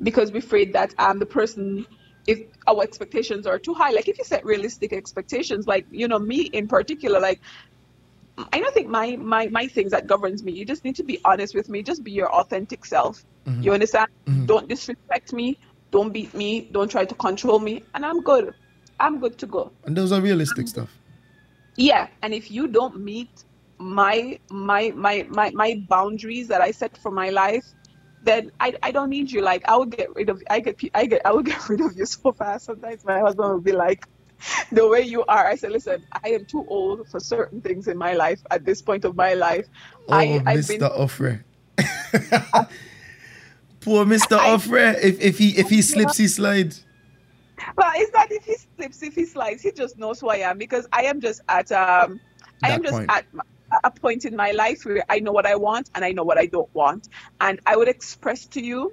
because we're afraid that um the person if our expectations are too high. Like if you set realistic expectations, like you know me in particular, like I don't think my my my things that governs me. You just need to be honest with me. Just be your authentic self. Mm-hmm. You understand? Mm-hmm. Don't disrespect me. Don't beat me. Don't try to control me. And I'm good. I'm good to go. And those are realistic um, stuff. Yeah. And if you don't meet my my my my my boundaries that I set for my life, then I, I don't need you. Like I will get rid of I get I get I will get rid of you so fast. Sometimes my husband will be like, the way you are. I said, listen, I am too old for certain things in my life at this point of my life. Oh, I, Mr. Been, Poor Mr. Offre. If if he if he slips, he slides. Well, it's not if he slips, if he slides, he just knows who I am because I am just at um I That am just point. at a point in my life where I know what I want and I know what I don't want, and I would express to you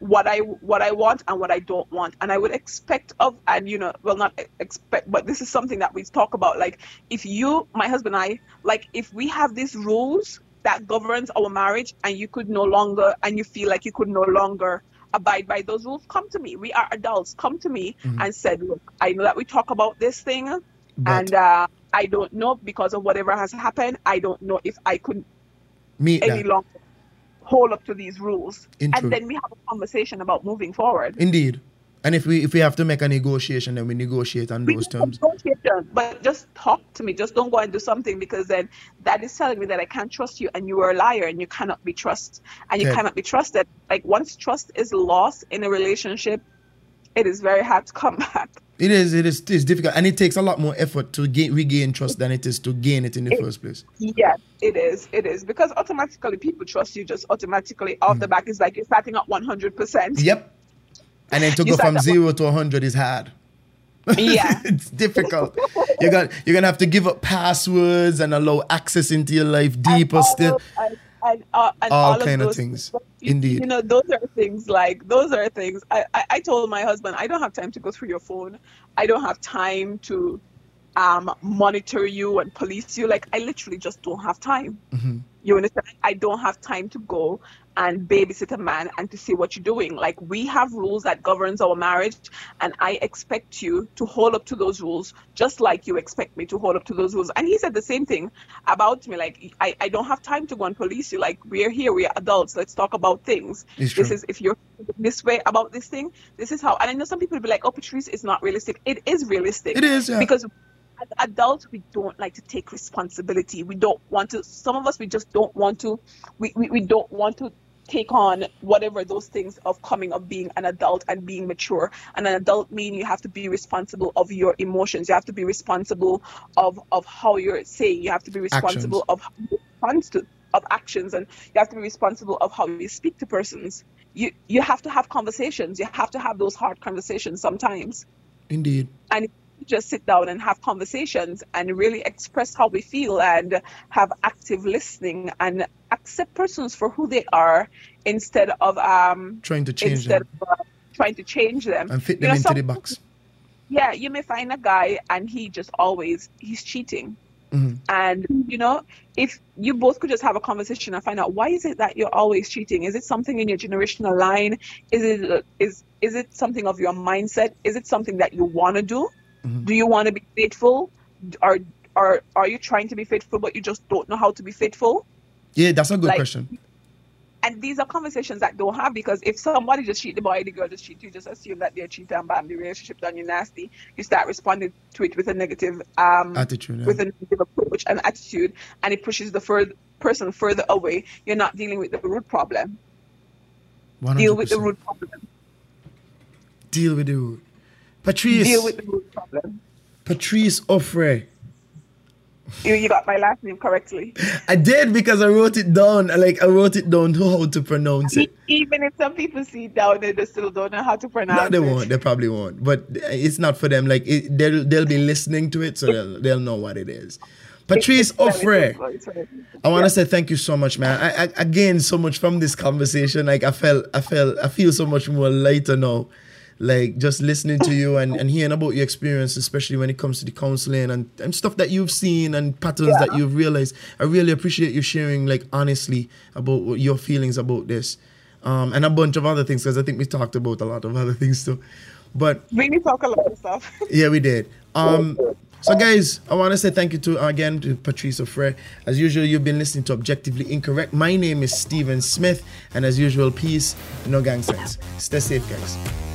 what I what I want and what I don't want, and I would expect of and you know well not expect, but this is something that we talk about. Like if you, my husband, and I like if we have these rules that governs our marriage, and you could no longer and you feel like you could no longer abide by those rules, come to me. We are adults. Come to me and said, look, I know that we talk about this thing, But and uh, I don't know because of whatever has happened. I don't know if I could meet any that. longer hold up to these rules, and then we have a conversation about moving forward. Indeed. And if we if we have to make a negotiation, then we negotiate on those terms. But just talk to me. Just don't go and do something because then that is telling me that I can't trust you and you are a liar and you cannot be trusted. And you Okay. cannot be trusted. Like once trust is lost in a relationship, it is very hard to come back. It is it is it's difficult and it takes a lot more effort to gain regain trust than it is to gain it in the first place. Yes, it is. It is. Because automatically people trust you just automatically off the hmm. back. It's like you're starting at 100%. Yep. And then to You go from zero to hundred is hard. Yeah. it's difficult. You're gonna you're gonna have to give up passwords and allow access into your life deeper still. all- And, and, uh, and All all, kind of those things. You, Indeed. You know, those are things like those are things. I, I, I told my husband, I don't have time to go through your phone. I don't have time to um, monitor you and police you. Like I literally just don't have time. Mm-hmm. You understand? I don't have time to go and babysit a man and to see what you're doing. Like we have rules that governs our marriage, and I expect you to hold up to those rules, just like you expect me to hold up to those rules. And he said the same thing about me. Like I, I don't have time to go and police you. Like we're here, we're adults. Let's talk about things. It's this true. is if you're this way about this thing. This is how. And I know some people will be like, "Oh, Patrice, it's not realistic." It is realistic. It is, yeah. because as adults we don't like to take responsibility. We don't want to some of us we just don't want to we, we, we don't want to take on whatever those things of coming of being an adult and being mature. And an adult mean you have to be responsible of your emotions. You have to be responsible of of how you're saying. You have to be responsible Actions. of to of actions. And you have to be responsible of how you speak to persons. You you have to have conversations. You have to have those hard conversations sometimes. Indeed. and just sit down and have conversations and really express how we feel and have active listening and accept persons for who they are instead of um Trying to change them. of uh, trying to change them. And fit You them know, into some- the box. yeah you may find a guy and he just always he's cheating. Mhm. and you know if you both could just have a conversation and find out why is it that you're always cheating? Is it something in your generational line? Is it is is it something of your mindset? Is it something that you want to do Mm-hmm. do you want to be faithful or or are you trying to be faithful but you just don't know how to be faithful Yeah, that's a good Like- question. and these are conversations that don't have because if somebody just cheat the boy, the girl just cheat, you just assume that they're cheating and bam, the relationship done you nasty. You start responding to it with a negative um Attitude, yeah. with a negative approach and attitude, and it pushes the further person further away. You're not dealing with the root problem. 100%. Deal with the root problem. Deal with the root. Patrice. Deal with the root problem. Patrice Offre. You, you got my last name correctly. I did because I wrote it down. Like I wrote it down how to pronounce it. Even if some people see it down, they just still don't know how to pronounce No, they it. won't. They probably won't. But it's not for them. Like it, they'll they'll be listening to it, so they'll they'll know what it is. Patrice Offre. simple, it's very simple. I want to say thank you so much, man. I, I, I gained so much from this conversation. Like I felt, I felt, I feel so much more lighter now. Like just listening to you and, and hearing about your experience, especially when it comes to the counseling and, and stuff that you've seen and patterns that you've realized. I really appreciate you sharing, like honestly, about what your feelings about this, um, and a bunch of other things because I think we talked about a lot of other things too. But We to talk a lot of stuff. yeah, we did. Um, so guys, I want to say thank you to again to Patrice Frey. As usual, you've been listening to Objectively Incorrect. My name is Steven Smith, and as usual, peace, no gang signs. Stay safe, guys.